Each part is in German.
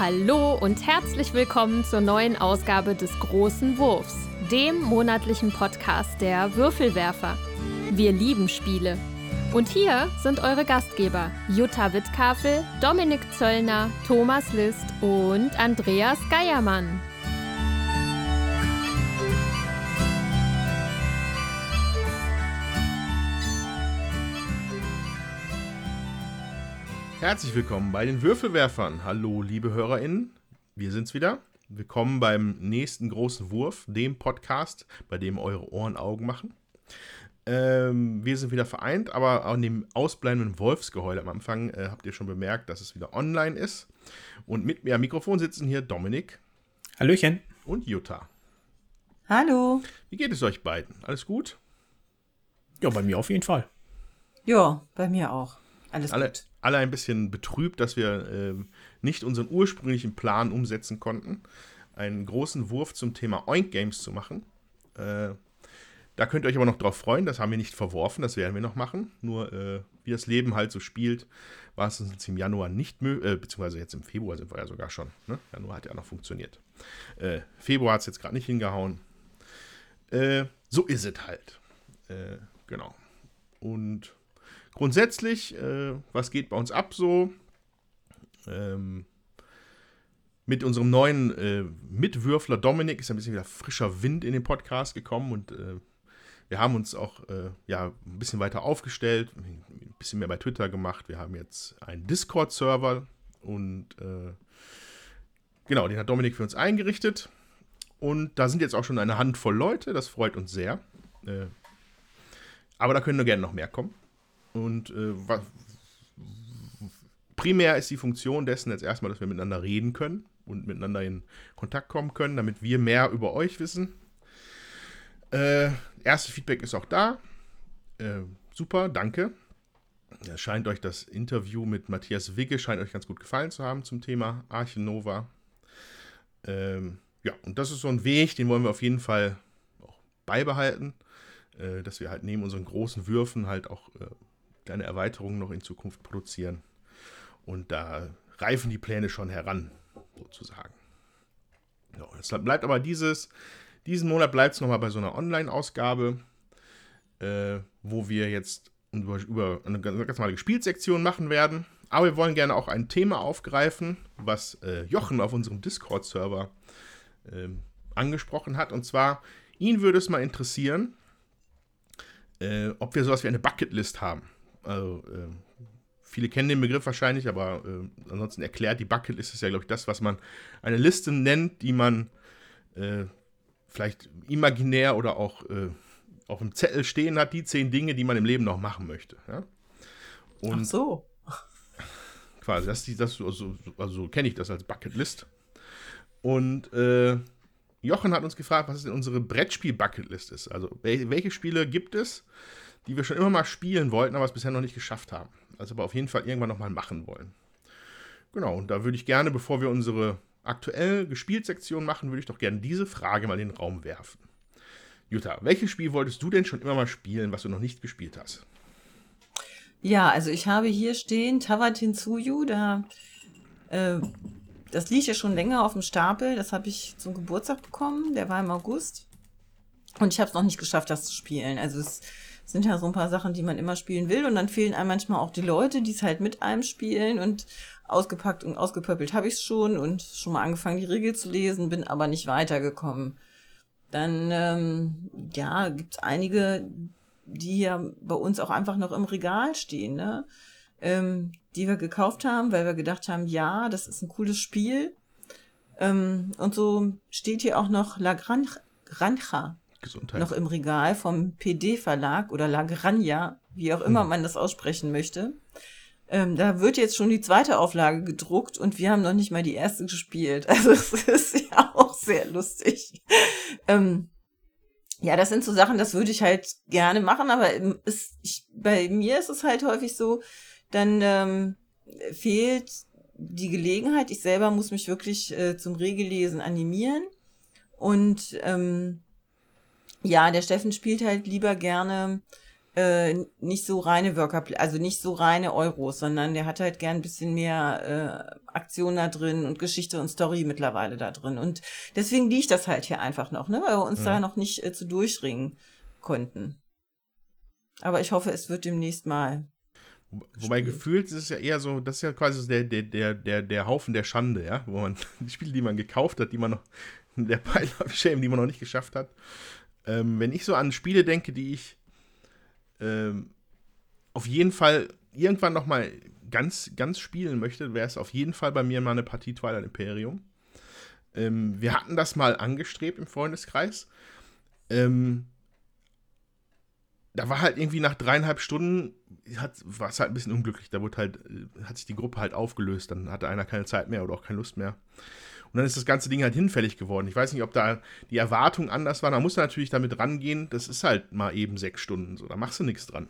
Hallo und herzlich willkommen zur neuen Ausgabe des Großen Wurfs, dem monatlichen Podcast der Würfelwerfer. Wir lieben Spiele. Und hier sind eure Gastgeber Jutta Wittkafel, Dominik Zöllner, Thomas List und Andreas Geiermann. Herzlich willkommen bei den Würfelwerfern. Hallo, liebe HörerInnen. Wir sind's wieder. Willkommen beim nächsten großen Wurf, dem Podcast, bei dem eure Ohren Augen machen. Ähm, wir sind wieder vereint, aber an dem ausbleibenden Wolfsgeheul am Anfang äh, habt ihr schon bemerkt, dass es wieder online ist. Und mit mir am Mikrofon sitzen hier Dominik. Hallöchen. Und Jutta. Hallo. Wie geht es euch beiden? Alles gut? Ja, bei mir auf jeden Fall. Ja, bei mir auch. Alles alle, gut. Alle ein bisschen betrübt, dass wir äh, nicht unseren ursprünglichen Plan umsetzen konnten, einen großen Wurf zum Thema Oink Games zu machen. Äh, da könnt ihr euch aber noch drauf freuen, das haben wir nicht verworfen, das werden wir noch machen. Nur äh, wie das Leben halt so spielt, war es uns im Januar nicht möglich, äh, beziehungsweise jetzt im Februar sind wir ja sogar schon. Ne? Januar hat ja noch funktioniert. Äh, Februar hat es jetzt gerade nicht hingehauen. Äh, so ist es halt. Äh, genau. Und grundsätzlich, äh, was geht bei uns ab so? Ähm, mit unserem neuen äh, Mitwürfler Dominik ist ein bisschen wieder frischer Wind in den Podcast gekommen und äh, wir haben uns auch äh, ja, ein bisschen weiter aufgestellt, ein bisschen mehr bei Twitter gemacht. Wir haben jetzt einen Discord-Server und äh, genau, den hat Dominik für uns eingerichtet. Und da sind jetzt auch schon eine Handvoll Leute, das freut uns sehr. Äh, aber da können nur gerne noch mehr kommen. Und äh, primär ist die Funktion dessen jetzt erstmal, dass wir miteinander reden können und miteinander in Kontakt kommen können, damit wir mehr über euch wissen. Äh, erste Feedback ist auch da. Äh, super, danke. Ja, scheint euch das Interview mit Matthias Wigge scheint euch ganz gut gefallen zu haben zum Thema Archinova. Ähm, ja, und das ist so ein Weg, den wollen wir auf jeden Fall auch beibehalten, äh, dass wir halt neben unseren großen Würfen halt auch äh, kleine Erweiterungen noch in Zukunft produzieren. Und da reifen die Pläne schon heran, sozusagen. Ja, es bleibt aber dieses, diesen Monat bleibt es nochmal bei so einer Online-Ausgabe, äh, wo wir jetzt über, über eine ganz normale Spielsektion machen werden. Aber wir wollen gerne auch ein Thema aufgreifen, was äh, Jochen auf unserem Discord-Server äh, angesprochen hat. Und zwar, ihn würde es mal interessieren, äh, ob wir sowas wie eine Bucketlist haben. Also, äh, viele kennen den Begriff wahrscheinlich, aber äh, ansonsten erklärt die Bucketlist ist ja, glaube ich, das, was man eine Liste nennt, die man äh, vielleicht imaginär oder auch äh, auf dem Zettel stehen hat, die zehn Dinge, die man im Leben noch machen möchte. Ja? Und Ach so. Quasi, das, das, also, also kenne ich das als Bucketlist. Und äh, Jochen hat uns gefragt, was denn unsere Brettspiel-Bucketlist ist. Also, welche Spiele gibt es, die wir schon immer mal spielen wollten, aber es bisher noch nicht geschafft haben. Also aber auf jeden Fall irgendwann nochmal machen wollen. Genau, und da würde ich gerne, bevor wir unsere aktuell gespielt Sektion machen, würde ich doch gerne diese Frage mal in den Raum werfen. Jutta, welches Spiel wolltest du denn schon immer mal spielen, was du noch nicht gespielt hast? Ja, also ich habe hier stehen Tawatin Tsuyu, da äh, das liegt ja schon länger auf dem Stapel, das habe ich zum Geburtstag bekommen, der war im August. Und ich habe es noch nicht geschafft, das zu spielen. Also es sind ja so ein paar Sachen, die man immer spielen will. Und dann fehlen einem manchmal auch die Leute, die es halt mit einem spielen. Und ausgepackt und ausgepöppelt habe ich es schon und schon mal angefangen, die Regel zu lesen, bin aber nicht weitergekommen. Dann, ähm, ja, gibt es einige, die ja bei uns auch einfach noch im Regal stehen, ne? Ähm, die wir gekauft haben, weil wir gedacht haben, ja, das ist ein cooles Spiel. Ähm, und so steht hier auch noch La Granja Gesundheit. noch im Regal vom PD-Verlag oder La Granja, wie auch immer hm. man das aussprechen möchte. Ähm, da wird jetzt schon die zweite Auflage gedruckt und wir haben noch nicht mal die erste gespielt. Also es ist ja auch sehr lustig. Ähm, ja, das sind so Sachen, das würde ich halt gerne machen, aber es, ich, bei mir ist es halt häufig so, dann ähm, fehlt die Gelegenheit. Ich selber muss mich wirklich äh, zum Regellesen animieren. Und ähm, ja, der Steffen spielt halt lieber gerne äh, nicht so reine Worker, also nicht so reine Euros, sondern der hat halt gern ein bisschen mehr äh, Aktion da drin und Geschichte und Story mittlerweile da drin. Und deswegen liegt das halt hier einfach noch, ne? weil wir uns Ja. da noch nicht äh, zu durchringen konnten. Aber ich hoffe, es wird demnächst mal. Wo- Wobei Spiel. gefühlt ist es ja eher so, das ist ja quasi der, der, der, der, der Haufen der Schande, ja, wo man die Spiele, die man gekauft hat, die man noch, der Pile of Shame, die man noch nicht geschafft hat. Ähm, wenn ich so an Spiele denke, die ich ähm, auf jeden Fall irgendwann noch mal ganz, ganz spielen möchte, wäre es auf jeden Fall bei mir mal eine Partie Twilight Imperium. Ähm, wir hatten das mal angestrebt im Freundeskreis. Ähm, da war halt irgendwie nach dreieinhalb Stunden war es halt ein bisschen unglücklich. Da wurde halt, äh, hat sich die Gruppe halt aufgelöst. Dann hatte einer keine Zeit mehr oder auch keine Lust mehr. Und dann ist das ganze Ding halt hinfällig geworden. Ich weiß nicht, ob da die Erwartung anders war. Da musst du natürlich damit rangehen. Das ist halt mal eben sechs Stunden so. Da machst du nichts dran.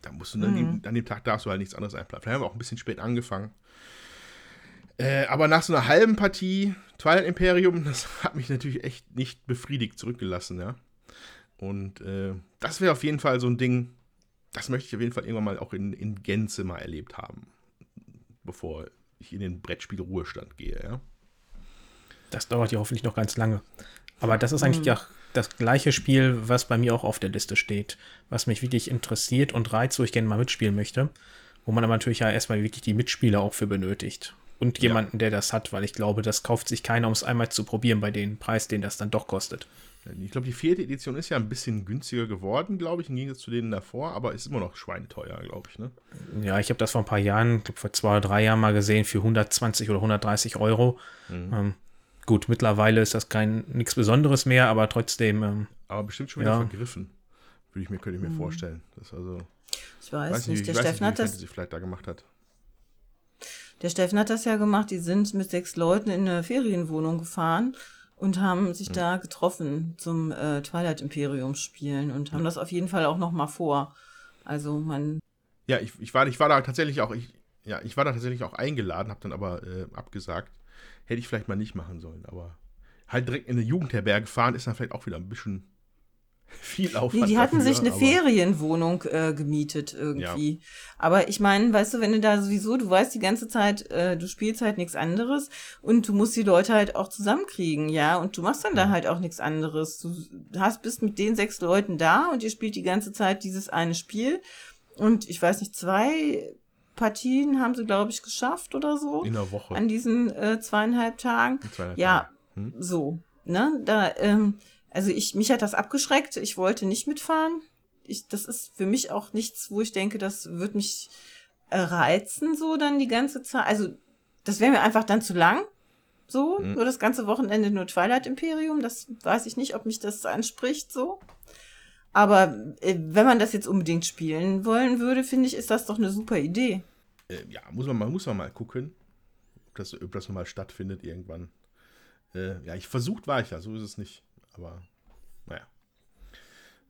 Da musst du dann Mhm. an dem Tag darfst du halt nichts anderes einplanen. Vielleicht haben wir auch ein bisschen spät angefangen. Äh, aber nach so einer halben Partie Twilight Imperium, das hat mich natürlich echt nicht befriedigt zurückgelassen, ja. Und äh, das wäre auf jeden Fall so ein Ding, das möchte ich auf jeden Fall irgendwann mal auch in, in Gänze mal erlebt haben, bevor ich in den Brettspiel-Ruhestand gehe, ja. Das dauert ja hoffentlich noch ganz lange. Aber das ist eigentlich ja das gleiche Spiel, was bei mir auch auf der Liste steht, was mich wirklich interessiert und reizt, wo ich gerne mal mitspielen möchte. Wo man aber natürlich ja erstmal wirklich die Mitspieler auch für benötigt. Und Ja. jemanden, der das hat, weil ich glaube, das kauft sich keiner, um es einmal zu probieren bei dem Preis, den das dann doch kostet. Ich glaube, die vierte Edition ist ja ein bisschen günstiger geworden, glaube ich, im Gegensatz zu denen davor, aber ist immer noch schweineteuer, glaube ich, ne? Ja, ich habe das vor ein paar Jahren, ich glaube vor zwei oder drei Jahren mal gesehen, für 120 oder 130 Euro. Ähm, gut, mittlerweile ist das kein nichts Besonderes mehr, aber trotzdem, ähm, Aber bestimmt schon wieder Ja. vergriffen. Würde ich mir, könnte ich mir vorstellen. Das also, Ich weiß, weiß nicht, der ich weiß Steffen nicht, hat das vielleicht da gemacht hat. Der Steffen hat das ja gemacht. Die sind mit sechs Leuten in eine Ferienwohnung gefahren und haben sich da getroffen zum äh, Twilight Imperium spielen und haben das auf jeden Fall auch noch mal vor. Also man, Ja, ich, ich, war, ich war da tatsächlich auch, ich, ja, ich war da tatsächlich auch eingeladen, habe dann aber äh, abgesagt. Hätte ich vielleicht mal nicht machen sollen, aber halt direkt in eine Jugendherberge fahren ist dann vielleicht auch wieder ein bisschen viel Aufwand. nee, die hatten dafür, sich eine Ferienwohnung äh, gemietet irgendwie. Aber ich meine, weißt du, wenn du da sowieso, du weißt die ganze Zeit, äh, du spielst halt nichts anderes und du musst die Leute halt auch zusammenkriegen, ja, und du machst dann da halt auch nichts anderes. Du hast bist mit den sechs Leuten da und ihr spielt die ganze Zeit dieses eine Spiel und ich weiß nicht, zwei Partien haben sie, glaube ich, geschafft oder so In der Woche. an diesen äh, zweieinhalb Tagen. in zweieinhalb Ja. Hm? so, ne, da, ähm, also ich, mich hat das abgeschreckt, ich wollte nicht mitfahren. Ich, das ist für mich auch nichts, wo ich denke, das wird mich äh, reizen, so dann die ganze Zeit. Also, das wäre mir einfach dann zu lang. So, Mhm. nur das ganze Wochenende nur Twilight Imperium, das weiß ich nicht, ob mich das anspricht, so. Aber äh, wenn man das jetzt unbedingt spielen wollen würde, finde ich, ist das doch eine super Idee. Äh, ja, muss man, mal, muss man mal gucken, ob das, ob das nochmal stattfindet irgendwann. Äh, ja, ich versucht war ich ja, so ist es nicht. Aber, naja.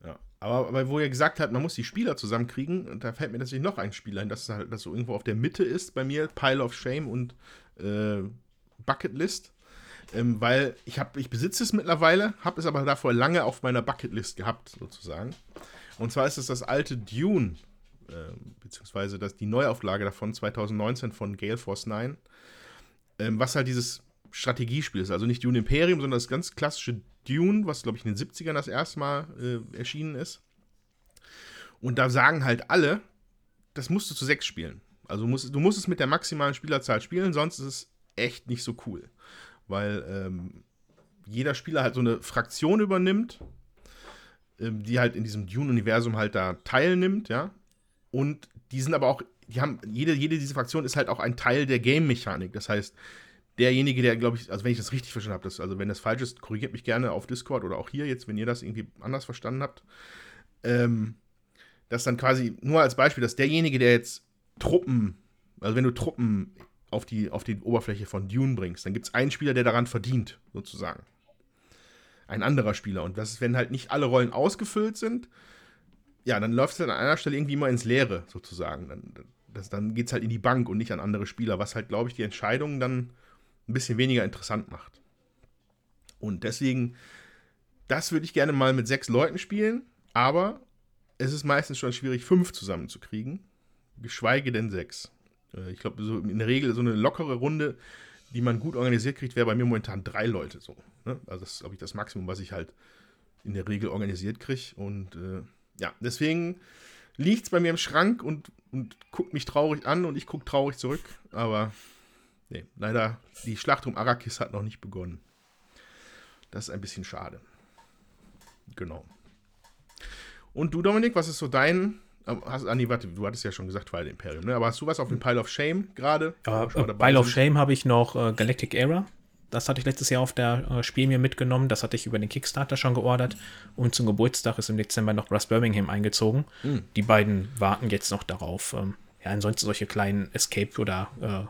Ja. Aber, aber wo ihr gesagt habt, man muss die Spieler zusammenkriegen, und da fällt mir natürlich noch ein Spiel ein, das halt das so irgendwo auf der Mitte ist bei mir, Pile of Shame und äh, Bucket List. Ähm, weil ich habe, ich besitze es mittlerweile, habe es aber davor lange auf meiner Bucketlist gehabt, sozusagen. Und zwar ist es das alte Dune, äh, beziehungsweise das, die Neuauflage davon 2019 von Gale Force 9, ähm, was halt dieses Strategiespiel ist. Also nicht Dune Imperium, sondern das ganz klassische Dune, was glaube ich in den 70ern das erste Mal äh, erschienen ist. Und da sagen halt alle, das musst du zu sechs spielen. Also musst, du musst es mit der maximalen Spielerzahl spielen, sonst ist es echt nicht so cool. Weil ähm, jeder Spieler halt so eine Fraktion übernimmt, ähm, die halt in diesem Dune-Universum halt da teilnimmt, ja. Und die sind aber auch, die haben, jede, jede dieser Fraktionen ist halt auch ein Teil der Game-Mechanik. Das heißt, derjenige, der, glaube ich, also wenn ich das richtig verstanden habe, also wenn das falsch ist, korrigiert mich gerne auf Discord oder auch hier jetzt, wenn ihr das irgendwie anders verstanden habt. Ähm, dass dann quasi, nur als Beispiel, dass derjenige, der jetzt Truppen, also wenn du Truppen auf die, auf die Oberfläche von Dune bringst, dann gibt es einen Spieler, der daran verdient, sozusagen. Ein anderer Spieler. Und das ist, wenn halt nicht alle Rollen ausgefüllt sind, ja, dann läuft es an einer Stelle irgendwie immer ins Leere, sozusagen. Dann, dann geht es halt in die Bank und nicht an andere Spieler, was halt, glaube ich, die Entscheidungen dann ein bisschen weniger interessant macht. Und deswegen, das würde ich gerne mal mit sechs Leuten spielen, aber es ist meistens schon schwierig, fünf zusammenzukriegen, geschweige denn sechs. Äh, ich glaube, so in der Regel so eine lockere Runde, die man gut organisiert kriegt, wäre bei mir momentan drei Leute so. Ne? Also das ist, glaube ich, das Maximum, was ich halt in der Regel organisiert kriege. Und äh, ja, deswegen liegt es bei mir im Schrank und, und guckt mich traurig an und ich gucke traurig zurück. Aber nee, leider, die Schlacht um Arrakis hat noch nicht begonnen. Das ist ein bisschen schade. Genau. Und du, Dominik, was ist so dein. Hast, nee, warte, du hattest ja schon gesagt, Twilight Imperium, ne? Aber hast du was auf dem Pile of Shame gerade? Ja, äh, Pile of Shame habe ich noch äh, Galactic Era. Das hatte ich letztes Jahr auf der äh, Spiel mir mitgenommen. Das hatte ich über den Kickstarter schon geordert. Und zum Geburtstag ist im Dezember noch Russ Birmingham eingezogen. Mhm. Die beiden warten jetzt noch darauf. Ähm, ja, ansonsten solche kleinen Escape- oder äh,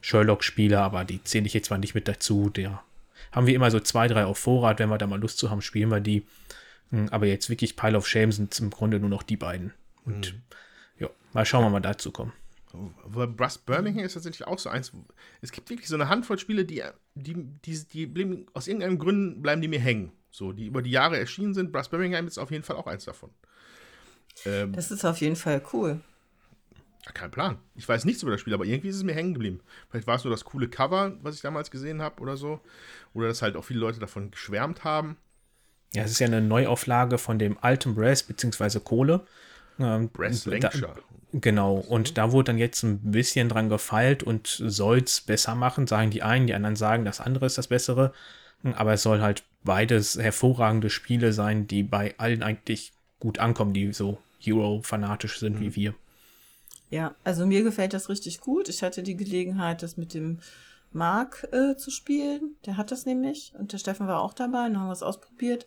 Sherlock-Spiele, aber die zähle ich jetzt zwar nicht mit dazu. Der haben wir immer so zwei, drei auf Vorrat. Wenn wir da mal Lust zu haben, spielen wir die. Hm, aber jetzt wirklich Pile of Shame sind im Grunde nur noch die beiden. Und mhm. ja, mal schauen, wann wir dazu kommen. Brass Birmingham ist tatsächlich auch so eins. Es gibt wirklich so eine Handvoll Spiele, die, die, die, die bleiben, aus irgendeinem Gründen bleiben die mir hängen. So, die über die Jahre erschienen sind. Brass Birmingham ist auf jeden Fall auch eins davon. Ähm, das ist auf jeden Fall cool. Kein Plan. Ich weiß nichts über das Spiel, aber irgendwie ist es mir hängen geblieben. Vielleicht war es nur das coole Cover, was ich damals gesehen habe oder so. Oder dass halt auch viele Leute davon geschwärmt haben. Ja, es ist ja eine Neuauflage von dem alten Brass bzw. Kohle. Ähm. Genau, und da wurde dann jetzt ein bisschen dran gefeilt und soll es besser machen, sagen die einen, die anderen sagen, das andere ist das Bessere. Aber es soll halt beides hervorragende Spiele sein, die bei allen eigentlich gut ankommen, die so Hero-fanatisch sind mhm. wie wir. Ja, also mir gefällt das richtig gut. Ich hatte die Gelegenheit, das mit dem Marc äh, zu spielen. Der hat das nämlich und der Steffen war auch dabei und haben wir es ausprobiert.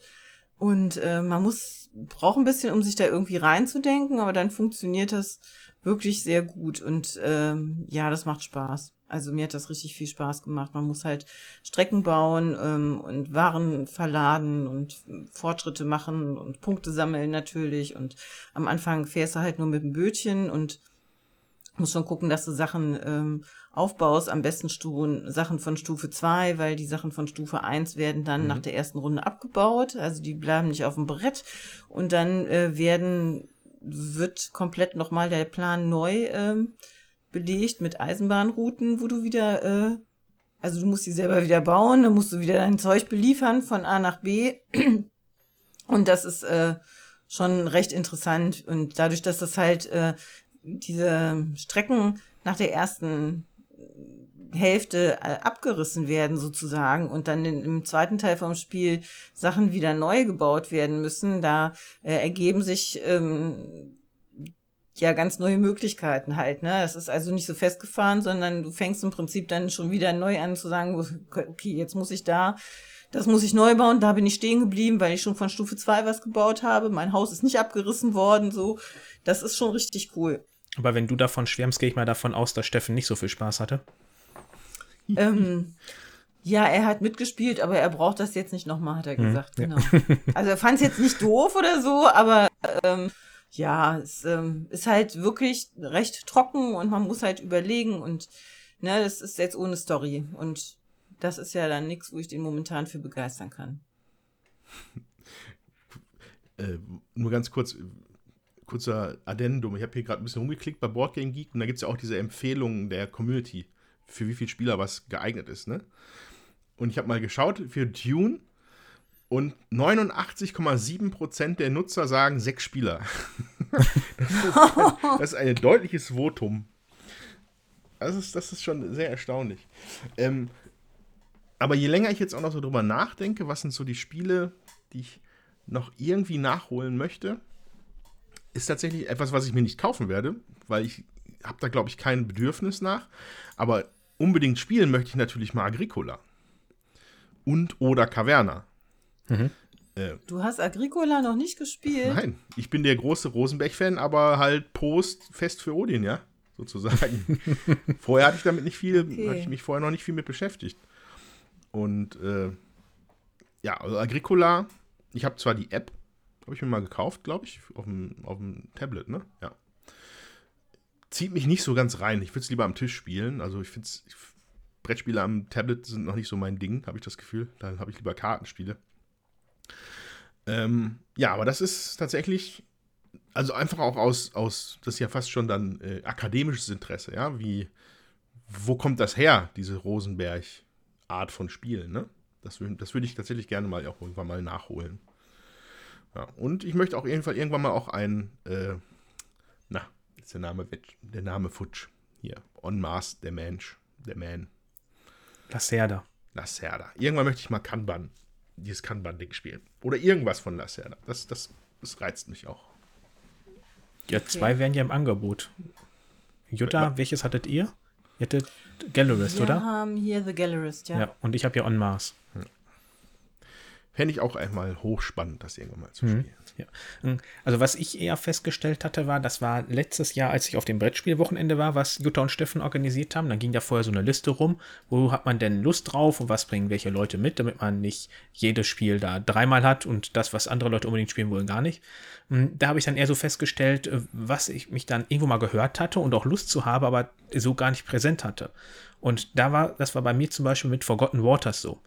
Und äh, man muss, braucht ein bisschen, um sich da irgendwie reinzudenken, aber dann funktioniert das wirklich sehr gut. Und ähm, ja, das macht Spaß. Also mir hat das richtig viel Spaß gemacht. Man muss halt Strecken bauen ähm, und Waren verladen und Fortschritte machen und Punkte sammeln natürlich. Und am Anfang fährst du halt nur mit dem Bötchen und musst schon gucken, dass du Sachen ähm, aufbaust, am besten Stu Sachen von Stufe 2, weil die Sachen von Stufe 1 werden dann mhm. nach der ersten Runde abgebaut, also die bleiben nicht auf dem Brett. Und dann äh, werden wird komplett nochmal der Plan neu ähm, belegt mit Eisenbahnrouten, wo du wieder äh, also du musst die selber wieder bauen, dann musst du wieder dein Zeug beliefern von A nach B. Und das ist äh, schon recht interessant. Und dadurch, dass das halt äh, diese Strecken nach der ersten Hälfte äh, abgerissen werden sozusagen und dann im zweiten Teil vom Spiel Sachen wieder neu gebaut werden müssen, da äh, ergeben sich ähm, ja ganz neue Möglichkeiten halt. Ne? Das ist also nicht so festgefahren, sondern du fängst im Prinzip dann schon wieder neu an zu sagen, okay, jetzt muss ich da, das muss ich neu bauen, da bin ich stehen geblieben, weil ich schon von Stufe 2 was gebaut habe. Mein Haus ist nicht abgerissen worden, so. Das ist schon richtig cool. Aber wenn du davon schwärmst, gehe ich mal davon aus, dass Steffen nicht so viel Spaß hatte. ähm, ja, er hat mitgespielt, aber er braucht das jetzt nicht nochmal, hat er hm, gesagt. Hm, genau. Ja. Also er fand es jetzt nicht doof oder so, aber ähm, ja, es ähm, ist halt wirklich recht trocken und man muss halt überlegen und ne, das ist jetzt ohne Story. Und das ist ja dann nichts, wo ich den momentan für begeistern kann. Äh, nur ganz kurz, kurzer Addendum. Ich habe hier gerade ein bisschen rumgeklickt bei Boardgame Geek und da gibt es ja auch diese Empfehlungen der Community, für wie viele Spieler was geeignet ist. Ne? Und ich habe mal geschaut für Dune und 89,7% der Nutzer sagen sechs Spieler. das, ist, das ist ein deutliches Votum. Das ist, das ist schon sehr erstaunlich. Ähm, aber je länger ich jetzt auch noch so drüber nachdenke, was sind so die Spiele, die ich noch irgendwie nachholen möchte, ist tatsächlich etwas, was ich mir nicht kaufen werde, weil ich habe da, glaube ich, kein Bedürfnis nach. Aber unbedingt spielen möchte ich natürlich mal Agricola. Und oder Caverna. Mhm. Äh, du hast Agricola noch nicht gespielt? Nein, ich bin der große Rosenberg-Fan, aber halt Post fest für Odin, ja, sozusagen. vorher hatte ich damit nicht viel, okay. hatte ich mich vorher noch nicht viel mit beschäftigt. Und äh, ja, also Agricola, ich habe zwar die App, habe ich mir mal gekauft, glaube ich, auf dem, auf dem Tablet, ne? Ja. Zieht mich nicht so ganz rein. Ich würde es lieber am Tisch spielen. Also ich finde Brettspiele am Tablet sind noch nicht so mein Ding, habe ich das Gefühl. Da habe ich lieber Kartenspiele. Ähm, ja, aber das ist tatsächlich also einfach auch aus, aus, das ist ja fast schon dann äh, akademisches Interesse, ja, wie, wo kommt das her, diese Rosenberg-Art von Spielen, ne? Das, das würde ich tatsächlich gerne mal auch irgendwann mal nachholen. Ja, und ich möchte auch irgendwann, irgendwann mal auch ein, äh, na, ist der Name, der Name Futsch. Hier, On Mars, der Mensch, der Man. Lacerda. Lacerda. Irgendwann möchte ich mal Kanban, dieses Kanban-Ding spielen. Oder irgendwas von Lacerda. Das, das, das reizt mich auch. Ja, zwei okay. wären ja im Angebot. Jutta, ja. welches hattet ihr? Ihr hattet Gallerist, oder? Wir haben hier The Gallerist, ja. Ja, und ich habe ja On Mars. Fände ich auch einmal hochspannend, das irgendwann mal zu mhm. spielen. Ja. Hm, also was ich eher festgestellt hatte, war, das war letztes Jahr, als ich auf dem Brettspielwochenende war, was Jutta und Steffen organisiert haben. Dann ging da vorher so eine Liste rum, wo hat man denn Lust drauf und was bringen welche Leute mit, damit man nicht jedes Spiel da dreimal hat und das, was andere Leute unbedingt spielen wollen, gar nicht. Hm, da habe ich dann eher so festgestellt, äh, was ich mich dann irgendwo mal gehört hatte und auch Lust zu habe, aber so gar nicht präsent hatte. Und da war, das war bei mir zum Beispiel mit Forgotten Waters so.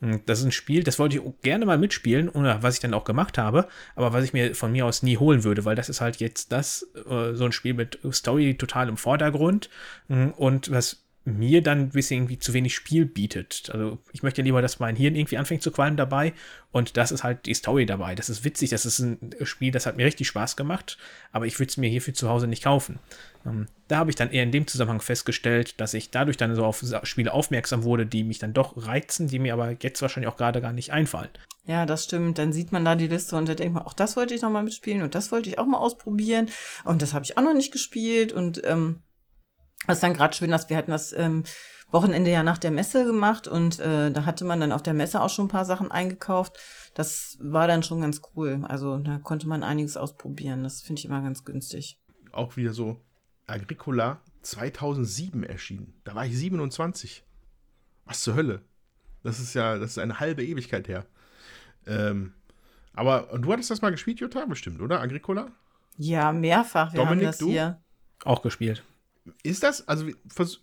Hm, das ist ein Spiel, das wollte ich gerne mal mitspielen, oder was ich dann auch gemacht habe, aber was ich mir von mir aus nie holen würde, weil das ist halt jetzt das, äh, so ein Spiel mit Story total im Vordergrund hm, und was mir dann ein bisschen irgendwie zu wenig Spiel bietet. Also ich möchte lieber, dass mein Hirn irgendwie anfängt zu qualmen dabei und das ist halt die Story dabei. Das ist witzig, das ist ein Spiel, das hat mir richtig Spaß gemacht, aber ich würde es mir hierfür zu Hause nicht kaufen. Ähm, da habe ich dann eher in dem Zusammenhang festgestellt, dass ich dadurch dann so auf Spiele aufmerksam wurde, die mich dann doch reizen, die mir aber jetzt wahrscheinlich auch gerade gar nicht einfallen. Ja, das stimmt. Dann sieht man da die Liste und da denkt man, auch das wollte ich noch mal mitspielen und das wollte ich auch mal ausprobieren und das habe ich auch noch nicht gespielt und ähm, das ist dann gerade schön, dass wir hatten das ähm, Wochenende ja nach der Messe gemacht und äh, da hatte man dann auf der Messe auch schon ein paar Sachen eingekauft. Das war dann schon ganz cool. Also da konnte man einiges ausprobieren. Das finde ich immer ganz günstig. Auch wieder so Agricola 2007 erschienen. Da war ich 27. Was zur Hölle? Das ist ja, das ist eine halbe Ewigkeit her. Ähm, aber du hattest das mal gespielt, Jutta, bestimmt, oder? Agricola? Ja, mehrfach. Wir Dominik, haben das du? hier. Auch gespielt. Ist das, also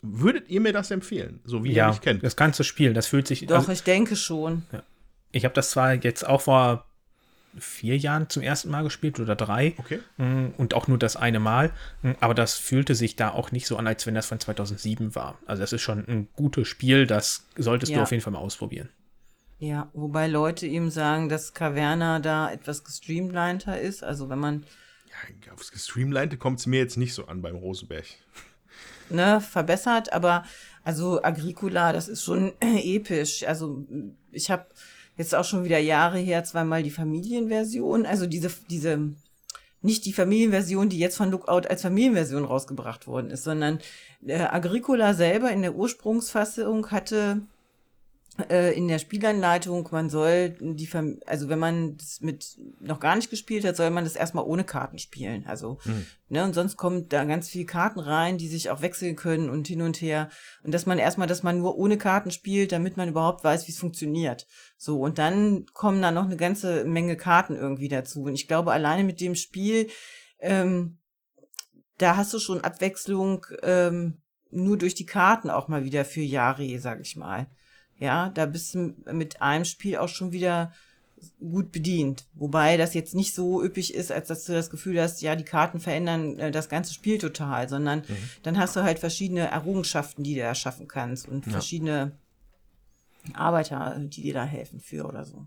würdet ihr mir das empfehlen, so wie ja, ihr mich kennt? Das ganze Spiel, das fühlt sich. Doch, also, ich denke schon. Ja. Ich habe das zwar jetzt auch vor vier Jahren zum ersten Mal gespielt oder drei. Okay. Mm, und auch nur das eine Mal. Mm, aber das fühlte sich da auch nicht so an, als wenn das von 2007 war. Also das ist schon ein gutes Spiel, das solltest ja. du auf jeden Fall mal ausprobieren. Ja, wobei Leute eben sagen, dass Caverna da etwas gestreamliner ist. Also wenn man. Ja, aufs gestreamlinete kommt es mir jetzt nicht so an beim Rosenberg ne, verbessert, aber also Agricola, das ist schon episch. Also ich habe jetzt auch schon wieder Jahre her zweimal die Familienversion, also diese, diese, nicht die Familienversion, die jetzt von Lookout als Familienversion rausgebracht worden ist, sondern äh, Agricola selber in der Ursprungsfassung hatte äh, in der Spielanleitung, man soll die, Fam also wenn man das mit noch gar nicht gespielt hat, soll man das erstmal ohne Karten spielen. Also, mhm. ne, und sonst kommt da ganz viele Karten rein, die sich auch wechseln können und hin und her. Und dass man erstmal, dass man nur ohne Karten spielt, damit man überhaupt weiß, wie es funktioniert. So, und dann kommen da noch eine ganze Menge Karten irgendwie dazu. Und ich glaube, alleine mit dem Spiel, ähm, da hast du schon Abwechslung ähm, nur durch die Karten auch mal wieder für Jahre, sag ich mal. Ja, da bist du mit einem Spiel auch schon wieder gut bedient. Wobei das jetzt nicht so üppig ist, als dass du das Gefühl hast, ja, die Karten verändern äh, das ganze Spiel total, sondern mhm. dann hast du halt verschiedene Errungenschaften, die du erschaffen kannst und ja. verschiedene Arbeiter, die dir da helfen für oder so.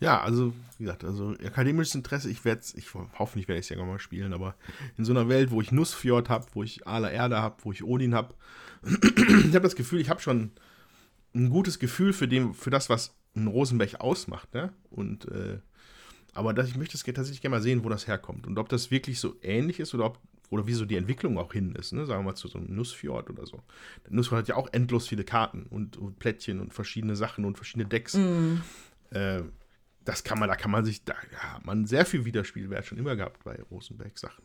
Ja, also, wie gesagt, also akademisches Interesse, ich werde es, ich hoffentlich werde ich es ja mal spielen, aber in so einer Welt, wo ich Nussfjord habe, wo ich Ala Erde habe, wo ich Odin habe, ich habe das Gefühl, ich habe schon ein gutes Gefühl für, dem, für das, was ein Rosenberg ausmacht. Ne? Und, äh, aber das, ich möchte es tatsächlich gerne mal sehen, wo das herkommt. Und ob das wirklich so ähnlich ist oder ob oder wie so die Entwicklung auch hin ist, ne? sagen wir mal zu so einem Nussfjord oder so. Der Nussfjord hat ja auch endlos viele Karten und, und Plättchen und verschiedene Sachen und verschiedene Decks. Mm. Äh, das kann man, da kann man sich, da ja, hat man sehr viel Wiederspielwert schon immer gehabt bei Rosenberg-Sachen.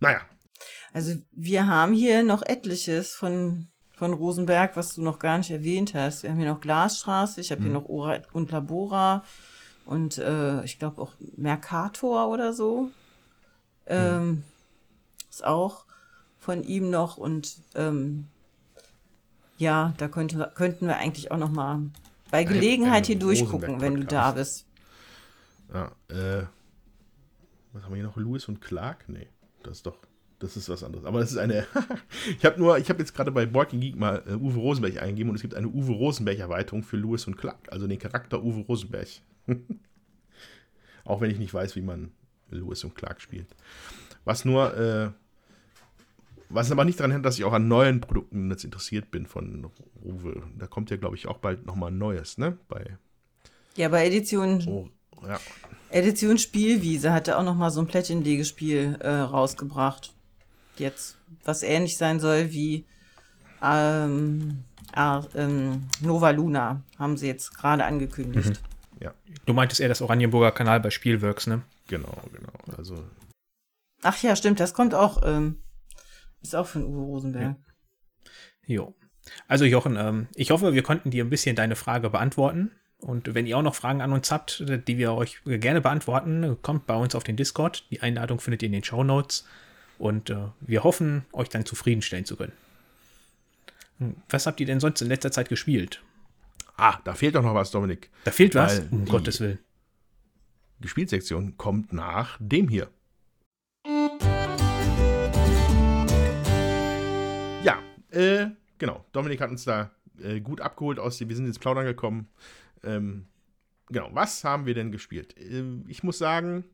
Naja. Also wir haben hier noch etliches von von Rosenberg, was du noch gar nicht erwähnt hast. Wir haben hier noch Glasstraße, ich habe mhm. hier noch Ora und Labora und äh, ich glaube auch Mercator oder so. Ähm, mhm. Ist auch von ihm noch und ähm, ja, da könnte, könnten wir eigentlich auch noch mal bei Gelegenheit hier durchgucken, wenn du da bist. Ja, äh, was haben wir hier noch? Lewis und Clark? Nee, das ist doch, das ist was anderes. Aber das ist eine, ich habe nur, ich habe jetzt gerade bei Boarding Geek mal äh, Uwe Rosenberg eingegeben und es gibt eine Uwe Rosenberg-Erweiterung für Lewis und Clark, also den Charakter Uwe Rosenberg. Auch wenn ich nicht weiß, wie man Lewis und Clark spielt. Was nur, äh, was aber nicht daran hängt, dass ich auch an neuen Produkten jetzt interessiert bin von Uwe. Da kommt ja, glaube ich, auch bald nochmal ein neues, ne? Bei Ja, bei Edition, oh, ja. Edition Spielwiese hat er auch noch mal so ein Plättchenlegespiel äh, rausgebracht. Jetzt, was ähnlich sein soll wie ähm, ah, ähm, Nova Luna, haben sie jetzt gerade angekündigt. Du meintest eher das Oranienburger Kanal bei Spielworks, ne? Genau, genau. Also, Ach ja, stimmt, das kommt auch, ähm, ist auch von Uwe Rosenberg. Jo. Also Jochen, ähm, ich hoffe, wir konnten dir ein bisschen deine Frage beantworten. Und wenn ihr auch noch Fragen an uns habt, die wir euch gerne beantworten, kommt bei uns auf den Discord. Die Einladung findet ihr in den Show Notes. Und äh, wir hoffen, euch dann zufriedenstellen zu können. Hm, Was habt ihr denn sonst in letzter Zeit gespielt? ah, da fehlt doch noch was, Dominik. Da fehlt was? Weil Um Gottes Willen. Die Spielsektion kommt nach dem hier. Ja, äh, genau. Dominik hat uns da äh, gut abgeholt aus dem, wir sind ins Plaudern gekommen. Ähm, genau, was haben wir denn gespielt? Ähm, ich muss sagen,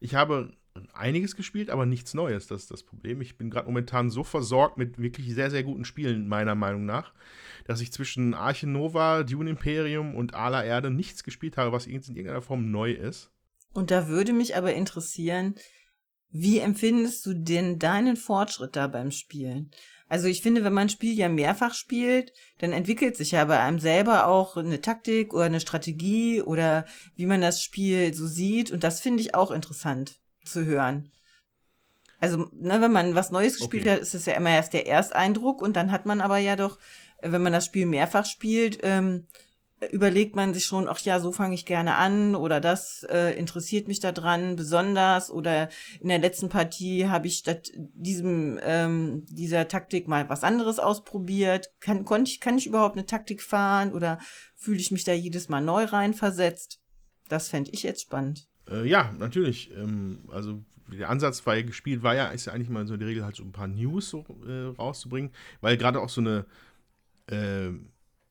ich habe einiges gespielt, aber nichts Neues. Das ist das Problem. Ich bin gerade momentan so versorgt mit wirklich sehr, sehr guten Spielen, meiner Meinung nach, dass ich zwischen Arche Nova, Dune Imperium und Ala Erde nichts gespielt habe, was in irgendeiner Form neu ist. Und da würde mich aber interessieren, wie empfindest du denn deinen Fortschritt da beim Spielen? Also ich finde, wenn man ein Spiel ja mehrfach spielt, dann entwickelt sich ja bei einem selber auch eine Taktik oder eine Strategie oder wie man das Spiel so sieht. Und das finde ich auch interessant zu hören. Also, ne, wenn man was Neues gespielt Okay. hat, ist es ja immer erst der Ersteindruck und dann hat man aber ja doch, wenn man das Spiel mehrfach spielt, ähm, überlegt man sich schon, ach ja, so fange ich gerne an oder das äh, interessiert mich daran besonders oder in der letzten Partie habe ich statt diesem ähm, dieser Taktik mal was anderes ausprobiert. Kann konnte ich kann ich überhaupt eine Taktik fahren oder fühle ich mich da jedes Mal neu reinversetzt? Das fände ich jetzt spannend. Äh, ja, natürlich. Ähm, also der Ansatz bei gespielt war ja, ist ja eigentlich mal so die Regel, halt so ein paar News so, äh, rauszubringen, weil gerade auch so eine äh,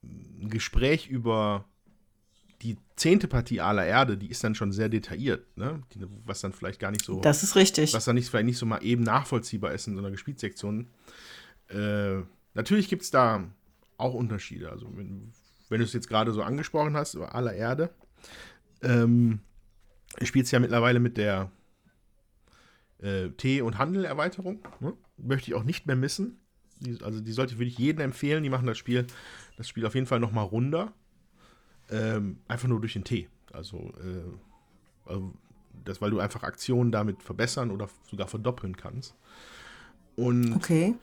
ein Gespräch über die zehnte Partie aller Erde, die ist dann schon sehr detailliert, ne? Die, was dann vielleicht gar nicht so, Das ist richtig. was dann nicht, vielleicht nicht so mal eben nachvollziehbar ist in so einer Gespielsektion. Äh, natürlich gibt es da auch Unterschiede. Also wenn, wenn du es jetzt gerade so angesprochen hast, über aller Erde, ähm, ich spiele es ja mittlerweile mit der äh, Tee- und Handel-Erweiterung. Ne? Möchte ich auch nicht mehr missen. Die, also die sollte würde ich jedem empfehlen. Die machen das Spiel, das Spiel auf jeden Fall noch mal runder. Ähm, einfach nur durch den Tee. Also, äh, also das, weil du einfach Aktionen damit verbessern oder sogar verdoppeln kannst. Und Okay.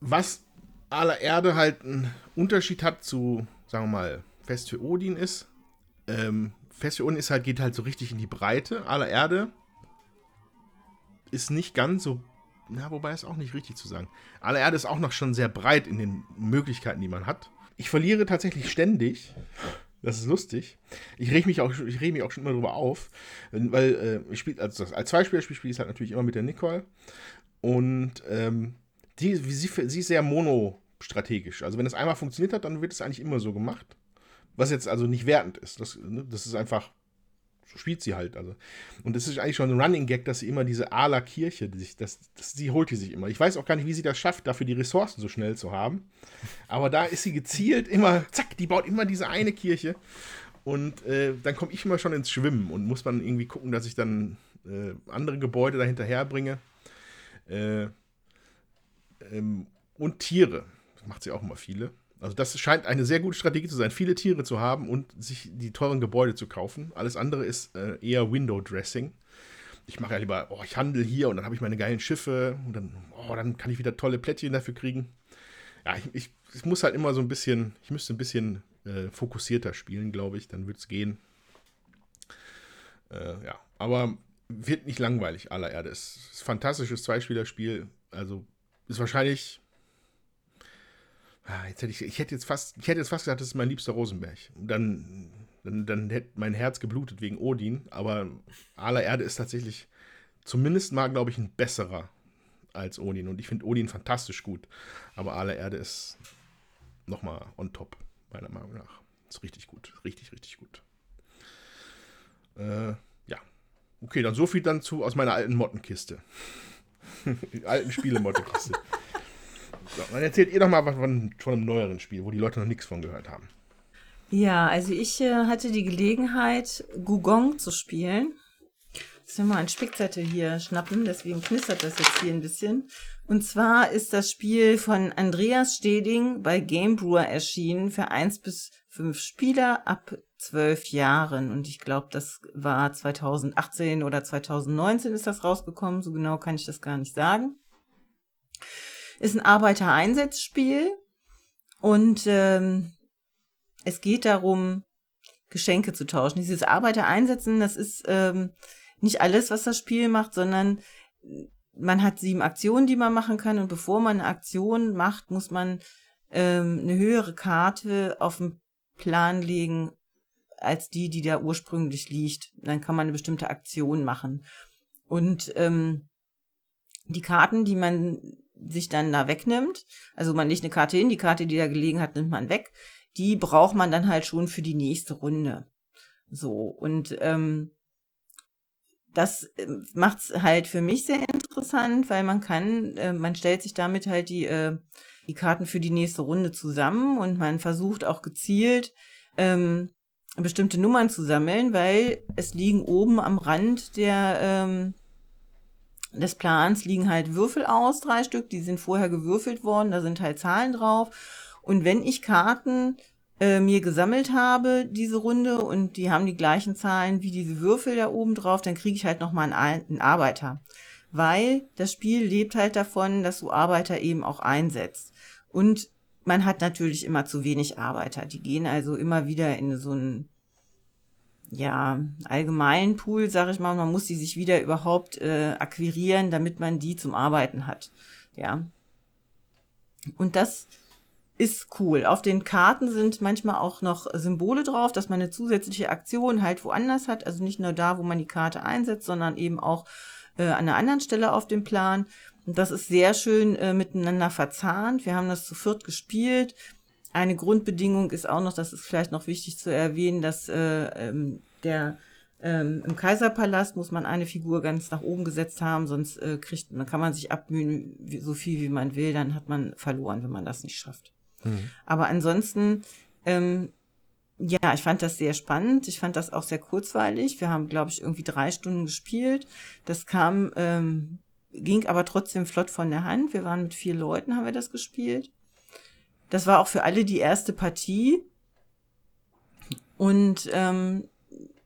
was aller Erde halt einen Unterschied hat zu, sagen wir mal, Fest für Odin ist, ähm, Fest für Odin ist halt, geht halt so richtig in die Breite. Aller Erde ist nicht ganz so, na, wobei ist auch nicht richtig zu sagen. Aller Erde ist auch noch schon sehr breit in den Möglichkeiten, die man hat. Ich verliere tatsächlich ständig. Das ist lustig. Ich reg mich auch, reg mich auch schon immer drüber auf, weil äh, ich spiele als, als Zweispielerspiel spiele ich halt natürlich immer mit der Nicole. Und ähm, die, sie, sie ist sehr monostrategisch. Also wenn es einmal funktioniert hat, dann wird es eigentlich immer so gemacht. Was jetzt also nicht wertend ist. Das, ne, das ist einfach, so spielt sie halt. Also. Und es ist eigentlich schon ein Running Gag, dass sie immer diese Ala Kirche, die sich, das, das, die holt die sich immer. Ich weiß auch gar nicht, wie sie das schafft, dafür die Ressourcen so schnell zu haben. Aber da ist sie gezielt immer, zack, die baut immer diese eine Kirche. Und äh, dann komme ich immer schon ins Schwimmen und muss dann irgendwie gucken, dass ich dann äh, andere Gebäude dahinterher bringe. Äh, ähm, und Tiere. Das macht sie auch immer viele. Also das scheint eine sehr gute Strategie zu sein, viele Tiere zu haben und sich die teuren Gebäude zu kaufen. Alles andere ist äh, eher Window Dressing. Ich mache ja lieber, oh, ich handle hier und dann habe ich meine geilen Schiffe und dann, oh, dann kann ich wieder tolle Plättchen dafür kriegen. Ja, ich, ich, ich muss halt immer so ein bisschen, ich müsste ein bisschen äh, fokussierter spielen, glaube ich, dann wird es gehen. Äh, ja, aber wird nicht langweilig, aller Erde. Es ist ein fantastisches Zweispielerspiel. Also ist wahrscheinlich. Ah, jetzt hätte ich, ich hätte jetzt fast, ich hätte jetzt fast gesagt, das ist mein liebster Rosenberg. Dann dann, dann hätte mein Herz geblutet wegen Odin. Aber Aller Erde ist tatsächlich zumindest mal, glaube ich, ein besserer als Odin. Und ich finde Odin fantastisch gut. Aber Aller Erde ist nochmal on top, meiner Meinung nach. Ist richtig gut. Richtig, richtig gut. Äh, ja. Okay, dann so viel dann zu aus meiner alten Mottenkiste. alten Spielemottenkiste. So, dann erzählt ihr doch mal was von, von einem neueren Spiel, wo die Leute noch nichts von gehört haben. Ja, also ich äh, hatte die Gelegenheit, Gugong zu spielen. Jetzt will mal einen Spickzettel hier schnappen, deswegen knistert das jetzt hier ein bisschen. Und zwar ist das Spiel von Andreas Steding bei Game Brewer erschienen für eins bis fünf Spieler ab zwölf Jahren. Und ich glaube, das war 2018 oder 2019 ist das rausgekommen. So genau kann ich das gar nicht sagen. Ist ein Arbeitereinsatzspiel und ähm, es geht darum, Geschenke zu tauschen. Dieses Arbeiter einsetzen, das ist ähm, nicht alles, was das Spiel macht, sondern man hat sieben Aktionen, die man machen kann und bevor man eine Aktion macht, muss man ähm, eine höhere Karte auf den Plan legen als die, die da ursprünglich liegt. Dann kann man eine bestimmte Aktion machen. Und ähm, die Karten, die man sich dann da wegnimmt, also man legt eine Karte hin, die Karte, die da gelegen hat, nimmt man weg, die braucht man dann halt schon für die nächste Runde. So, und ähm, das ähm, macht's halt für mich sehr interessant, weil man kann, äh, man stellt sich damit halt die, äh, die Karten für die nächste Runde zusammen und man versucht auch gezielt ähm, bestimmte Nummern zu sammeln, weil es liegen oben am Rand der ähm, des Plans liegen halt Würfel aus, drei Stück, die sind vorher gewürfelt worden, da sind halt Zahlen drauf und wenn ich Karten äh, mir gesammelt habe, diese Runde, und die haben die gleichen Zahlen wie diese Würfel da oben drauf, dann kriege ich halt nochmal einen, einen Arbeiter. Weil das Spiel lebt halt davon, dass du Arbeiter eben auch einsetzt. Und man hat natürlich immer zu wenig Arbeiter. Die gehen also immer wieder in so einen ja, allgemeinen Pool, sag ich mal. Man muss die sich wieder überhaupt äh, akquirieren, damit man die zum Arbeiten hat. Ja. Und das ist cool. Auf den Karten sind manchmal auch noch Symbole drauf, dass man eine zusätzliche Aktion halt woanders hat. Also nicht nur da, wo man die Karte einsetzt, sondern eben auch äh, an einer anderen Stelle auf dem Plan. Und das ist sehr schön äh, miteinander verzahnt. Wir haben das zu viert gespielt. Eine Grundbedingung ist auch noch, das ist vielleicht noch wichtig zu erwähnen, dass äh, ähm, der ähm, Im Kaiserpalast muss man eine Figur ganz nach oben gesetzt haben, sonst äh, kriegt, dann kann man sich abmühen, wie, so viel wie man will, dann hat man verloren, wenn man das nicht schafft. Mhm. Aber ansonsten, ähm, ja, ich fand das sehr spannend. Ich fand das auch sehr kurzweilig. Wir haben, glaube ich, irgendwie drei Stunden gespielt. Das kam, ähm, ging aber trotzdem flott von der Hand. Wir waren mit vier Leuten, haben wir das gespielt. Das war auch für alle die erste Partie. Und ähm,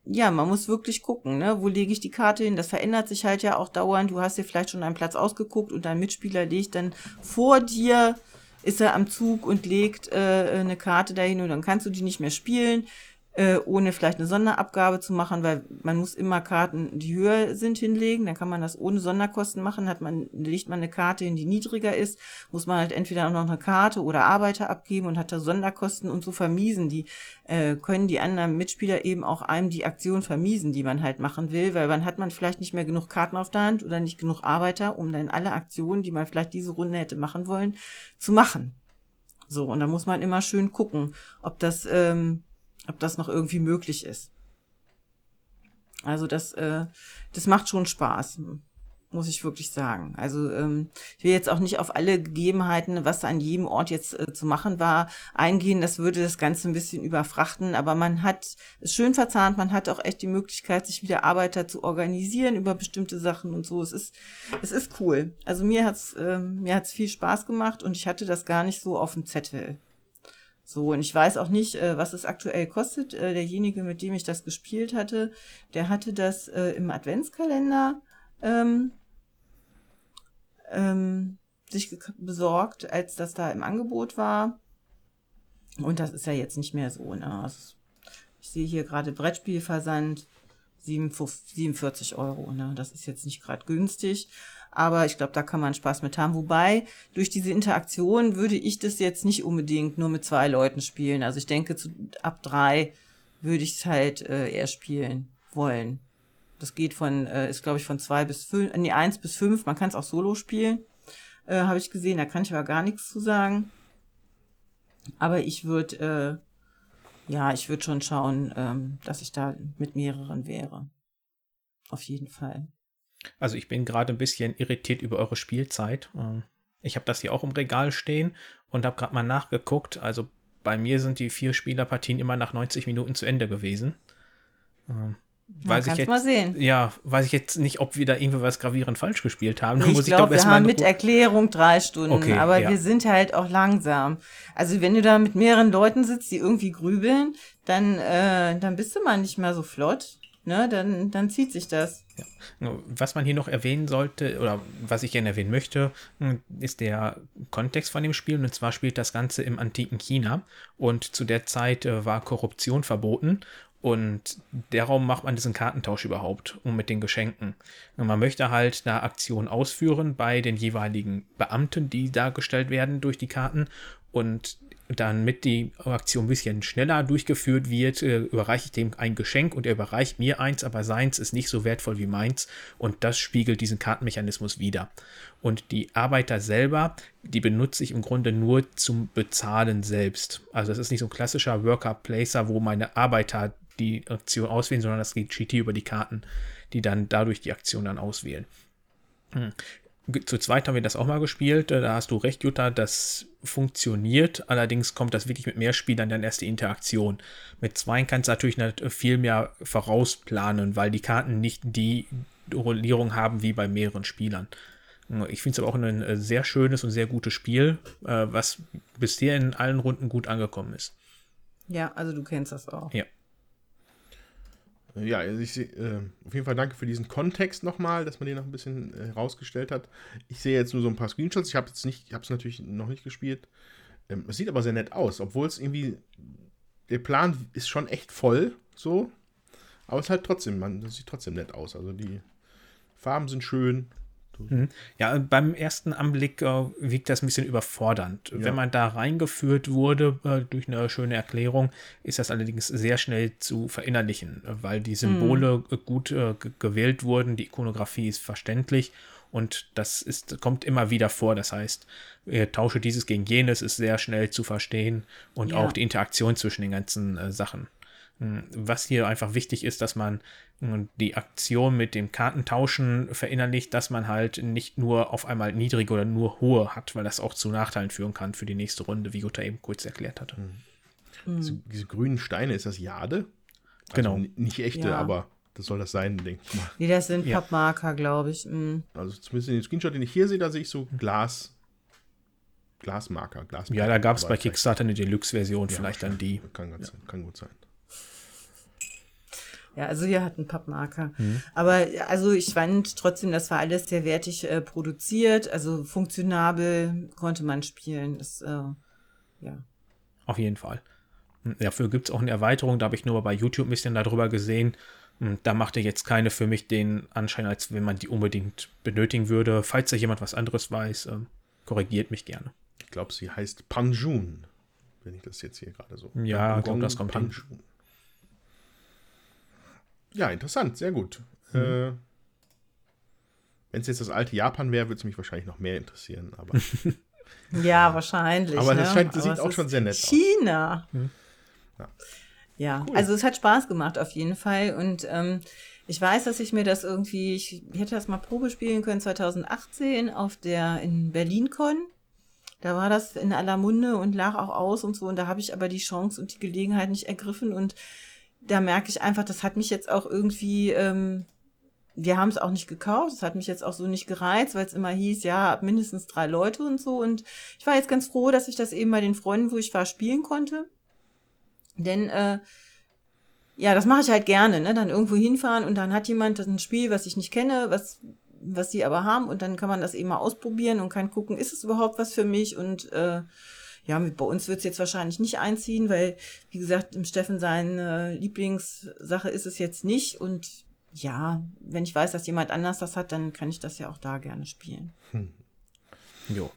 ja, man muss wirklich gucken, ne? Wo lege ich die Karte hin? Das verändert sich halt ja auch dauernd. Du hast dir vielleicht schon einen Platz ausgeguckt und dein Mitspieler legt dann vor dir ist er am Zug und legt äh, eine Karte dahin und dann kannst du die nicht mehr spielen, äh, ohne vielleicht eine Sonderabgabe zu machen, weil man muss immer Karten, die höher sind, hinlegen. Dann kann man das ohne Sonderkosten machen. Hat man, legt man eine Karte hin, die niedriger ist, muss man halt entweder auch noch eine Karte oder Arbeiter abgeben und hat da Sonderkosten und so vermiesen. Die äh, können die anderen Mitspieler eben auch einem die Aktion vermiesen, die man halt machen will, weil dann hat man vielleicht nicht mehr genug Karten auf der Hand oder nicht genug Arbeiter, um dann alle Aktionen, die man vielleicht diese Runde hätte machen wollen, zu machen. So, und da muss man immer schön gucken, ob das ähm, ob das noch irgendwie möglich ist. Also das, äh, das macht schon Spaß, muss ich wirklich sagen. Also ähm, ich will jetzt auch nicht auf alle Gegebenheiten, was an jedem Ort jetzt äh, zu machen war, eingehen. Das würde das Ganze ein bisschen überfrachten. Aber man hat es schön verzahnt. Man hat auch echt die Möglichkeit, sich wieder Arbeiter zu organisieren über bestimmte Sachen und so. Es ist, es ist cool. Also mir hat's, äh, mir hat's viel Spaß gemacht und ich hatte das gar nicht so auf dem Zettel. So, und ich weiß auch nicht, äh, was es aktuell kostet. Äh, derjenige, mit dem ich das gespielt hatte, der hatte das äh, im Adventskalender ähm, ähm, sich besorgt, als das da im Angebot war. Und das ist ja jetzt nicht mehr so. Ne? ich sehe hier gerade Brettspielversand 47 Euro. Ne? Das ist jetzt nicht gerade günstig. Aber ich glaube, da kann man Spaß mit haben. Wobei, durch diese Interaktion würde ich das jetzt nicht unbedingt nur mit zwei Leuten spielen. Also ich denke, zu, ab drei würde ich es halt äh, eher spielen wollen. Das geht von, äh, ist glaube ich von zwei bis fünf, nee, eins bis fünf. Man kann es auch solo spielen. Äh, Habe ich gesehen, da kann ich aber gar nichts zu sagen. Aber ich würde, äh, ja, ich würde schon schauen, ähm, dass ich da mit mehreren wäre. Auf jeden Fall. Also ich bin gerade ein bisschen irritiert über eure Spielzeit. Ähm, Ich habe das hier auch im Regal stehen und habe gerade mal nachgeguckt. Also bei mir sind die vier Spielerpartien immer nach 90 Minuten zu Ende gewesen. Ähm, weiß ich jetzt, mal sehen. Ja, weiß ich jetzt nicht, ob wir da irgendwie was gravierend falsch gespielt haben. Ich glaube, wir haben mit Erklärung drei Stunden, Okay, aber ja. wir sind halt auch langsam. Also wenn du da mit mehreren Leuten sitzt, die irgendwie grübeln, dann, äh, dann bist du mal nicht mehr so flott. Ne? Dann, dann zieht sich das. Was man hier noch erwähnen sollte, oder was ich gerne erwähnen möchte, hm, ist der Kontext von dem Spiel. Und zwar spielt das Ganze im antiken China. Und zu der Zeit äh, war Korruption verboten. Und darum macht man diesen Kartentausch überhaupt, um mit den Geschenken. Und man möchte halt da Aktionen ausführen bei den jeweiligen Beamten, die dargestellt werden durch die Karten. Und damit die Aktion ein bisschen schneller durchgeführt wird, äh, überreiche ich dem ein Geschenk und er überreicht mir eins, aber seins ist nicht so wertvoll wie meins und das spiegelt diesen Kartenmechanismus wider. Und die Arbeiter selber, die benutze ich im Grunde nur zum Bezahlen selbst. Also das ist nicht so ein klassischer Worker-Placer, wo meine Arbeiter die Aktion auswählen, sondern das geht GT über die Karten, die dann dadurch die Aktion dann auswählen. Zu zweit haben wir das auch mal gespielt. Äh, Da hast du recht, Jutta, das funktioniert. Allerdings kommt das wirklich mit mehr Spielern dann erst die Interaktion. Mit zwei kannst du natürlich nicht viel mehr vorausplanen, weil die Karten nicht die Rollierung haben wie bei mehreren Spielern. Ich finde es aber auch ein äh, sehr schönes und sehr gutes Spiel, äh, was bisher in allen Runden gut angekommen ist. Ja, also du kennst das auch. Ja. Ja, also ich äh, auf jeden Fall danke für diesen Kontext nochmal, dass man den noch ein bisschen äh, herausgestellt hat. Ich sehe jetzt nur so ein paar Screenshots. Ich habe jetzt nicht, ich habe es natürlich noch nicht gespielt. Ähm, es sieht aber sehr nett aus, obwohl es irgendwie, der Plan ist schon echt voll, so. Aber es halt trotzdem, man, das sieht trotzdem nett aus. Also die Farben sind schön. Ja, beim ersten Anblick äh, wirkt das ein bisschen überfordernd. Ja. Wenn man da reingeführt wurde äh, durch eine schöne Erklärung, ist das allerdings sehr schnell zu verinnerlichen, weil die Symbole äh, gut äh, ge- gewählt wurden, die Ikonografie ist verständlich und das ist, kommt immer wieder vor. Das heißt, äh, tausche dieses gegen jenes ist sehr schnell zu verstehen und Ja. auch die Interaktion zwischen den ganzen äh, Sachen. Hm, Was hier einfach wichtig ist, dass man die Aktion mit dem Kartentauschen verinnerlicht, dass man halt nicht nur auf einmal niedrige oder nur hohe hat, weil das auch zu Nachteilen führen kann für die nächste Runde, wie Jutta eben kurz erklärt hatte. Diese, diese grünen Steine, ist das Jade? Genau. Also n- nicht echte, Ja. aber das soll das sein, denke ich mal. Nee, das sind Ja. Pappmarker, glaube ich. Mm. Also zumindest in dem Screenshot, den ich hier sehe, da sehe ich so Glas, Glasmarker, Glas. Ja, da gab es bei Kickstarter eine Deluxe-Version, Ja, vielleicht dann die. Kann, ganz, kann gut sein. Ja, also hier hat einen Pappmarker. Mhm. Aber also ich fand trotzdem, das war alles sehr wertig äh, produziert, also funktionabel konnte man spielen. Das, äh, ja. Auf jeden Fall. Hm, Dafür gibt es auch eine Erweiterung, da habe ich nur bei YouTube ein bisschen darüber gesehen. Hm, Da machte jetzt keine für mich den Anschein, als wenn man die unbedingt benötigen würde. Falls da jemand was anderes weiß, ähm, korrigiert mich gerne. Ich glaube, sie heißt Panjun. Wenn ich das jetzt hier gerade so. Ja, ich glaub, Gong das kommt hin. Ja, interessant, sehr gut. Mhm. Äh, Wenn es jetzt das alte Japan wäre, würde es mich wahrscheinlich noch mehr interessieren. Aber Ja, wahrscheinlich. Aber das ne? scheint- das Aber sieht auch schon sehr nett aus. China. Ja. Ja, Cool. also es hat Spaß gemacht auf jeden Fall. Und ähm, ich weiß, dass ich mir das irgendwie, ich hätte das mal Probe spielen können 2018 auf der in BerlinCon. Da war das in aller Munde und lag auch aus und so. Und da habe ich aber die Chance und die Gelegenheit nicht ergriffen. Und da merke ich einfach, das hat mich jetzt auch irgendwie, ähm, wir haben es auch nicht gekauft. Das hat mich jetzt auch so nicht gereizt, weil es immer hieß, ja, mindestens drei Leute und so. Und ich war jetzt ganz froh, dass ich das eben bei den Freunden, wo ich war, spielen konnte. Denn äh, ja, das mache ich halt gerne, ne? Dann irgendwo hinfahren und dann hat jemand ein Spiel, was ich nicht kenne, was was die aber haben und dann kann man das eben mal ausprobieren und kann gucken, ist es überhaupt was für mich und äh, ja, bei uns wird es jetzt wahrscheinlich nicht einziehen, weil, wie gesagt, im Steffen seine Lieblingssache ist es jetzt nicht und ja, wenn ich weiß, dass jemand anders das hat, dann kann ich das ja auch da gerne spielen. Jo.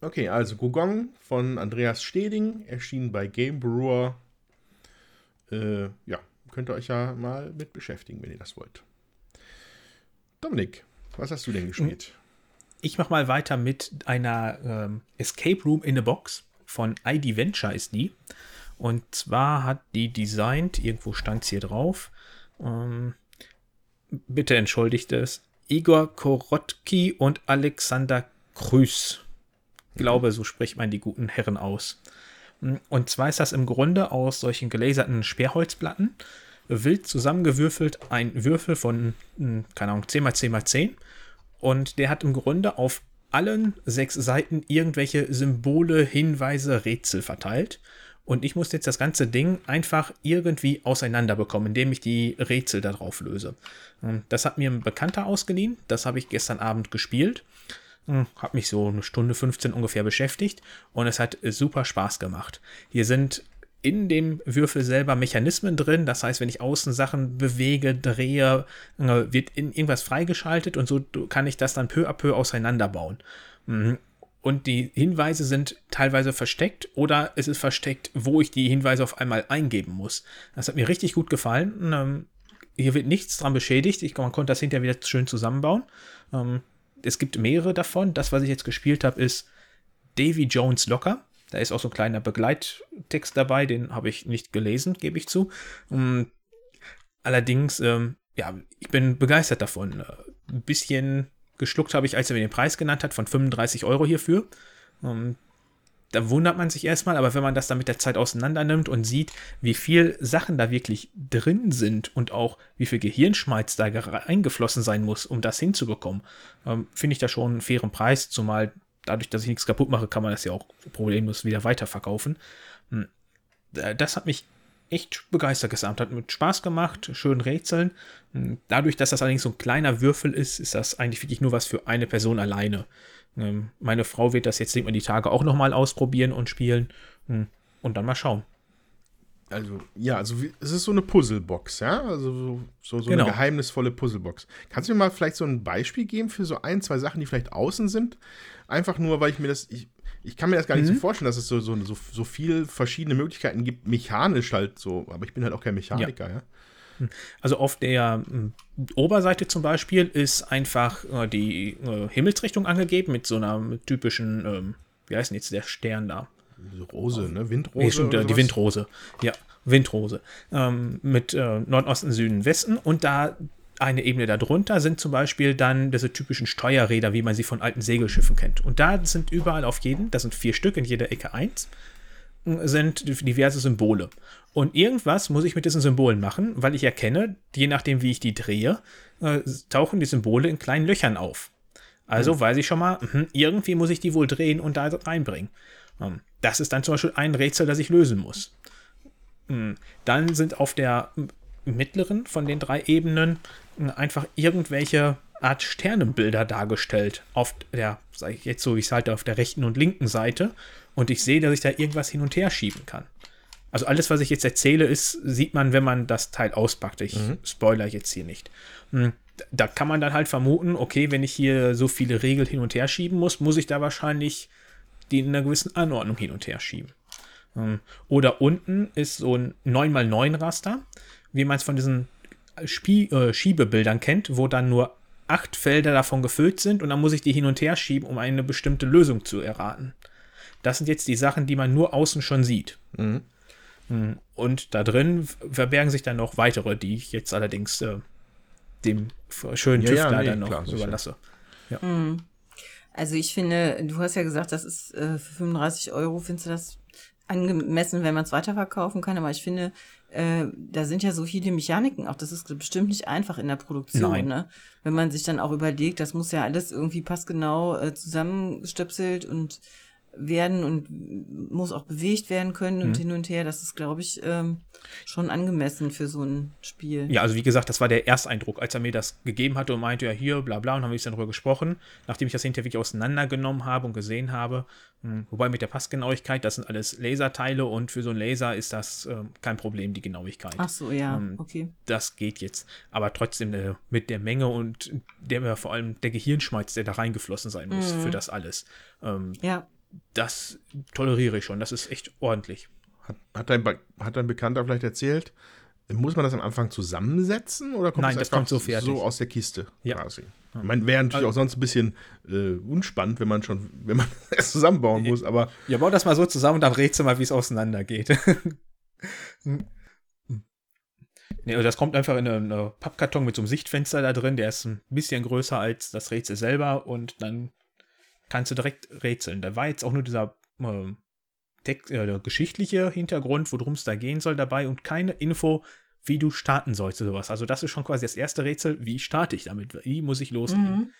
okay, also Gugong von Andreas Steding erschien bei Game Brewer. äh, ja, könnt ihr euch ja mal mit beschäftigen, wenn ihr das wollt. Dominik, was hast du denn gespielt? Ich mache mal weiter mit einer ähm, Escape Room in a Box von ID Venture ist die. Und zwar hat die designt, irgendwo stand es hier drauf, ähm, bitte entschuldigt es, Igor Korotki und Alexander Krüß. Glaube, so spricht man die guten Herren aus. Und zwar ist das im Grunde aus solchen gelaserten Sperrholzplatten wild zusammengewürfelt ein Würfel von, hm, keine Ahnung, 10 x 10 x 10. Und der hat im Grunde auf allen sechs Seiten irgendwelche Symbole, Hinweise, Rätsel verteilt. Und ich muss jetzt das ganze Ding einfach irgendwie auseinanderbekommen, indem ich die Rätsel darauf löse. Das hat mir ein Bekannter ausgeliehen. Das habe ich gestern Abend gespielt. Hm, habe mich so eine Stunde 15 ungefähr beschäftigt und es hat super Spaß gemacht. Hier sind in dem Würfel selber Mechanismen drin. Das heißt, wenn ich außen Sachen bewege, drehe, äh, wird in irgendwas freigeschaltet und so kann ich das dann peu à peu auseinanderbauen. Mhm. Und die Hinweise sind teilweise versteckt oder es ist versteckt, wo ich die Hinweise auf einmal eingeben muss. Das hat mir richtig gut gefallen. Ähm, hier wird nichts dran beschädigt. Ich, man konnte das hinterher wieder schön zusammenbauen. Ähm, es gibt mehrere davon. Das, was ich jetzt gespielt habe, ist Davy Jones Locker. Da ist auch so ein kleiner Begleittext dabei, den habe ich nicht gelesen, gebe ich zu. Um, ähm, allerdings, ähm, ja, ich bin begeistert davon. Ein bisschen geschluckt habe ich, als er mir den Preis genannt hat, von 35 Euro hierfür. Ähm, da wundert man sich erstmal, aber wenn man das dann mit der Zeit auseinander nimmt und sieht, wie viel Sachen da wirklich drin sind und auch wie viel Gehirnschmalz da eingeflossen sein muss, um das hinzubekommen, ähm, finde ich da schon einen fairen Preis, zumal dadurch, dass ich nichts kaputt mache, kann man das ja auch problemlos wieder weiterverkaufen. Hm. Das hat mich echt begeistert gesamt, hat mit Spaß gemacht, schön rätseln. Hm. Dadurch, dass das allerdings so ein kleiner Würfel ist, ist das eigentlich wirklich nur was für eine Person alleine. Ähm, meine Frau wird das jetzt, ich die Tage auch nochmal ausprobieren und spielen hm. und dann mal schauen. Also, ja, also wie, es ist so eine Puzzlebox, ja? Also so, so, so genau. eine geheimnisvolle Puzzlebox. Kannst du mir mal vielleicht so ein Beispiel geben für so ein, zwei Sachen, die vielleicht außen sind? Einfach nur, weil ich mir das, ich, ich kann mir das gar nicht mhm. so vorstellen, dass es so, so, so, so viel verschiedene Möglichkeiten gibt, mechanisch halt so, aber ich bin halt auch kein Mechaniker, ja. ja? Hm. Also auf der hm, Oberseite zum Beispiel ist einfach äh, die äh, Himmelsrichtung angegeben mit so einer typischen, ähm, wie heißt denn jetzt der Stern da? Rose, ne? Windrose. Nee, stimmt, die Windrose. Ja, Windrose. Ähm, mit äh, Nordosten, Süden, Westen. Und da eine Ebene darunter sind zum Beispiel dann diese typischen Steuerräder, wie man sie von alten Segelschiffen kennt. Und da sind überall auf jeden, das sind vier Stück, in jeder Ecke eins, sind diverse Symbole. Und irgendwas muss ich mit diesen Symbolen machen, weil ich erkenne, je nachdem, wie ich die drehe, äh, tauchen die Symbole in kleinen Löchern auf. Also mhm. weiß ich schon mal, mh, irgendwie muss ich die wohl drehen und da reinbringen. Ähm, das ist dann zum Beispiel ein Rätsel, das ich lösen muss. Mhm. Dann sind auf der mittleren von den drei Ebenen einfach irgendwelche Art Sternenbilder dargestellt. Auf der, sage ich jetzt so, ich halte auf der rechten und linken Seite und ich sehe, dass ich da irgendwas hin und her schieben kann. Also alles, was ich jetzt erzähle, ist, sieht man, wenn man das Teil auspackt. Ich mhm. spoiler jetzt hier nicht. Hm, da kann man dann halt vermuten, okay, wenn ich hier so viele Regeln hin und her schieben muss, muss ich da wahrscheinlich die in einer gewissen Anordnung hin und her schieben. Hm, oder unten ist so ein 9x9 Raster, wie man es von diesen Spie äh, Schiebebildern kennt, wo dann nur acht Felder davon gefüllt sind und dann muss ich die hin und her schieben, um eine bestimmte Lösung zu erraten. Das sind jetzt die Sachen, die man nur außen schon sieht. Mhm. Hm, und da drin verbergen sich dann noch weitere, die ich jetzt allerdings äh, dem schönen ja, Tüftler ja, nee, dann noch klar, überlasse. Ja. Mhm. Also ich finde, du hast ja gesagt, das ist äh, für 35 Euro, findest du das angemessen, wenn man es weiterverkaufen kann, aber ich finde, äh, da sind ja so viele Mechaniken auch, das ist bestimmt nicht einfach in der Produktion, Nein. ne? Wenn man sich dann auch überlegt, das muss ja alles irgendwie passgenau äh, zusammenstöpselt und werden und muss auch bewegt werden können und mhm. hin und her. Das ist, glaube ich, ähm, schon angemessen für so ein Spiel. Ja, also wie gesagt, das war der Ersteindruck, als er mir das gegeben hatte und meinte, ja, hier, bla bla, und haben wir dann darüber gesprochen, nachdem ich das hinterher wirklich auseinandergenommen habe und gesehen habe. Hm, wobei mit der Passgenauigkeit, das sind alles Laserteile und für so ein Laser ist das äh, kein Problem, die Genauigkeit. Ach so, ja, ähm, okay. Das geht jetzt. Aber trotzdem äh, mit der Menge und der vor allem der Gehirnschmalz, der da reingeflossen sein muss mhm. für das alles. Ähm, ja das toleriere ich schon. Das ist echt ordentlich. Hat, hat, dein, hat dein Bekannter vielleicht erzählt, muss man das am Anfang zusammensetzen oder kommt Nein, das das kommt so fertig. so aus der Kiste Ja. quasi? Ich meine, wäre natürlich auch sonst ein bisschen äh, unspannend, wenn man schon, wenn man es zusammenbauen muss, aber Ja, bau das mal so zusammen und dann rätst du mal, wie es auseinandergeht. nee, also das kommt einfach in einen Pappkarton mit so einem Sichtfenster da drin, der ist ein bisschen größer als das Rätsel selber und dann kannst du direkt rätseln. Da war jetzt auch nur dieser ähm, Text, äh, der geschichtliche Hintergrund, worum es da gehen soll, dabei und keine Info, wie du starten sollst oder sowas. Also das ist schon quasi das erste Rätsel. Wie starte ich damit? Wie muss ich loslegen? Mhm.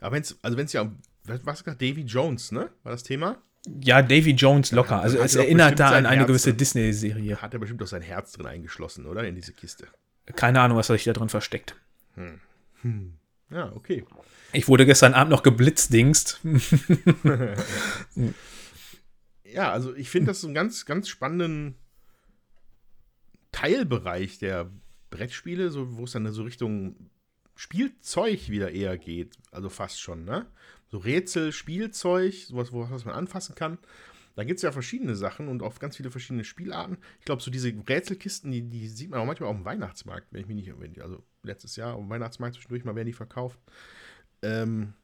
Aber wenn es, also wenn es ja, um- was gesagt, Davy Jones, ne? War das Thema? Ja, Davy Jones locker. Also es erinnert da an eine Herz gewisse. Disney-Serie. Hat er bestimmt doch sein Herz drin eingeschlossen, oder? In diese Kiste. Keine Ahnung, was sich da drin versteckt. Ja, okay. Ich wurde gestern Abend noch geblitzdingst. Ja, also ich finde das so einen ganz, ganz spannenden Teilbereich der Brettspiele, so, wo es dann so Richtung Spielzeug wieder eher geht. Also fast schon, ne? So Rätsel, Spielzeug, sowas, was man anfassen kann. Da gibt es ja verschiedene Sachen und auch ganz viele verschiedene Spielarten. Ich glaube, so diese Rätselkisten, die, die sieht man auch manchmal auf dem Weihnachtsmarkt, wenn ich mich nicht, die, also letztes Jahr auf dem Weihnachtsmarkt zwischendurch mal werden die verkauft. Ähm,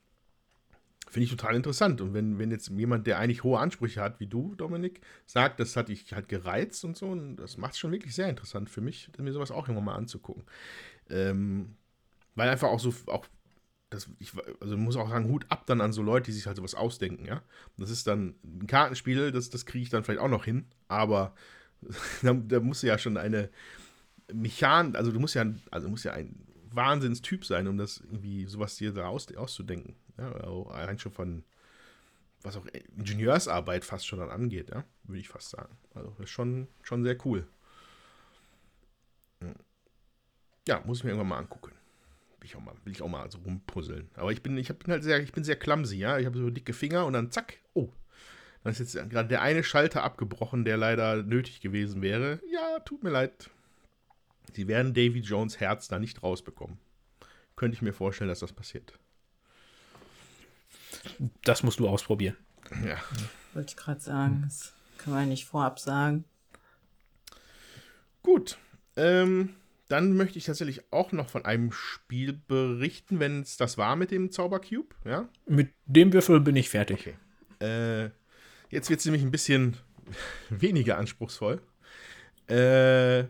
Finde ich total interessant. Und wenn, wenn jetzt jemand, der eigentlich hohe Ansprüche hat, wie du, Dominik, sagt, das hat dich halt gereizt und so, und das macht es schon wirklich sehr interessant für mich, mir sowas auch irgendwann mal anzugucken. Ähm, weil einfach auch so, auch, das, ich also muss auch sagen, Hut ab dann an so Leute, die sich halt sowas ausdenken, ja. Das ist dann ein Kartenspiel, das, das kriege ich dann vielleicht auch noch hin, aber da, da muss ja schon eine Mechan, also du musst ja, also du musst ja ein Wahnsinnstyp sein, um das irgendwie sowas dir da aus, auszudenken. Ja, auch allein schon von was auch Ingenieursarbeit fast schon dann angeht, ja, würde ich fast sagen. Also das ist schon, schon sehr cool. Ja, muss ich mir irgendwann mal angucken. Will ich auch mal, will ich auch mal so rumpuzzeln. Aber ich bin, ich bin halt sehr, ich bin sehr clumsy, ja. Ich habe so dicke Finger und dann zack, oh. Dann ist jetzt gerade der eine Schalter abgebrochen, der leider nötig gewesen wäre. Ja, tut mir leid. Sie werden Davy Jones Herz da nicht rausbekommen. Könnte ich mir vorstellen, dass das passiert. Das musst du ausprobieren. Ja. Wollte ich gerade sagen. Das kann man nicht vorab sagen. Gut. Ähm, dann möchte ich tatsächlich auch noch von einem Spiel berichten, wenn es das war mit dem Zaubercube. Ja. Mit dem Würfel bin ich fertig. Okay. Äh, jetzt wird es nämlich ein bisschen weniger anspruchsvoll. Äh,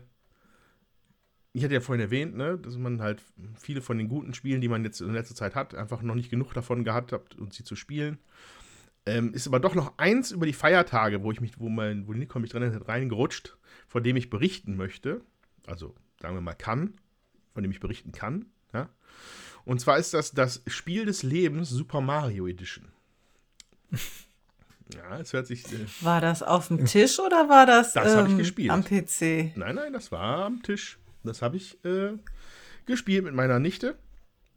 ich hatte ja vorhin erwähnt, ne, dass man halt viele von den guten Spielen, die man jetzt in letzter Zeit hat, einfach noch nicht genug davon gehabt hat, um sie zu spielen. Ähm, ist aber doch noch eins über die Feiertage, wo ich mich, wo mein, wo Nico mich dran hat, reingerutscht, von dem ich berichten möchte. Also, sagen wir mal, kann, von dem ich berichten kann. Ja. Und zwar ist das das Spiel des Lebens Super Mario Edition. Ja, es hört sich. Äh, War das auf dem Tisch oder war das, Das hab ich ähm, gespielt. am PC? nein, nein, das war am Tisch. Das habe ich äh, gespielt mit meiner Nichte.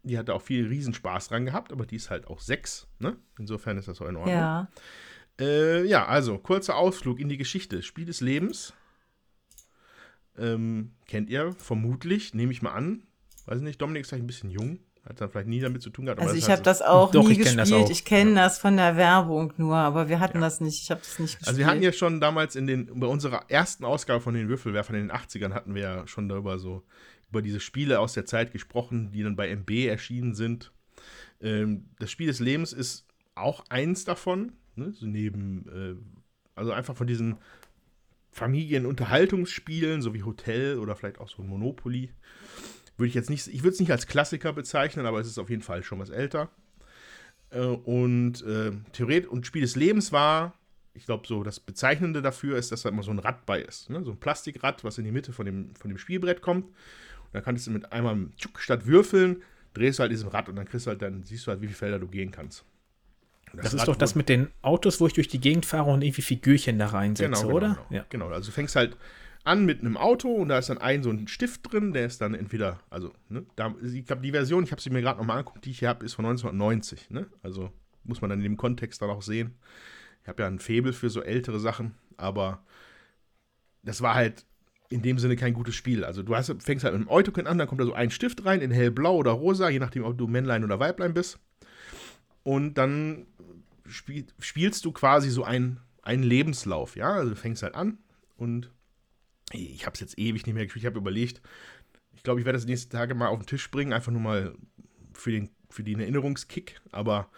Die hatte auch viel Riesenspaß dran gehabt, aber die ist halt auch sechs. Ne? Insofern ist das so in Ordnung. Ja. Äh, ja, also kurzer Ausflug in die Geschichte. Spiel des Lebens. Ähm, kennt ihr vermutlich, nehme ich mal an. Weiß nicht, Dominik ist vielleicht ein bisschen jung. Hat dann vielleicht nie damit zu tun gehabt. Also ich ist habe halt das auch Doch, nie ich kenn das gespielt. auch. Ich kenne das von der Werbung nur, aber wir hatten das nicht. Ich habe das nicht gespielt. Also wir hatten ja schon damals in den, bei unserer ersten Ausgabe von den Würfelwerfern in den 80ern hatten wir ja schon darüber so, über diese Spiele aus der Zeit gesprochen, die dann bei MB erschienen sind. Ähm, das Spiel des Lebens ist auch eins davon, ne? so neben, äh, also einfach von diesen Familienunterhaltungsspielen, so wie Hotel oder vielleicht auch so ein Monopoly. Würde ich jetzt nicht, ich würde es nicht als Klassiker bezeichnen, aber es ist auf jeden Fall schon was älter. Äh, und äh, Theoret und Spiel des Lebens war, ich glaube, so das Bezeichnende dafür ist, dass da immer so ein Rad bei ist. Ne? So ein Plastikrad, was in die Mitte von dem, von dem Spielbrett kommt. Und da kannst du mit einmal statt Würfeln, drehst du halt diesem Rad und dann kriegst du halt, dann siehst du halt, wie viele Felder du gehen kannst. Und Das ist doch das mit den Autos, wo ich durch die Gegend fahre und irgendwie Figürchen da reinsetze, Genau, genau, oder? Genau. Ja. genau, also du fängst halt an mit einem Auto und da ist dann ein so ein Stift drin, der ist dann entweder, also, ne, da, ich glaube, die Version, ich habe sie mir gerade nochmal angeguckt, die ich hier habe, ist von 1990, ne? Also muss man dann in dem Kontext dann auch sehen. Ich habe ja ein Faible für so ältere Sachen, aber das war halt in dem Sinne kein gutes Spiel. Also du hast, fängst halt mit einem Autokin an, dann kommt da so ein Stift rein, in hellblau oder rosa, je nachdem, ob du Männlein oder Weiblein bist. Und dann spiel, spielst du quasi so einen, einen Lebenslauf, ja? Also du fängst halt an und ich habe es jetzt ewig nicht mehr gespielt. Ich habe überlegt, ich glaube, ich werde das nächste Tage mal auf den Tisch bringen, einfach nur mal für den, für den Erinnerungskick. Aber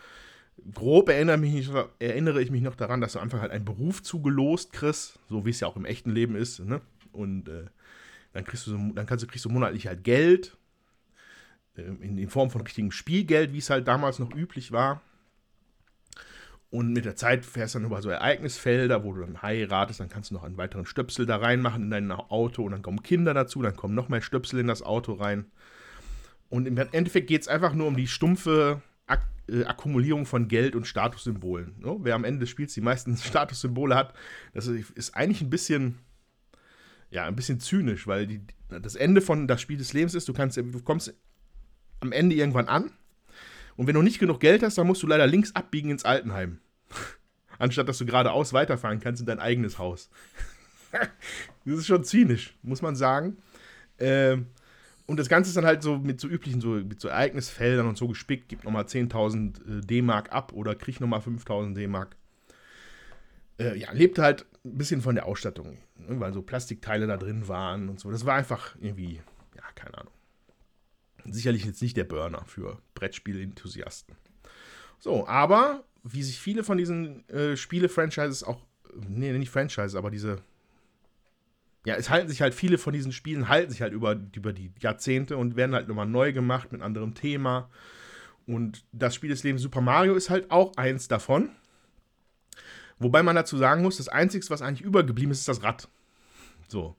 grob erinnere, mich, erinnere ich mich noch daran, dass du einfach halt einen Beruf zugelost kriegst, so wie es ja auch im echten Leben ist. Ne? Und äh, dann kriegst du so, dann kannst kriegst du monatlich halt Geld äh, in, in Form von richtigem Spielgeld, wie es halt damals noch üblich war. Und mit der Zeit fährst du dann über so Ereignisfelder, wo du dann heiratest, dann kannst du noch einen weiteren Stöpsel da reinmachen in dein Auto und dann kommen Kinder dazu, dann kommen noch mehr Stöpsel in das Auto rein. Und im Endeffekt geht es einfach nur um die stumpfe Ak äh, Akkumulierung von Geld und Statussymbolen. Ne? Wer am Ende des Spiels die meisten Statussymbole hat, das ist eigentlich ein bisschen, ja, ein bisschen zynisch, weil die, das Ende von das Spiel des Lebens ist, du kannst, du kommst am Ende irgendwann an und wenn du nicht genug Geld hast, dann musst du leider links abbiegen ins Altenheim. Anstatt dass du geradeaus weiterfahren kannst in dein eigenes Haus. das ist schon zynisch, muss man sagen. Ähm, und das Ganze ist dann halt so mit so üblichen, so, mit so Ereignisfeldern und so gespickt, gib nochmal 10.000 äh, D-Mark ab oder krieg nochmal 5.000 D-Mark. Äh, ja, lebt halt ein bisschen von der Ausstattung, ne, weil so Plastikteile da drin waren und so. Das war einfach irgendwie, ja, keine Ahnung. Sicherlich jetzt nicht der Burner für Brettspiel-Enthusiasten. So, aber wie sich viele von diesen äh, Spiele-Franchises auch, nee, nicht Franchises, aber diese ja, es halten sich halt viele von diesen Spielen, halten sich halt über, über die Jahrzehnte und werden halt nochmal neu gemacht mit anderem Thema. Und das Spiel des Lebens Super Mario ist halt auch eins davon. Wobei man dazu sagen muss, das Einzige, was eigentlich übergeblieben ist, ist das Rad. So.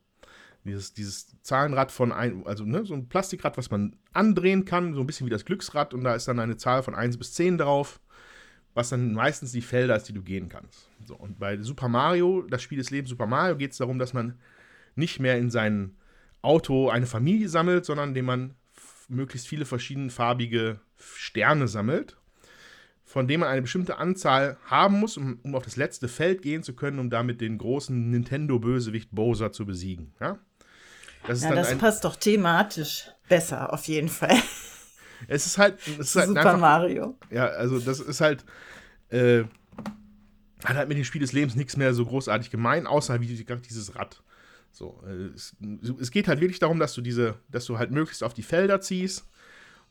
Dieses, dieses Zahlenrad von ein, also ne, so ein Plastikrad, was man andrehen kann, so ein bisschen wie das Glücksrad, und da ist dann eine Zahl von 1 bis 10 drauf, was dann meistens die Felder ist, die du gehen kannst. So, und bei Super Mario, das Spiel des Lebens Super Mario, geht es darum, dass man nicht mehr in sein Auto eine Familie sammelt, sondern indem man möglichst viele verschiedenfarbige Sterne sammelt, von denen man eine bestimmte Anzahl haben muss, um, um auf das letzte Feld gehen zu können, um damit den großen Nintendo-Bösewicht Bowser zu besiegen. Ja, das, ja, das passt doch thematisch besser, auf jeden Fall. Es ist halt. Es ist halt Super einfach, Mario. Ja, also das ist halt. Äh, hat halt mit dem Spiel des Lebens nichts mehr so großartig gemein, außer wie gesagt dieses Rad. So, äh, es, es, geht halt wirklich darum, dass du diese, dass du halt möglichst auf die Felder ziehst,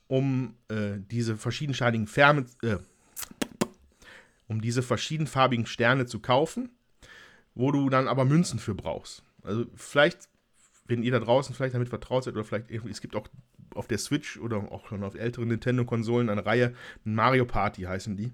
um äh, diese verschiedenscheinigen Färme, äh, um diese verschiedenfarbigen Sterne zu kaufen, wo du dann aber Münzen für brauchst. Also vielleicht, wenn ihr da draußen vielleicht damit vertraut seid oder vielleicht irgendwie, es gibt auch auf der Switch oder auch schon auf älteren Nintendo-Konsolen eine Reihe, Mario Party heißen die.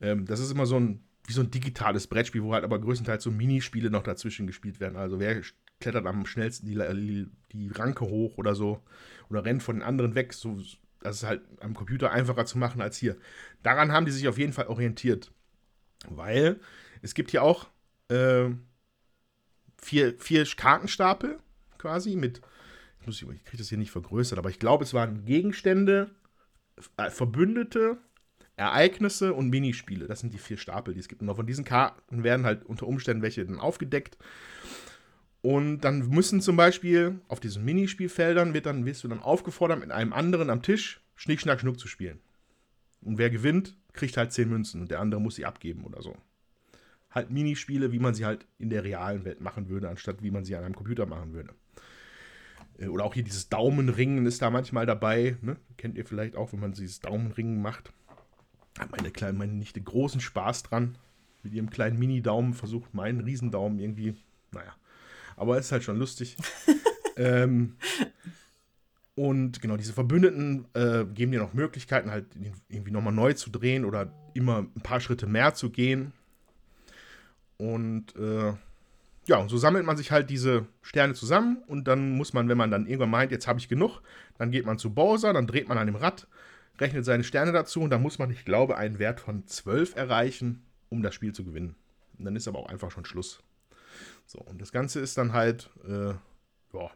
Ähm, das ist immer so ein wie so ein digitales Brettspiel, wo halt aber größtenteils so Minispiele noch dazwischen gespielt werden. Also wer klettert am schnellsten die, die Ranke hoch oder so oder rennt von den anderen weg. So, das ist halt am Computer einfacher zu machen als hier. Daran haben die sich auf jeden Fall orientiert. Weil es gibt hier auch äh, vier, vier Kartenstapel quasi mit, ich, muss, ich kriege das hier nicht vergrößert, aber ich glaube, es waren Gegenstände, äh, Verbündete, Ereignisse und Minispiele. Das sind die vier Stapel, die es gibt. Und von diesen Karten werden halt unter Umständen welche dann aufgedeckt. Und dann müssen zum Beispiel auf diesen Minispielfeldern wird dann, wirst du dann aufgefordert, mit einem anderen am Tisch Schnick, Schnack, Schnuck zu spielen. Und wer gewinnt, kriegt halt zehn Münzen und der andere muss sie abgeben oder so. Halt Minispiele, wie man sie halt in der realen Welt machen würde, anstatt wie man sie an einem Computer machen würde. Äh, oder auch hier dieses Daumenringen ist da manchmal dabei. Ne? Kennt ihr vielleicht auch, wenn man dieses Daumenringen macht hat meine kleine, meine Nichte großen Spaß dran. Mit ihrem kleinen Mini-Daumen versucht, meinen Riesendaumen irgendwie, naja. Aber es ist halt schon lustig. ähm, und genau, diese Verbündeten äh, geben dir noch Möglichkeiten, halt irgendwie nochmal neu zu drehen oder immer ein paar Schritte mehr zu gehen. Und äh, ja, und so sammelt man sich halt diese Sterne zusammen und dann muss man, wenn man dann irgendwann meint, jetzt habe ich genug, dann geht man zu Bowser, dann dreht man an dem Rad rechnet seine Sterne dazu und dann muss man, ich glaube, einen Wert von 12 erreichen, um das Spiel zu gewinnen. Und dann ist aber auch einfach schon Schluss. So, und das Ganze ist dann halt, äh, ja.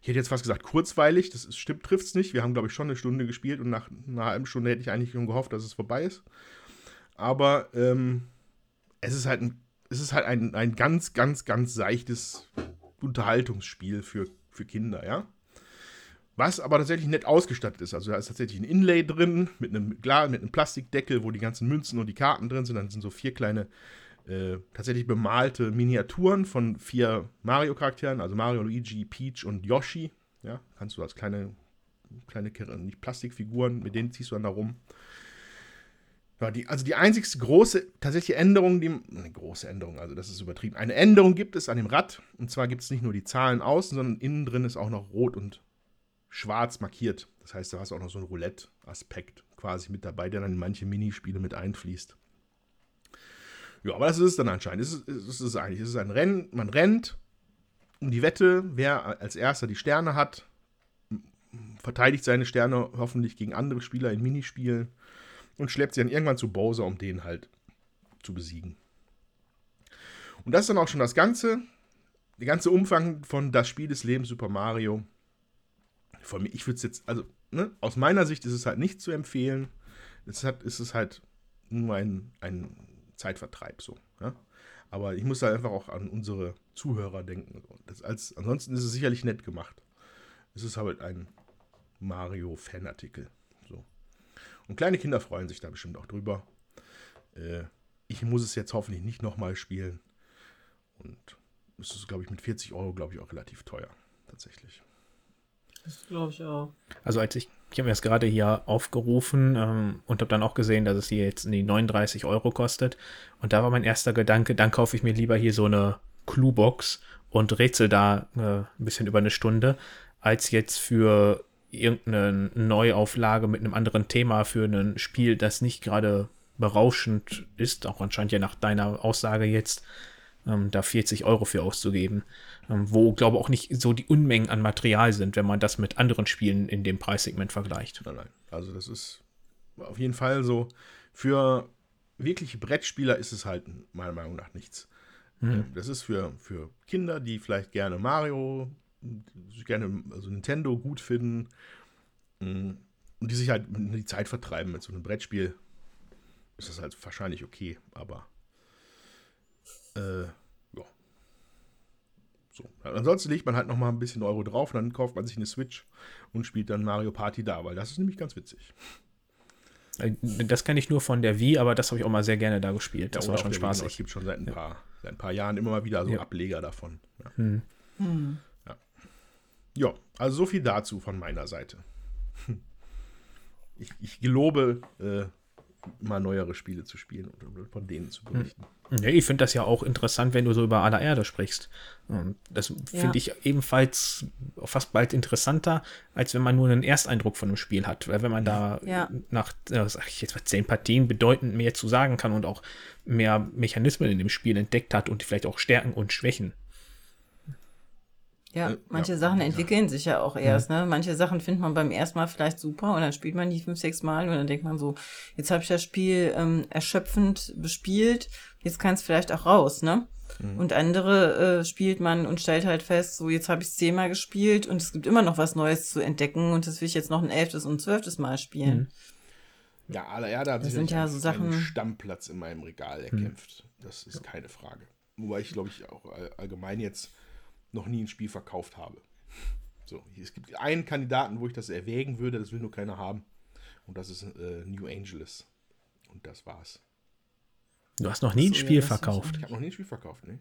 Ich hätte jetzt fast gesagt kurzweilig, das ist, stimmt, trifft es nicht. Wir haben, glaube ich, schon eine Stunde gespielt und nach einer halben Stunde hätte ich eigentlich schon gehofft, dass es vorbei ist. Aber ähm, es ist halt, ein, es ist halt ein, ein ganz, ganz, ganz seichtes Unterhaltungsspiel für, für Kinder, ja. Was aber tatsächlich nett ausgestattet ist. Also da ist tatsächlich ein Inlay drin mit einem, mit einem Plastikdeckel, wo die ganzen Münzen und die Karten drin sind. Dann sind so vier kleine äh, tatsächlich bemalte Miniaturen von vier Mario-Charakteren, also Mario, Luigi, Peach und Yoshi. Ja, kannst du als kleine, kleine nicht Plastikfiguren, mit denen ziehst du dann da rum. Ja, die, also die einzigste große tatsächliche Änderung, die, eine große Änderung, also das ist übertrieben. Eine Änderung gibt es an dem Rad. Und zwar gibt es nicht nur die Zahlen außen, sondern innen drin ist auch noch rot und schwarz markiert. Das heißt, da hast du auch noch so einen Roulette-Aspekt quasi mit dabei, der dann in manche Minispiele mit einfließt. Ja, aber das ist es dann anscheinend. Es ist, es ist eigentlich. Es ist ein Rennen. Man rennt um die Wette, wer als erster die Sterne hat, verteidigt seine Sterne hoffentlich gegen andere Spieler in Minispielen und schleppt sie dann irgendwann zu Bowser, um den halt zu besiegen. Und das ist dann auch schon das Ganze, der ganze Umfang von das Spiel des Lebens Super Mario. Von mir, ich würde es jetzt, also ne, aus meiner Sicht ist es halt nicht zu empfehlen. Es hat, ist es halt nur ein, ein Zeitvertreib so. Ja? Aber ich muss da einfach auch an unsere Zuhörer denken. Das als, ansonsten ist es sicherlich nett gemacht. Es ist halt ein Mario-Fanartikel. Und kleine Kinder freuen sich da bestimmt auch drüber. Äh, ich muss es jetzt hoffentlich nicht nochmal spielen. Und es ist, glaube ich, mit 40 Euro, glaube ich, auch relativ teuer. Tatsächlich. Das glaube ich auch. Also als ich, ich habe mir das gerade hier aufgerufen ähm, und habe dann auch gesehen, dass es hier jetzt die 39 Euro kostet. Und da war mein erster Gedanke, dann kaufe ich mir lieber hier so eine Cluebox und rätsel da äh, ein bisschen über eine Stunde, als jetzt für irgendeine Neuauflage mit einem anderen Thema für ein Spiel, das nicht gerade berauschend ist, auch anscheinend ja nach deiner Aussage jetzt, ähm, da 40 Euro für auszugeben, ähm, wo, glaube ich, auch nicht so die Unmengen an Material sind, wenn man das mit anderen Spielen in dem Preissegment vergleicht. Nein, nein. Also das ist auf jeden Fall so, für wirkliche Brettspieler ist es halt meiner Meinung nach nichts. Hm. Das ist für, für Kinder, die vielleicht gerne Mario gerne also Nintendo gut finden mm, und die sich halt die Zeit vertreiben mit so einem Brettspiel, ist das halt wahrscheinlich okay, aber äh, ja. So. Ansonsten legt man halt noch mal ein bisschen Euro drauf und dann kauft man sich eine Switch und spielt dann Mario Party da, weil das ist nämlich ganz witzig. Äh, das kenne ich nur von der Wii, aber das habe ich auch mal sehr gerne da gespielt. Das ja, war schon spaßig. Es gibt schon seit ein, paar, seit ein paar Jahren immer mal wieder so ja. Ableger davon. Ja. Hm. Hm. Ja, also so viel dazu von meiner Seite. Ich, ich gelobe, äh, mal neuere Spiele zu spielen und von denen zu berichten. Ja, ich finde das ja auch interessant, wenn du so über aller Erde sprichst. Das finde ja. ich ebenfalls fast bald interessanter, als wenn man nur einen Ersteindruck von einem Spiel hat. Weil wenn man da ja. nach, äh, sag ich jetzt mal, zehn Partien bedeutend mehr zu sagen kann und auch mehr Mechanismen in dem Spiel entdeckt hat und vielleicht auch Stärken und Schwächen. Ja, äh, manche ja, Sachen entwickeln sich ja auch erst. Ne? Manche Sachen findet man beim ersten Mal vielleicht super und dann spielt man die fünf, sechs Mal und dann denkt man so, jetzt habe ich das Spiel ähm, erschöpfend bespielt, jetzt kann es vielleicht auch raus, ne? Mhm. Und andere äh, spielt man und stellt halt fest, so jetzt habe ich es zehnmal gespielt und es gibt immer noch was Neues zu entdecken und das will ich jetzt noch ein elftes und zwölftes Mal spielen. Mhm. Ja, aller Erde hat sich sind ja so Sachen Stammplatz in meinem Regal erkämpft. Mhm. Das ist keine Frage. Wobei ich, glaube ich, auch allgemein jetzt noch nie ein Spiel verkauft habe. So, es gibt einen Kandidaten, wo ich das erwägen würde, das will nur keiner haben. Und das ist äh, New Angeles. Und das war's. Du hast noch nie ein Spiel ja, verkauft. Ich habe noch nie ein Spiel verkauft, ne?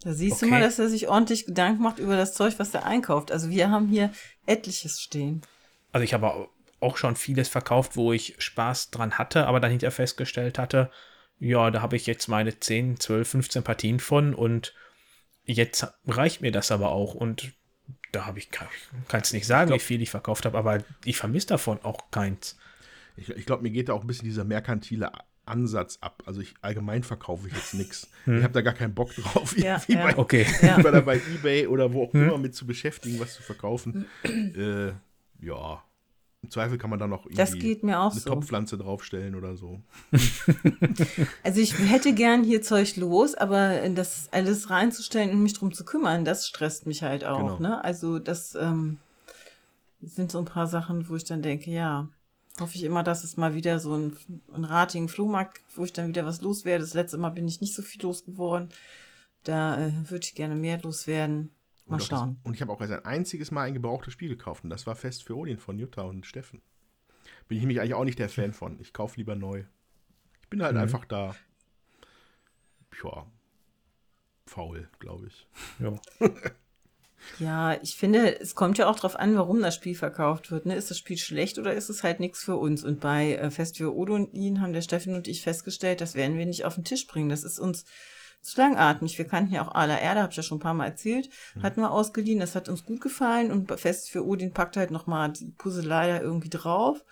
Da siehst okay. du mal, dass er sich ordentlich Gedanken macht über das Zeug, was er einkauft. Also wir haben hier etliches stehen. Also ich habe auch schon vieles verkauft, wo ich Spaß dran hatte, aber dann hinterher festgestellt hatte, ja, da habe ich jetzt meine 10, 12, 15 Partien von und Jetzt reicht mir das aber auch und da habe ich, kann es nicht sagen, glaub, wie viel ich verkauft habe, aber ich vermisse davon auch keins. Ich, ich glaube, mir geht da auch ein bisschen dieser merkantile Ansatz ab. Also ich allgemein verkaufe ich jetzt nichts. Hm. Ich habe da gar keinen Bock drauf, ja, ja. Bei, okay. ja. bei eBay oder wo auch hm. immer mit zu beschäftigen, was zu verkaufen. äh, ja, im Zweifel kann man da noch auch eine so. Topfpflanze draufstellen oder so. also ich hätte gern hier Zeug los, aber das alles reinzustellen und mich drum zu kümmern, das stresst mich halt auch. Genau. Ne? Also das ähm, sind so ein paar Sachen, wo ich dann denke, ja, hoffe ich immer, dass es mal wieder so ein, ein ratigen Flohmarkt, wo ich dann wieder was loswerde. Das letzte Mal bin ich nicht so viel losgeworden. Da äh, würde ich gerne mehr loswerden. Mal und schauen. Das, und ich habe auch erst ein einziges Mal ein gebrauchtes Spiel gekauft und das war Fest für Odin von Jutta und Steffen. Bin ich mich eigentlich auch nicht der Fan von. Ich kaufe lieber neu. Ich bin halt mhm. einfach da. ja, faul, glaube ich. Ja. Ja, ich finde, es kommt ja auch drauf an, warum das Spiel verkauft wird. Ne? Ist das Spiel schlecht oder ist es halt nichts für uns? Und bei äh, Fest für ihn haben der Steffen und ich festgestellt, das werden wir nicht auf den Tisch bringen. Das ist uns zu langatmig. Wir kannten ja auch Ala Erde, habe ich ja schon ein paar Mal erzählt, mhm. hatten wir ausgeliehen. Das hat uns gut gefallen und Fest für Odin packt halt nochmal die Puzzle leider irgendwie drauf.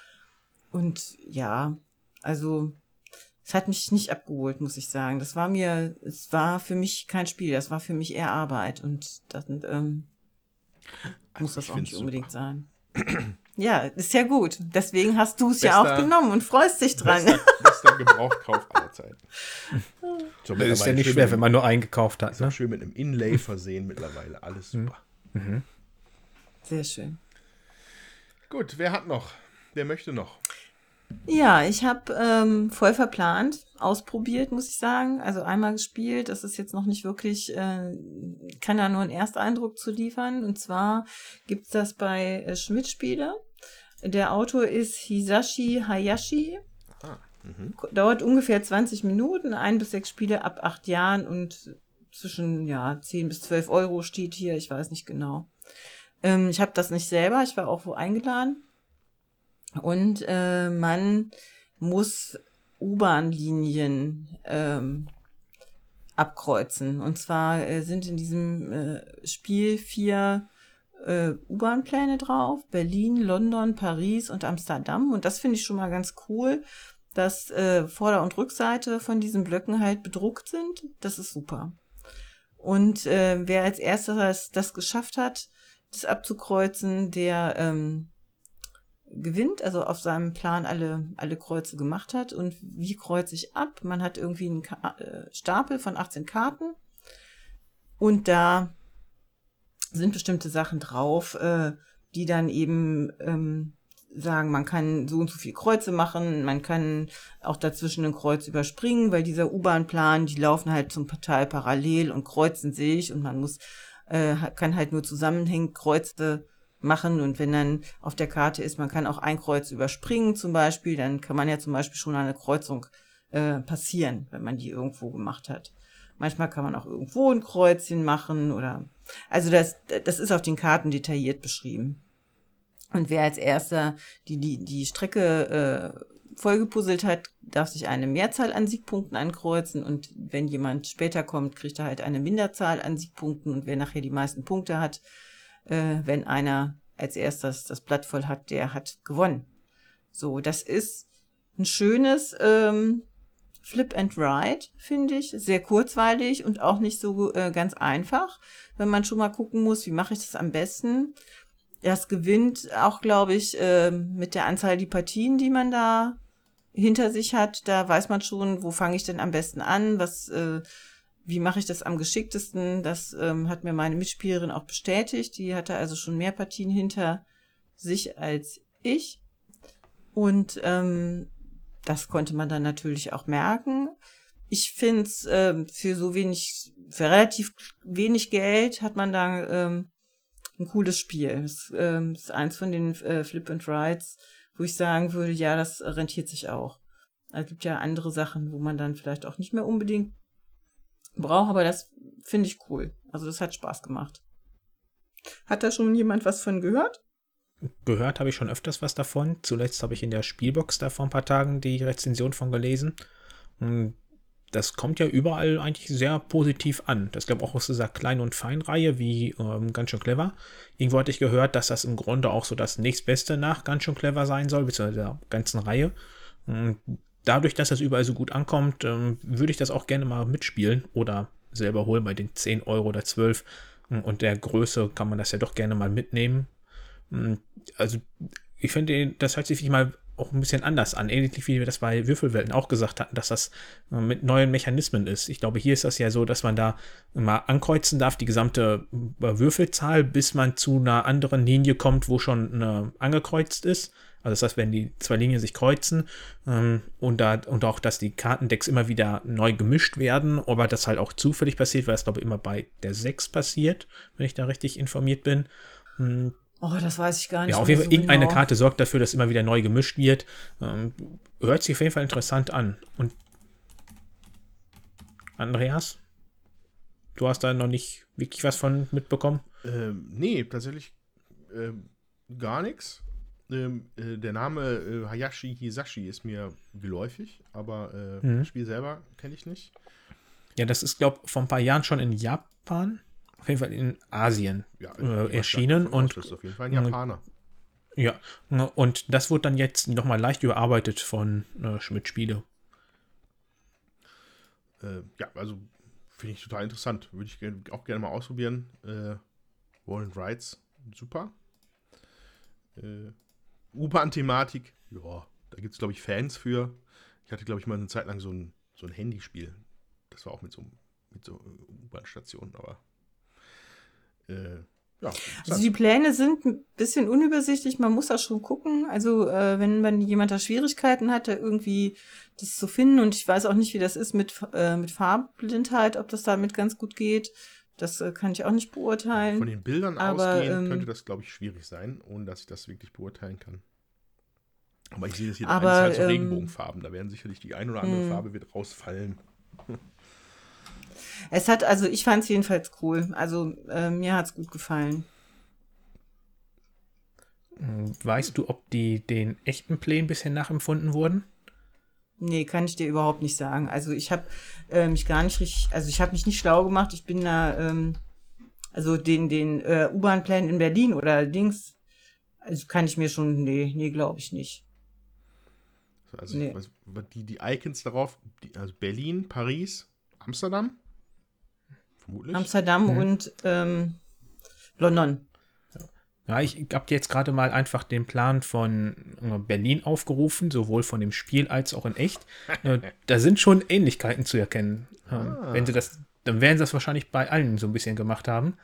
Und ja, also es hat mich nicht abgeholt, muss ich sagen. Das war mir, es war für mich kein Spiel, das war für mich eher Arbeit und das ähm, also muss das auch nicht unbedingt super. sein. Ja, ist ja gut. Deswegen hast du es ja auch genommen und freust dich dran. Bester, bester Gebrauchkauf aller Zeiten. So, das ist ja nicht schwer, wenn man nur eingekauft hat. Ne? Schön mit einem Inlay versehen mittlerweile. Alles mhm. super. Mhm. Sehr schön. Gut, wer hat noch? Wer möchte noch? Ja, ich habe ähm, voll verplant, ausprobiert, muss ich sagen. Also einmal gespielt. Das ist jetzt noch nicht wirklich, äh, kann da nur einen Ersteindruck zu liefern. Und zwar gibt's das bei äh, Schmidt Spiele. Der Autor ist Hisashi Hayashi. Ah, mhm. Dauert ungefähr 20 Minuten, ein bis sechs Spiele ab acht Jahren und zwischen ja 10 bis 12 Euro steht hier, ich weiß nicht genau. Ähm, ich habe das nicht selber, ich war auch wo eingeladen. Und äh, man muss U-Bahn-Linien ähm, abkreuzen. Und zwar äh, sind in diesem äh, Spiel vier äh, U-Bahn-Pläne drauf. Berlin, London, Paris und Amsterdam. Und das finde ich schon mal ganz cool, dass äh, Vorder- und Rückseite von diesen Blöcken halt bedruckt sind. Das ist super. Und äh, wer als erstes das geschafft hat, das abzukreuzen, der ähm, gewinnt, also auf seinem Plan alle, alle Kreuze gemacht hat. Und wie kreuze ich ab? Man hat irgendwie einen Ka äh, Stapel von 18 Karten und da sind bestimmte Sachen drauf, äh, die dann eben ähm, sagen, man kann so und so viel Kreuze machen, man kann auch dazwischen ein Kreuz überspringen, weil dieser U-Bahn-Plan, die laufen halt zum Teil parallel und kreuzen sich und man muss, äh, kann halt nur zusammenhängend Kreuze machen und wenn dann auf der Karte ist, man kann auch ein Kreuz überspringen zum Beispiel, dann kann man ja zum Beispiel schon eine Kreuzung äh, passieren, wenn man die irgendwo gemacht hat. Manchmal kann man auch irgendwo ein Kreuzchen machen oder also das, das ist auf den Karten detailliert beschrieben. Und wer als erster die, die, die Strecke äh, vollgepuzzelt hat, darf sich eine Mehrzahl an Siegpunkten ankreuzen und wenn jemand später kommt, kriegt er halt eine Minderzahl an Siegpunkten und wer nachher die meisten Punkte hat, äh, wenn einer als erstes das Blatt voll hat, der hat gewonnen. So, das ist ein schönes ähm, Flip and Ride, finde ich. Sehr kurzweilig und auch nicht so äh, ganz einfach, wenn man schon mal gucken muss, wie mache ich das am besten. Das gewinnt auch, glaube ich, äh, mit der Anzahl die Partien, die man da hinter sich hat. Da weiß man schon, wo fange ich denn am besten an, was äh, wie mache ich das am geschicktesten? Das ähm, hat mir meine Mitspielerin auch bestätigt. Die hatte also schon mehr Partien hinter sich als ich. Und ähm, das konnte man dann natürlich auch merken. Ich finde es ähm, für so wenig, für relativ wenig Geld hat man da ähm, ein cooles Spiel. Das ähm, ist eins von den äh, Flip and Rides, wo ich sagen würde, ja, das rentiert sich auch. Es gibt ja andere Sachen, wo man dann vielleicht auch nicht mehr unbedingt brauche, aber das finde ich cool. Also das hat Spaß gemacht. Hat da schon jemand was von gehört? Gehört habe ich schon öfters was davon. Zuletzt habe ich in der Spielbox da vor ein paar Tagen die Rezension von gelesen. Das kommt ja überall eigentlich sehr positiv an. Das glaube auch aus dieser Klein- und Fein-Reihe wie ähm, ganz schön clever. Irgendwo hatte ich gehört, dass das im Grunde auch so das nächstbeste nach ganz schön clever sein soll, beziehungsweise der ganzen Reihe. Und dadurch, dass das überall so gut ankommt, ähm, würde ich das auch gerne mal mitspielen oder selber holen bei den 10 Euro oder 12. Und der Größe kann man das ja doch gerne mal mitnehmen. Hm, also, ich finde, das hört sich mal auch ein bisschen anders an, ähnlich wie wir das bei Würfelwelten auch gesagt hatten, dass das äh, mit neuen Mechanismen ist. Ich glaube, hier ist das ja so, dass man da mal ankreuzen darf, die gesamte äh, Würfelzahl, bis man zu einer anderen Linie kommt, wo schon eine angekreuzt ist. Also das heißt, wenn die zwei Linien sich kreuzen ähm, und, da, und auch, dass die Kartendecks immer wieder neu gemischt werden, aber das halt auch zufällig passiert, weil das glaube ich immer bei der 6 passiert, wenn ich da richtig informiert bin. Oh, das weiß ich gar nicht. Ja, auf jeden Fall, so irgendeine genau. Karte sorgt dafür, dass immer wieder neu gemischt wird. Ähm, hört sich auf jeden Fall interessant an. Und Andreas? Du hast da noch nicht wirklich was von mitbekommen? Ähm, nee, tatsächlich ähm, gar nichts. Ähm, äh, der Name äh, Hayashi Hisashi ist mir geläufig, aber äh, Mhm. das Spiel selber kenne ich nicht. Ja, das ist, glaube ich, vor ein paar Jahren schon in Japan, auf jeden Fall in Asien Ja, äh, gehe mal erschienen und auf jeden Fall ein Japaner. ja, und das wurde dann jetzt nochmal leicht überarbeitet von äh, Schmidt Spiele. Äh, ja, also finde ich total interessant. Würde ich auch gerne mal ausprobieren. Äh, and Rides, super. Äh, U-Bahn-Thematik, ja, da gibt es, glaube ich, Fans für. Ich hatte, glaube ich, mal eine Zeit lang so ein, so ein Handyspiel. Das war auch mit so, mit so äh, U-Bahn-Stationen, aber äh, ja, Also die Pläne sind ein bisschen unübersichtlich, man muss auch schon gucken. Also äh, wenn, wenn jemand da Schwierigkeiten hat, da irgendwie das zu finden und ich weiß auch nicht, wie das ist mit, äh, mit Farbblindheit, ob das damit ganz gut geht. Das äh, kann ich auch nicht beurteilen. Von den Bildern aber, ausgehend ähm, könnte das, glaube ich, schwierig sein, ohne dass ich das wirklich beurteilen kann. Aber ich sehe das hier Aber, halt so ähm, Regenbogenfarben. Da werden sicherlich die ein oder andere hm. Farbe wird rausfallen. Es hat, also ich fand es jedenfalls cool. Also äh, mir hat's gut gefallen. Weißt du, ob die den echten Plänen bisher nachempfunden wurden? Nee, kann ich dir überhaupt nicht sagen. Also ich habe äh, mich gar nicht richtig, also ich habe mich nicht schlau gemacht. Ich bin da, ähm, also den, den äh, U-Bahn-Plänen in Berlin oder Dings, also kann ich mir schon, nee, nee, glaube ich nicht. Also Nee. was, was die, die Icons darauf, die, also Berlin, Paris, Amsterdam. Vermutlich. Amsterdam Mhm. und ähm, London. Ja, ich habe jetzt gerade mal einfach den Plan von äh, Berlin aufgerufen, sowohl von dem Spiel als auch in echt. Äh, da sind schon Ähnlichkeiten zu erkennen. Ähm, Ah. Wenn sie das, dann werden sie das wahrscheinlich bei allen so ein bisschen gemacht haben.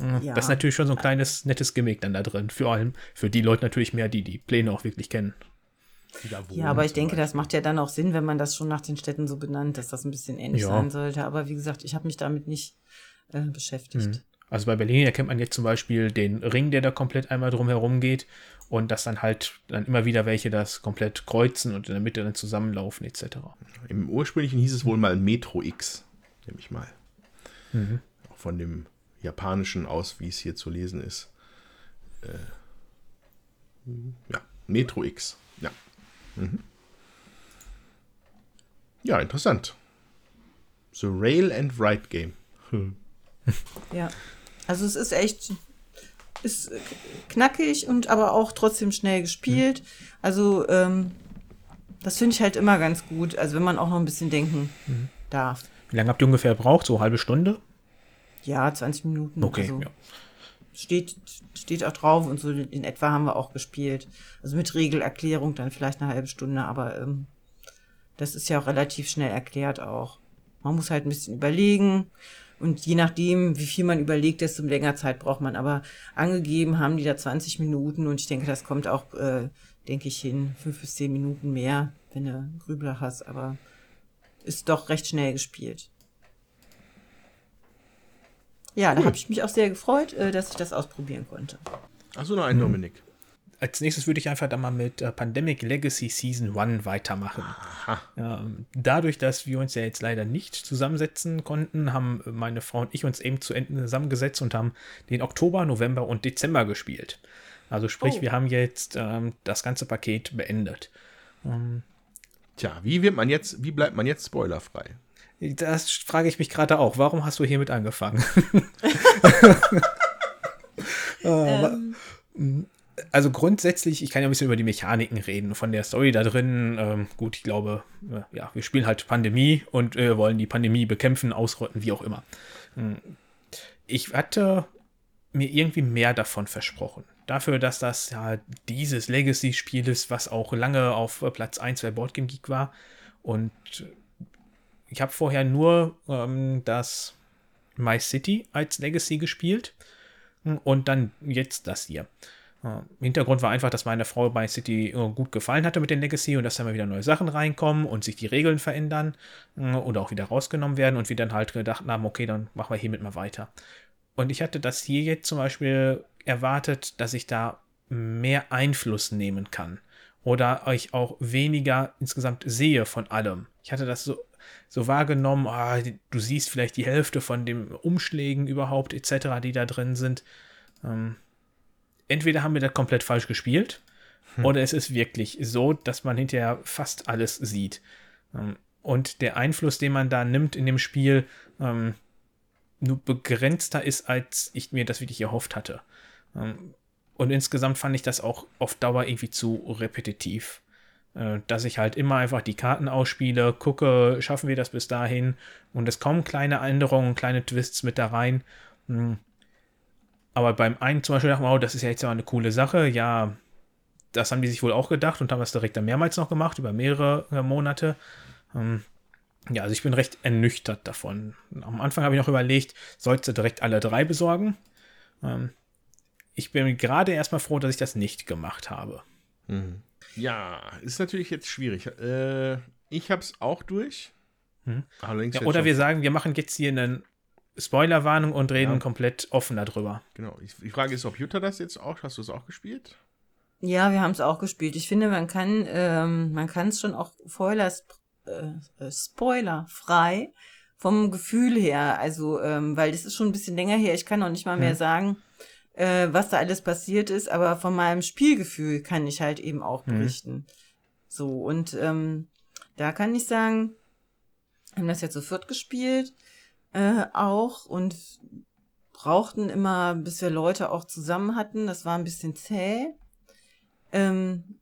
Äh, Ja. Das ist natürlich schon so ein kleines, nettes Gimmick dann da drin. Vor allem für die Leute natürlich mehr, die die Pläne auch wirklich kennen. Ja, aber ich denke, das macht ja dann auch Sinn, wenn man das schon nach den Städten so benannt, dass das ein bisschen ähnlich Ja. sein sollte. Aber wie gesagt, ich habe mich damit nicht äh, beschäftigt. Mhm. Also bei Berlin erkennt man jetzt zum Beispiel den Ring, der da komplett einmal drumherum geht und dass dann halt dann immer wieder welche das komplett kreuzen und in der Mitte dann zusammenlaufen etc. Im ursprünglichen hieß es wohl mal Metro X, nehme ich mal. Mhm. Auch von dem japanischen aus, wie es hier zu lesen ist. Äh, ja, Metro X. Ja. Mhm. Ja, interessant. The Rail and Ride Game. Ja. Also es ist echt ist knackig und aber auch trotzdem schnell gespielt. Also ähm, das finde ich halt immer ganz gut. Also wenn man auch noch ein bisschen denken darf. Wie lange habt ihr ungefähr gebraucht? So eine halbe Stunde? Ja, 20 Minuten. Okay, Also ja. steht, steht auch drauf und so in etwa haben wir auch gespielt. Also mit Regelerklärung dann vielleicht eine halbe Stunde, aber ähm, das ist ja auch relativ schnell erklärt auch. Man muss halt ein bisschen überlegen und je nachdem, wie viel man überlegt, desto länger Zeit braucht man. Aber angegeben haben die da 20 Minuten und ich denke, das kommt auch, äh, denke ich, hin, fünf bis zehn Minuten mehr, wenn du Grübler hast, aber ist doch recht schnell gespielt. Ja, da habe ich mich auch sehr gefreut, äh, dass ich das ausprobieren konnte. Achso, noch ein Dominik. Als nächstes würde ich einfach dann mal mit äh, Pandemic Legacy Season 1 weitermachen. Aha. Ähm, dadurch, dass wir uns ja jetzt leider nicht zusammensetzen konnten, haben meine Frau und ich uns eben zu Ende zusammengesetzt und haben den Oktober, November und Dezember gespielt. Also sprich, Oh. wir haben jetzt ähm, das ganze Paket beendet. Tja, wie wird man jetzt, wie bleibt man jetzt spoilerfrei? Das frage ich mich gerade auch. Warum hast du hiermit angefangen? Ähm, also grundsätzlich, ich kann ja ein bisschen über die Mechaniken reden, von der Story da drin. Ähm, gut, ich glaube, äh, ja, wir spielen halt Pandemie und äh, wollen die Pandemie bekämpfen, ausrotten, wie auch immer. Hm. Ich hatte mir irgendwie mehr davon versprochen. Dafür, dass das ja dieses Legacy-Spiel ist, was auch lange auf Platz 1 bei Boardgame Geek war. Und ich habe vorher nur ähm, das My City als Legacy gespielt und dann jetzt das hier. Äh, Hintergrund war einfach, dass meine Frau bei City äh, gut gefallen hatte mit den Legacy und dass da mal wieder neue Sachen reinkommen und sich die Regeln verändern äh, oder auch wieder rausgenommen werden und wir dann halt gedacht haben, okay, dann machen wir hiermit mal weiter. Und ich hatte das hier jetzt zum Beispiel erwartet, dass ich da mehr Einfluss nehmen kann oder ich auch weniger insgesamt sehe von allem. Ich hatte das so, so wahrgenommen, ah, du siehst vielleicht die Hälfte von den Umschlägen überhaupt etc., die da drin sind. Ähm, entweder haben wir das komplett falsch gespielt hm. oder es ist wirklich so, dass man hinterher fast alles sieht. Ähm, und der Einfluss, den man da nimmt in dem Spiel, ähm, nur begrenzter ist, als ich mir das wirklich erhofft hatte. Ähm, und insgesamt fand ich das auch auf Dauer irgendwie zu repetitiv. Äh, dass ich halt immer einfach die Karten ausspiele, gucke, schaffen wir das bis dahin und es kommen kleine Änderungen, kleine Twists mit da rein. Aber beim einen zum Beispiel dachte ich, oh, das ist ja jetzt mal eine coole Sache. Ja, das haben die sich wohl auch gedacht und haben das direkt dann mehrmals noch gemacht, über mehrere äh, Monate. Ähm, ja, also ich bin recht ernüchtert davon. Am Anfang habe ich noch überlegt, sollst du direkt alle drei besorgen? Ähm, ich bin gerade erstmal froh, dass ich das nicht gemacht habe. Mhm. Ja, ist natürlich jetzt schwierig. Äh, ich habe es auch durch. Hm. Ja, oder wir sagen, wir machen jetzt hier eine Spoilerwarnung und reden ja. komplett offen darüber. Genau. Die Frage ist, ob Jutta das jetzt auch, hast du es auch gespielt? Ja, wir haben es auch gespielt. Ich finde, man kann ähm, man kann es schon auch Spoiler, äh, Spoiler frei vom Gefühl her. Also, ähm, weil das ist schon ein bisschen länger her. Ich kann noch nicht mal mehr hm. sagen, äh, was da alles passiert ist, aber von meinem Spielgefühl kann ich halt eben auch mhm. berichten. Mhm. So, und ähm, da kann ich sagen, haben das jetzt so viert gespielt, äh, auch und brauchten immer, bis wir Leute auch zusammen hatten. Das war ein bisschen zäh. Ähm,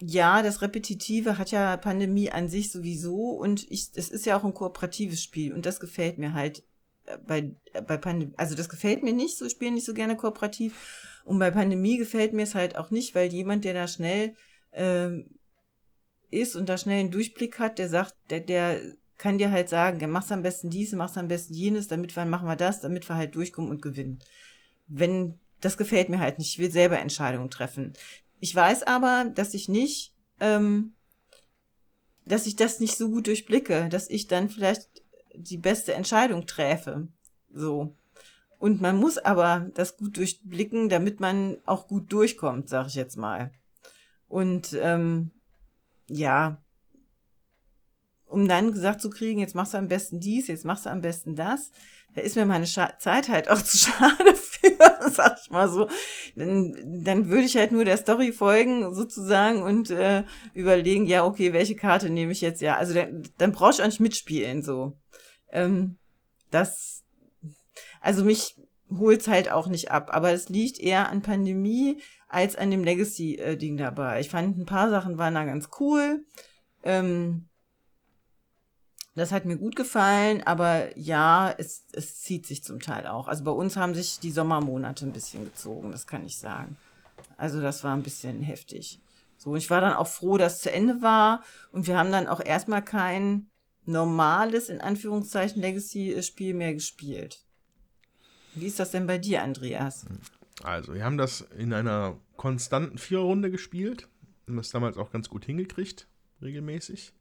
ja, das Repetitive hat ja Pandemie an sich sowieso und ich, es ist ja auch ein kooperatives Spiel und das gefällt mir halt bei, bei Pandemie, also das gefällt mir nicht, so spielen nicht so gerne kooperativ. Und bei Pandemie gefällt mir es halt auch nicht, weil jemand, der da schnell ähm, ist und da schnell einen Durchblick hat, der sagt, der, der kann dir halt sagen, der machst am besten dies, machst am besten jenes, damit wir machen wir das, damit wir halt durchkommen und gewinnen. Wenn, das gefällt mir halt nicht. Ich will selber Entscheidungen treffen. Ich weiß aber, dass ich nicht, ähm, dass ich das nicht so gut durchblicke, dass ich dann vielleicht die beste Entscheidung träfe. So. Und man muss aber das gut durchblicken, damit man auch gut durchkommt, sag ich jetzt mal. Und ähm, ja, um dann gesagt zu kriegen, jetzt machst du am besten dies, jetzt machst du am besten das, da ist mir meine Scha Zeit halt auch zu schade für, sag ich mal so. Dann, dann würde ich halt nur der Story folgen, sozusagen, und äh, überlegen, ja, okay, welche Karte nehme ich jetzt? Ja, also dann, dann brauchst du auch nicht mitspielen, so. Ähm, das, also mich holt's halt auch nicht ab, aber es liegt eher an Pandemie als an dem Legacy-Ding dabei. Ich fand, ein paar Sachen waren da ganz cool. Ähm, das hat mir gut gefallen, aber ja, es, es zieht sich zum Teil auch. Also bei uns haben sich die Sommermonate ein bisschen gezogen, das kann ich sagen. Also das war ein bisschen heftig. So, ich war dann auch froh, dass es zu Ende war und wir haben dann auch erstmal kein normales, in Anführungszeichen, Legacy-Spiel mehr gespielt. Wie ist das denn bei dir, Andreas? Also, wir haben das in einer konstanten Viererrunde gespielt. Haben das damals auch ganz gut hingekriegt, regelmäßig.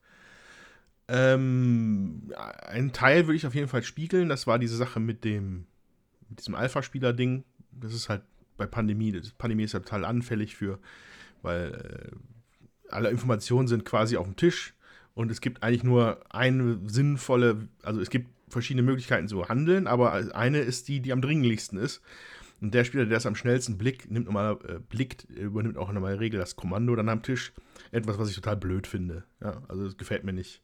Ähm, ein Teil würde ich auf jeden Fall spiegeln. Das war diese Sache mit dem, mit diesem Alpha-Spieler-Ding. Das ist halt bei Pandemie, das Pandemie ist ja total anfällig für, weil äh, alle Informationen sind quasi auf dem Tisch und es gibt eigentlich nur eine sinnvolle, also es gibt verschiedene Möglichkeiten zu handeln, aber eine ist die, die am dringlichsten ist. Und der Spieler, der es am schnellsten blickt, nimmt normal, äh, blickt, übernimmt auch in der Regel das Kommando dann am Tisch. Etwas, was ich total blöd finde. Ja, also das gefällt mir nicht.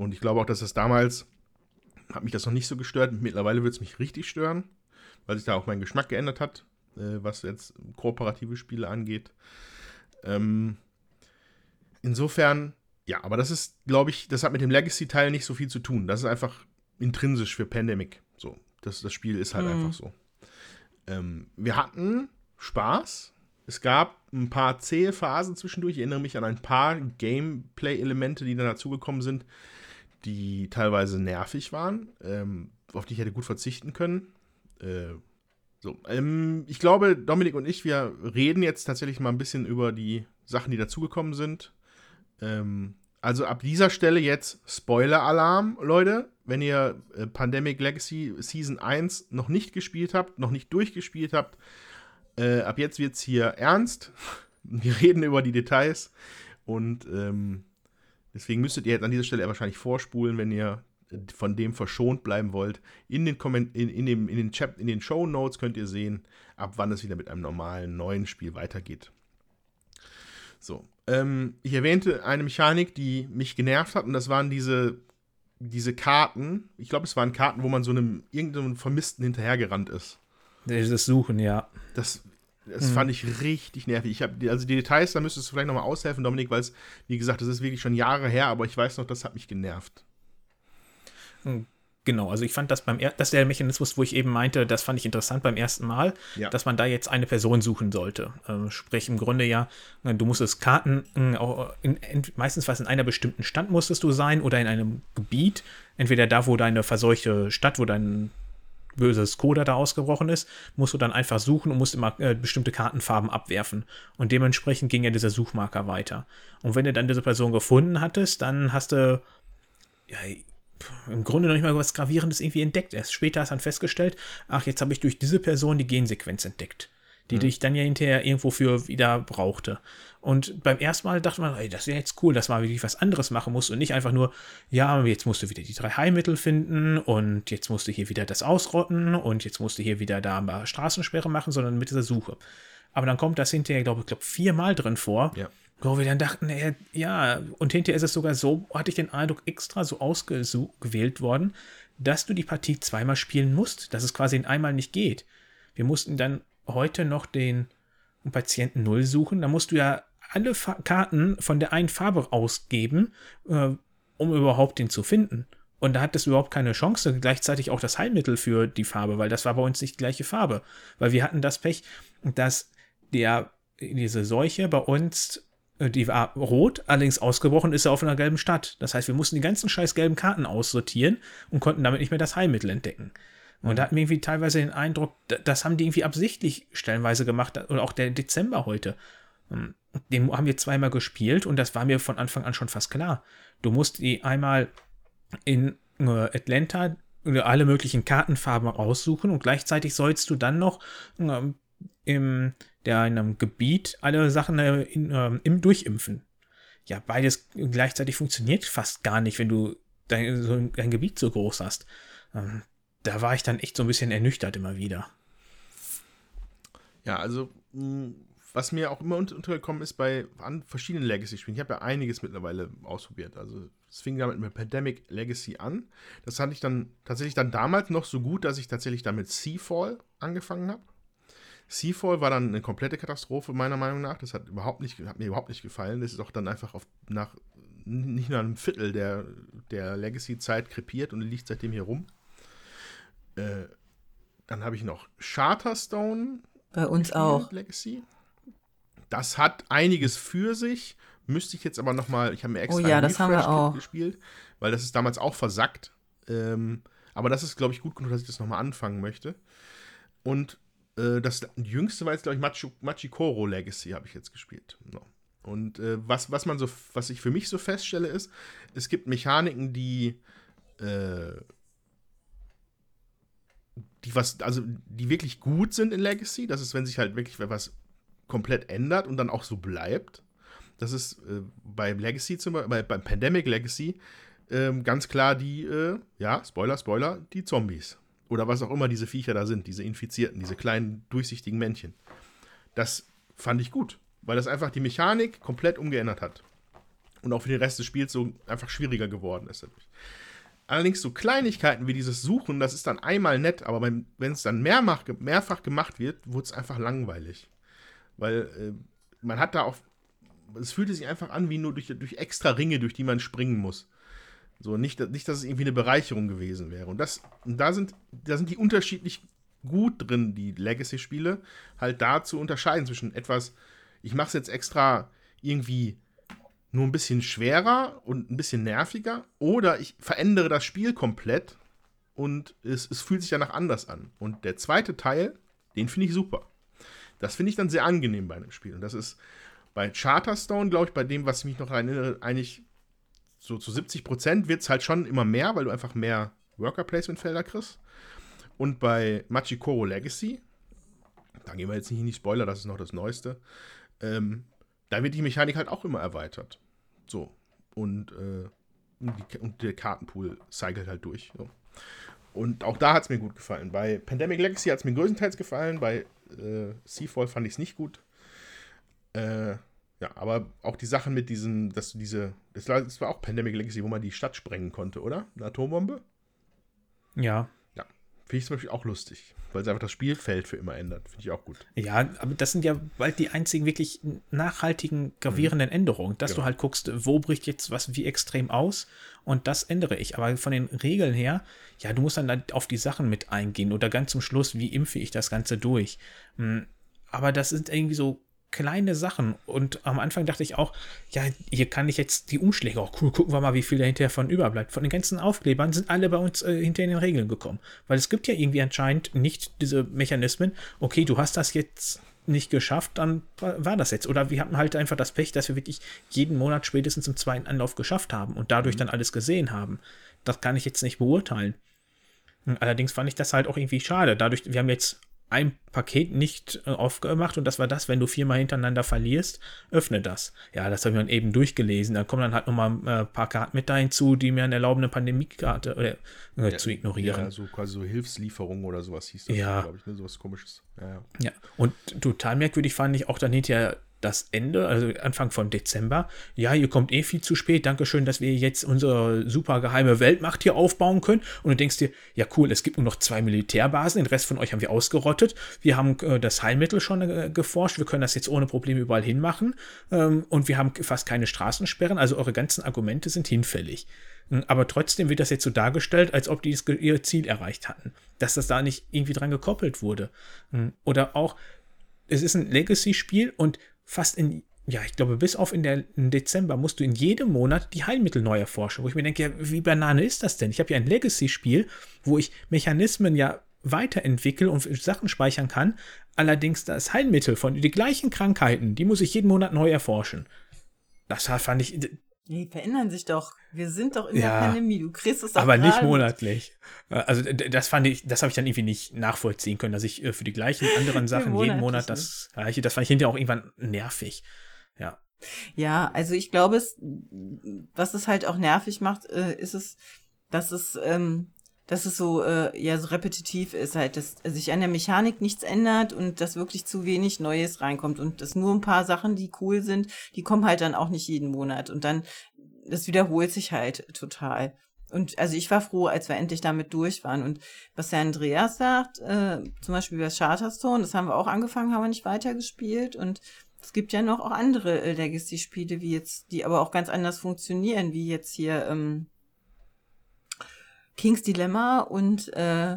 Und ich glaube auch, dass das damals, hat mich das noch nicht so gestört. Mittlerweile wird es mich richtig stören, weil sich da auch mein Geschmack geändert hat, äh, was jetzt kooperative Spiele angeht. Ähm, insofern ja, aber das ist, glaube ich, das hat mit dem Legacy-Teil nicht so viel zu tun. Das ist einfach intrinsisch für Pandemic. So, das, das Spiel ist halt mhm. einfach so. Ähm, wir hatten Spaß. Es gab ein paar zähe Phasen zwischendurch. Ich erinnere mich an ein paar Gameplay-Elemente, die dann dazugekommen sind, die teilweise nervig waren, ähm, auf die ich hätte gut verzichten können. Äh, so, ähm, ich glaube, Dominik und ich, wir reden jetzt tatsächlich mal ein bisschen über die Sachen, die dazugekommen sind. Ähm, also ab dieser Stelle jetzt Spoiler-Alarm, Leute. Wenn ihr äh, Pandemic Legacy Season 1 noch nicht gespielt habt, noch nicht durchgespielt habt, äh, ab jetzt wird es hier ernst. Wir reden über die Details. Und ähm, deswegen müsstet ihr jetzt an dieser Stelle wahrscheinlich vorspulen, wenn ihr von dem verschont bleiben wollt. In den, Komment in, in, dem, in den, Chap in den Show Notes könnt ihr sehen, ab wann es wieder mit einem normalen neuen Spiel weitergeht. So, ähm, ich erwähnte eine Mechanik, die mich genervt hat, und das waren diese, diese Karten. Ich glaube, es waren Karten, wo man so einem irgendeinem Vermissten hinterhergerannt ist. Das Suchen, ja. Das, das hm. fand ich richtig nervig. Ich hab, also die Details, da müsstest du vielleicht nochmal aushelfen, Dominik, weil es, wie gesagt, das ist wirklich schon Jahre her, aber ich weiß noch, das hat mich genervt. Hm, genau, also ich fand das beim er das ist der Mechanismus, wo ich eben meinte, das fand ich interessant beim ersten Mal, ja. dass man da jetzt eine Person suchen sollte. Äh, sprich im Grunde ja, äh, du musstest Karten, äh, in, in, meistens was in einer bestimmten Stadt musstest du sein oder in einem Gebiet, entweder da, wo deine verseuchte Stadt, wo dein böses Coda da ausgebrochen ist, musst du dann einfach suchen und musst immer äh, bestimmte Kartenfarben abwerfen. Und dementsprechend ging ja dieser Suchmarker weiter. Und wenn du dann diese Person gefunden hattest, dann hast du ja, im Grunde noch nicht mal was Gravierendes irgendwie entdeckt. Erst später hast du dann festgestellt, ach, jetzt habe ich durch diese Person die Gensequenz entdeckt, die mhm. dich dann ja hinterher irgendwo für wieder brauchte. Und beim ersten Mal dachte man, ey, das ist ja jetzt cool, dass man wirklich was anderes machen muss und nicht einfach nur, ja, jetzt musst du wieder die drei Heilmittel finden und jetzt musst du hier wieder das ausrotten und jetzt musst du hier wieder da mal Straßensperre machen, sondern mit dieser Suche. Aber dann kommt das hinterher, glaube ich, glaub, viermal drin vor. Ja. Wo wir dann dachten, ey, ja, und hinterher ist es sogar so, hatte ich den Eindruck, extra so ausgewählt worden, dass du die Partie zweimal spielen musst, dass es quasi in einmal nicht geht. Wir mussten dann heute noch den Patienten Null suchen. Da musst du ja alle Fa Karten von der einen Farbe ausgeben, äh, um überhaupt den zu finden. Und da hat es überhaupt keine Chance, gleichzeitig auch das Heilmittel für die Farbe, weil das war bei uns nicht die gleiche Farbe. Weil wir hatten das Pech, dass der, diese Seuche bei uns, äh, die war rot, allerdings ausgebrochen ist er auf einer gelben Stadt. Das heißt, wir mussten die ganzen scheiß gelben Karten aussortieren und konnten damit nicht mehr das Heilmittel entdecken. Und da hatten wir irgendwie teilweise den Eindruck, das haben die irgendwie absichtlich stellenweise gemacht, oder auch der Dezember heute. Hm, den haben wir zweimal gespielt und das war mir von Anfang an schon fast klar. Du musst die einmal in äh, Atlanta alle möglichen Kartenfarben raussuchen und gleichzeitig sollst du dann noch ähm, im in einem Gebiet alle Sachen äh, in, äh, im durchimpfen. Ja, beides gleichzeitig funktioniert fast gar nicht, wenn du dein, so ein Gebiet so groß hast. Da war ich dann echt so ein bisschen ernüchtert immer wieder. Ja, also was mir auch immer untergekommen ist bei verschiedenen Legacy-Spielen. Ich habe ja einiges mittlerweile ausprobiert. Also es fing damit mit Pandemic Legacy an. Das hatte ich dann tatsächlich dann damals noch so gut, dass ich tatsächlich damit Seafall angefangen habe. Seafall war dann eine komplette Katastrophe, meiner Meinung nach. Das hat, überhaupt nicht, hat mir überhaupt nicht gefallen. Das ist auch dann einfach auf, nach nicht nur einem Viertel der, der Legacy-Zeit krepiert und liegt seitdem hier rum. Äh, dann habe ich noch Charterstone. Bei uns auch. Legacy. Das hat einiges für sich. Müsste ich jetzt aber noch mal, ich habe mir extra oh ja, das haben wir auch. gespielt, weil das ist damals auch versackt. Ähm, aber das ist, glaube ich, gut genug, dass ich das noch mal anfangen möchte. Und äh, das jüngste war jetzt, glaube ich, Machi, Machikoro Legacy habe ich jetzt gespielt. No. Und äh, was, was man so, was ich für mich so feststelle, ist, es gibt Mechaniken, die äh, die was, also die wirklich gut sind in Legacy. Das ist, wenn sich halt wirklich was komplett ändert und dann auch so bleibt. Das ist äh, bei Legacy zum Beispiel, bei, beim Pandemic Legacy äh, ganz klar die, äh, ja, Spoiler, Spoiler, die Zombies. Oder was auch immer diese Viecher da sind, diese Infizierten, diese kleinen durchsichtigen Männchen. Das fand ich gut, weil das einfach die Mechanik komplett umgeändert hat. Und auch für den Rest des Spiels so einfach schwieriger geworden ist. Allerdings so Kleinigkeiten wie dieses Suchen, das ist dann einmal nett, aber wenn es dann mehrfach, mehrfach gemacht wird, wurde es einfach langweilig. Weil äh, man hat da auch, es fühlte sich einfach an wie nur durch, durch extra Ringe, durch die man springen muss. So, nicht, nicht, dass es irgendwie eine Bereicherung gewesen wäre. Und, das, und da, sind, da sind die unterschiedlich gut drin, die Legacy-Spiele, halt da zu unterscheiden zwischen etwas, ich mache es jetzt extra irgendwie nur ein bisschen schwerer und ein bisschen nerviger oder ich verändere das Spiel komplett und es, es fühlt sich danach anders an. Und der zweite Teil, den finde ich super. Das finde ich dann sehr angenehm bei einem Spiel. Und das ist bei Charterstone, glaube ich, bei dem, was ich mich noch erinnere, eigentlich so zu 70 Prozent wird es halt schon immer mehr, weil du einfach mehr Worker-Placement-Felder kriegst. Und bei Machikoro Legacy, da gehen wir jetzt nicht in die Spoiler, das ist noch das Neueste, ähm, da wird die Mechanik halt auch immer erweitert. So. Und, äh, und, die, und der Kartenpool cycelt halt durch. So. Und auch da hat es mir gut gefallen. Bei Pandemic Legacy hat es mir größtenteils gefallen. Bei äh, Seafall fand ich es nicht gut. Äh, ja, aber auch die Sachen mit diesem, dass du diese, das war, das war auch Pandemic Legacy, wo man die Stadt sprengen konnte, oder? Eine Atombombe? Ja. Finde ich zum Beispiel auch lustig, weil es einfach das Spielfeld für immer ändert. Finde ich auch gut. Ja, aber das sind ja bald die einzigen wirklich nachhaltigen, gravierenden mhm. Änderungen, dass genau. du halt guckst, wo bricht jetzt was wie extrem aus und das ändere ich. Aber von den Regeln her, ja, du musst dann auf die Sachen mit eingehen oder ganz zum Schluss, wie impfe ich das Ganze durch. Hm, aber das sind irgendwie so kleine Sachen. Und am Anfang dachte ich auch, ja, hier kann ich jetzt die Umschläge auch cool, gucken wir mal, wie viel da hinterher von überbleibt. Von den ganzen Aufklebern sind alle bei uns äh, hinter den Regeln gekommen. Weil es gibt ja irgendwie anscheinend nicht diese Mechanismen, okay, du hast das jetzt nicht geschafft, dann war das jetzt. Oder wir hatten halt einfach das Pech, dass wir wirklich jeden Monat spätestens im zweiten Anlauf geschafft haben und dadurch mhm. dann alles gesehen haben. Das kann ich jetzt nicht beurteilen. Allerdings fand ich das halt auch irgendwie schade. Dadurch, wir haben jetzt ein Paket nicht äh, aufgemacht und das war das, wenn du viermal hintereinander verlierst, öffne das. Ja, das habe ich dann eben durchgelesen. Dann kommen dann halt nochmal ein äh, paar Karten mit da hinzu, die mir eine erlaubende Pandemiekarte äh, äh, ja, zu ignorieren. Ja, so quasi so Hilfslieferungen oder sowas hieß das, ja. glaube ich, ne? sowas komisches. Ja, ja. ja, und total merkwürdig fand ich auch dann hinterher das Ende, also Anfang von Dezember. Ja, ihr kommt eh viel zu spät. Dankeschön, dass wir jetzt unsere super geheime Weltmacht hier aufbauen können. Und du denkst dir, ja cool, es gibt nur noch zwei Militärbasen, den Rest von euch haben wir ausgerottet. Wir haben äh, das Heilmittel schon äh, geforscht, wir können das jetzt ohne Probleme überall hinmachen. Ähm, und wir haben fast keine Straßensperren, also eure ganzen Argumente sind hinfällig. Hm, aber trotzdem wird das jetzt so dargestellt, als ob die ihr Ziel erreicht hatten. Dass das da nicht irgendwie dran gekoppelt wurde. Hm, oder auch, es ist ein Legacy-Spiel und fast in, ja, ich glaube, bis auf in der im Dezember musst du in jedem Monat die Heilmittel neu erforschen. Wo ich mir denke, ja, wie Banane ist das denn? Ich habe ja ein Legacy-Spiel, wo ich Mechanismen ja weiterentwickle und Sachen speichern kann. Allerdings das Heilmittel von die gleichen Krankheiten, die muss ich jeden Monat neu erforschen. Das fand ich, die verändern sich doch. Wir sind doch in ja, der Pandemie. Du kriegst es doch Aber nicht monatlich. Also das fand ich, das habe ich dann irgendwie nicht nachvollziehen können, dass ich äh, für die gleichen anderen Sachen jeden Monat das gleiche, das fand ich hinterher auch irgendwann nervig. Ja. Ja, also ich glaube, es, was es halt auch nervig macht, äh, ist es, dass es ähm, dass es so, äh, ja, so repetitiv ist halt, dass sich an der Mechanik nichts ändert und dass wirklich zu wenig Neues reinkommt und dass nur ein paar Sachen, die cool sind, die kommen halt dann auch nicht jeden Monat und dann, das wiederholt sich halt total. Und also ich war froh, als wir endlich damit durch waren. Und was der Andreas sagt, äh, zum Beispiel bei Charterstone, das haben wir auch angefangen, haben wir nicht weitergespielt. Und es gibt ja noch auch andere äh, Legacy-Spiele, wie jetzt, die aber auch ganz anders funktionieren, wie jetzt hier ähm, Kings Dilemma und äh,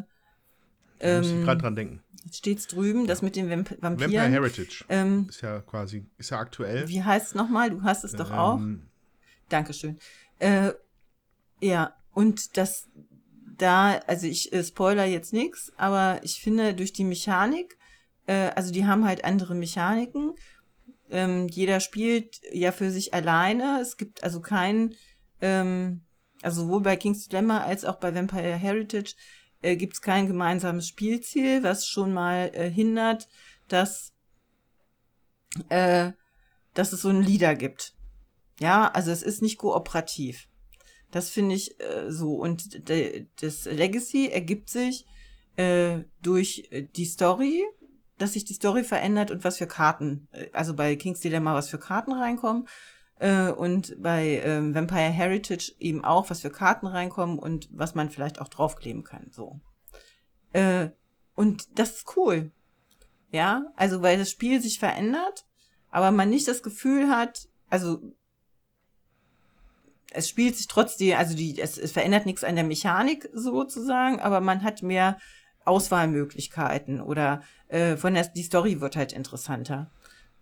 ähm, muss ich gerade dran denken. Steht's drüben, das mit dem Vamp Vampiren. Vampire Heritage. Ähm, ist ja quasi, ist ja aktuell. Wie heißt es nochmal? Du hast es doch ähm, auch. Dankeschön. Äh, ja, und das da, also ich äh, spoiler jetzt nichts, aber ich finde durch die Mechanik, äh, also die haben halt andere Mechaniken. Ähm, jeder spielt ja für sich alleine. Es gibt also keinen ähm, also sowohl bei King's Dilemma als auch bei Vampire Heritage äh, gibt es kein gemeinsames Spielziel, was schon mal äh, hindert, dass, äh, dass es so einen Leader gibt. Ja, also es ist nicht kooperativ. Das finde ich äh, so. Und das Legacy ergibt sich äh, durch die Story, dass sich die Story verändert und was für Karten, äh, also bei King's Dilemma was für Karten reinkommen äh, und bei ähm, Vampire Heritage eben auch, was für Karten reinkommen und was man vielleicht auch draufkleben kann. So. Äh, und das ist cool. Ja, also weil das Spiel sich verändert, aber man nicht das Gefühl hat, also es spielt sich trotzdem, also die, es, es verändert nichts an der Mechanik sozusagen, aber man hat mehr Auswahlmöglichkeiten oder äh, von der die Story wird halt interessanter.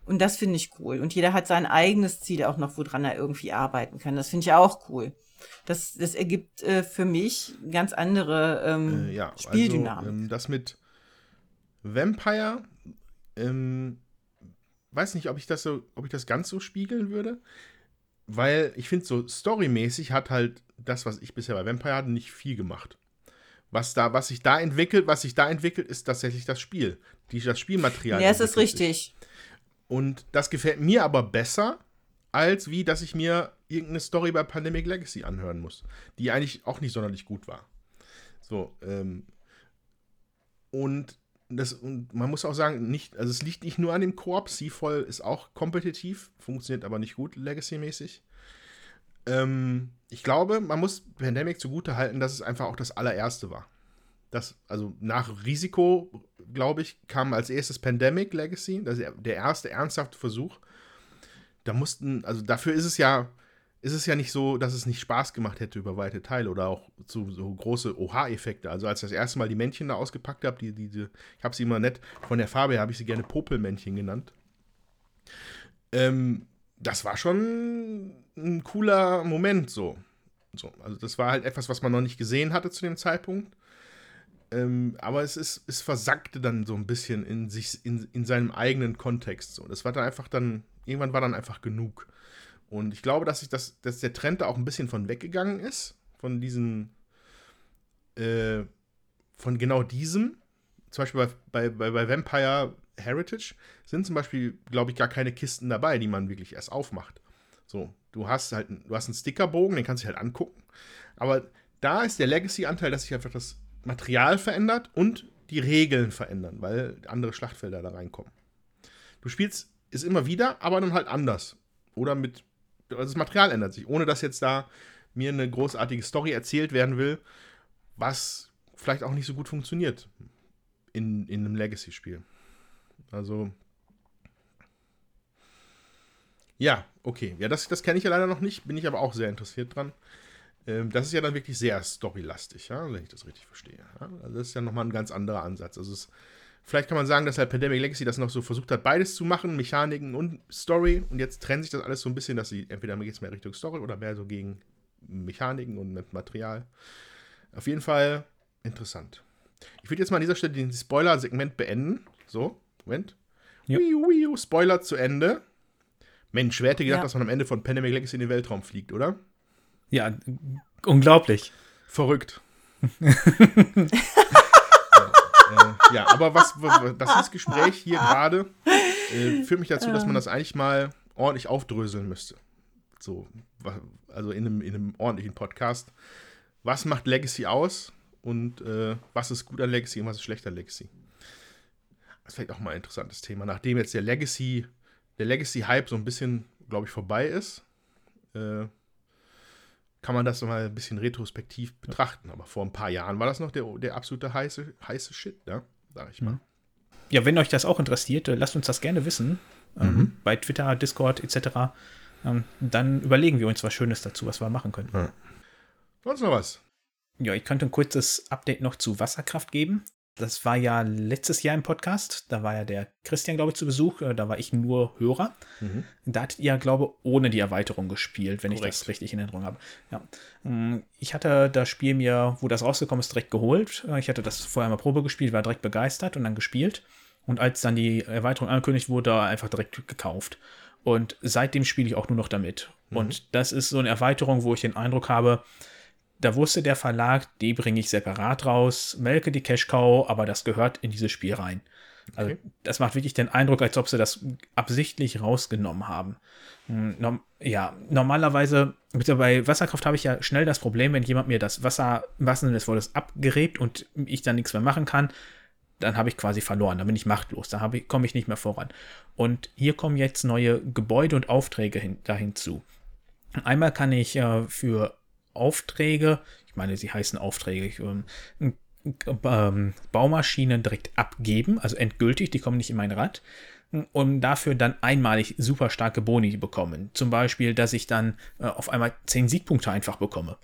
Und das finde ich cool. Und jeder hat sein eigenes Ziel auch noch, woran er irgendwie arbeiten kann. Das finde ich auch cool. Das, das ergibt äh, für mich ganz andere ähm, äh, ja, Spieldynamik. Also, ähm, das mit Vampire, ähm, weiß nicht, ob ich das so, ob ich das ganz so spiegeln würde. Weil ich finde, so storymäßig hat halt das, was ich bisher bei Vampire hatte, nicht viel gemacht. Was da, was sich da entwickelt, was sich da entwickelt, ist tatsächlich das Spiel. Die, das Spielmaterial. Ja, es ist richtig. Sich. Und das gefällt mir aber besser, als wie, dass ich mir irgendeine Story bei Pandemic Legacy anhören muss, die eigentlich auch nicht sonderlich gut war. So, ähm, und das, und man muss auch sagen, nicht, also es liegt nicht nur an dem Koop, Seafall ist auch kompetitiv, funktioniert aber nicht gut Legacy-mäßig. Ähm, ich glaube, man muss Pandemic zugute halten, dass es einfach auch das allererste war. Das, also nach Risiko, glaube ich, kam als erstes Pandemic Legacy, das der erste ernsthafte Versuch. Da mussten, also dafür ist es ja, ist es ja nicht so, dass es nicht Spaß gemacht hätte über weite Teile oder auch so, so große OH-Effekte. Also als ich das erste Mal die Männchen da ausgepackt habe, die, die, ich habe sie immer nett, von der Farbe habe ich sie gerne Popelmännchen genannt. Ähm, das war schon ein cooler Moment so. so. Also das war halt etwas, was man noch nicht gesehen hatte zu dem Zeitpunkt. Ähm, aber es ist, es versackte dann so ein bisschen in sich, in, in seinem eigenen Kontext. So. Das war dann einfach dann, irgendwann war dann einfach genug. Und ich glaube, dass sich das, dass der Trend da auch ein bisschen von weggegangen ist, von diesen, äh, von genau diesem. Zum Beispiel bei, bei, bei Vampire Heritage sind zum Beispiel, glaube ich, gar keine Kisten dabei, die man wirklich erst aufmacht. So, du hast halt, du hast einen Stickerbogen, den kannst du halt angucken. Aber da ist der Legacy-Anteil, dass sich einfach das Material verändert und die Regeln verändern, weil andere Schlachtfelder da reinkommen. Du spielst es immer wieder, aber dann halt anders. Oder mit. Also das Material ändert sich, ohne dass jetzt da mir eine großartige Story erzählt werden will, was vielleicht auch nicht so gut funktioniert in, in einem Legacy-Spiel. Also. Ja, okay. Ja, das, das kenne ich ja leider noch nicht, bin ich aber auch sehr interessiert dran. Ähm, das ist ja dann wirklich sehr storylastig, ja, wenn ich das richtig verstehe. Ja? Also das ist ja nochmal ein ganz anderer Ansatz. Also es, vielleicht kann man sagen, dass halt Pandemic Legacy das noch so versucht hat, beides zu machen, Mechaniken und Story. Und jetzt trennt sich das alles so ein bisschen, dass sie entweder geht es mehr Richtung Story oder mehr so gegen Mechaniken und mit Material. Auf jeden Fall interessant. Ich würde jetzt mal an dieser Stelle den Spoiler-Segment beenden. So, Moment. Ja. Spoiler zu Ende. Mensch, wer hätte gedacht, ja. dass man am Ende von Pandemic Legacy in den Weltraum fliegt, oder? Ja, unglaublich. Verrückt. ja, äh, ja, aber was, das Gespräch hier gerade äh, führt mich dazu, dass man das eigentlich mal ordentlich aufdröseln müsste. So, also in einem, in einem ordentlichen Podcast. Was macht Legacy aus und äh, was ist gut an Legacy und was ist schlecht an Legacy? Das ist vielleicht auch mal ein interessantes Thema. Nachdem jetzt der Legacy, der Legacy-Hype so ein bisschen, glaube ich, vorbei ist, äh, kann man das mal ein bisschen retrospektiv betrachten. Aber vor ein paar Jahren war das noch der, der absolute heiße, heiße Shit, ne? Sag ich mal. Ja, wenn euch das auch interessiert, äh, lasst uns das gerne wissen. Ähm, mhm. bei Twitter, Discord etc. Ähm, dann überlegen wir uns was Schönes dazu, was wir machen können. Ja. Sonst noch was? Ja, ich könnte ein kurzes Update noch zu Wasserkraft geben. Das war ja letztes Jahr im Podcast. Da war ja der Christian, glaube ich, zu Besuch. Äh, da war ich nur Hörer. Mhm. Da hattet ihr, glaube ich, ohne die Erweiterung gespielt, wenn Korrekt. ich das richtig in Erinnerung habe. Ja. Mm, ich hatte das Spiel mir, wo das rausgekommen ist, direkt geholt. Äh, ich hatte das vorher mal Probe gespielt, war direkt begeistert und dann gespielt. Und als dann die Erweiterung angekündigt wurde, einfach direkt gekauft. Und seitdem spiele ich auch nur noch damit. Mhm. Und das ist so eine Erweiterung, wo ich den Eindruck habe, da wusste der Verlag, die bringe ich separat raus, melke die Cash Cow, aber das gehört in dieses Spiel rein. Also okay. das macht wirklich den Eindruck, als ob sie das absichtlich rausgenommen haben. Hm, ja, normalerweise, bei Wasserkraft habe ich ja schnell das Problem, wenn jemand mir das Wasser im wahrsten Sinne des Wortes abgräbt und ich dann nichts mehr machen kann, dann habe ich quasi verloren, dann bin ich machtlos, da komme ich nicht mehr voran. Und hier kommen jetzt neue Gebäude und Aufträge hin, da hinzu. Einmal kann ich äh, für Aufträge, ich meine, sie heißen Aufträge, ähm, ähm, Baumaschinen direkt abgeben, also endgültig, die kommen nicht in mein Rad, um dafür dann einmalig super starke Boni bekommen. Zum Beispiel, dass ich dann äh, auf einmal 10 Siegpunkte einfach bekomme.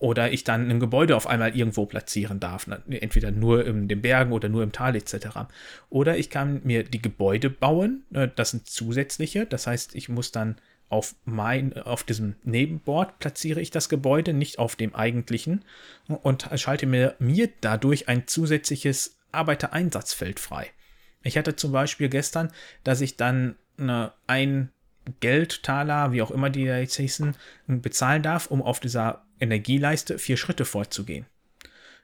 Oder ich dann ein Gebäude auf einmal irgendwo platzieren darf. Entweder nur in den Bergen oder nur im Tal etc. Oder ich kann mir die Gebäude bauen. Äh, das sind zusätzliche. Das heißt, ich muss dann auf mein, auf diesem Nebenboard platziere ich das Gebäude, nicht auf dem eigentlichen und schalte mir, mir dadurch ein zusätzliches Arbeitereinsatzfeld frei. Ich hatte zum Beispiel gestern, dass ich dann eine, ein Geldtaler, wie auch immer die da jetzt hießen, bezahlen darf, um auf dieser Energieleiste vier Schritte vorzugehen.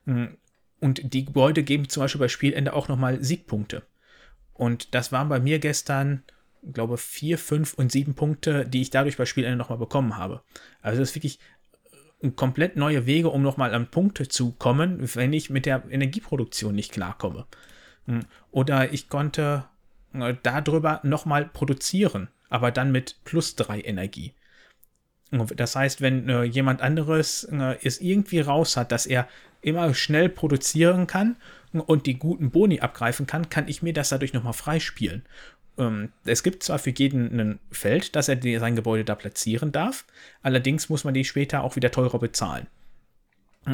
Und die Gebäude geben zum Beispiel bei Spielende auch nochmal Siegpunkte. Und das waren bei mir gestern glaube, vier, fünf und sieben Punkte, die ich dadurch bei Spielende nochmal bekommen habe. Also das ist wirklich äh, komplett neue Wege, um nochmal an Punkte zu kommen, wenn ich mit der Energieproduktion nicht klarkomme. Hm. Oder ich konnte äh, darüber nochmal produzieren, aber dann mit plus drei Energie. Das heißt, wenn äh, jemand anderes äh, es irgendwie raus hat, dass er immer schnell produzieren kann und die guten Boni abgreifen kann, kann ich mir das dadurch nochmal freispielen. Ähm, es gibt zwar für jeden ein Feld, dass er die, sein Gebäude da platzieren darf, allerdings muss man die später auch wieder teurer bezahlen.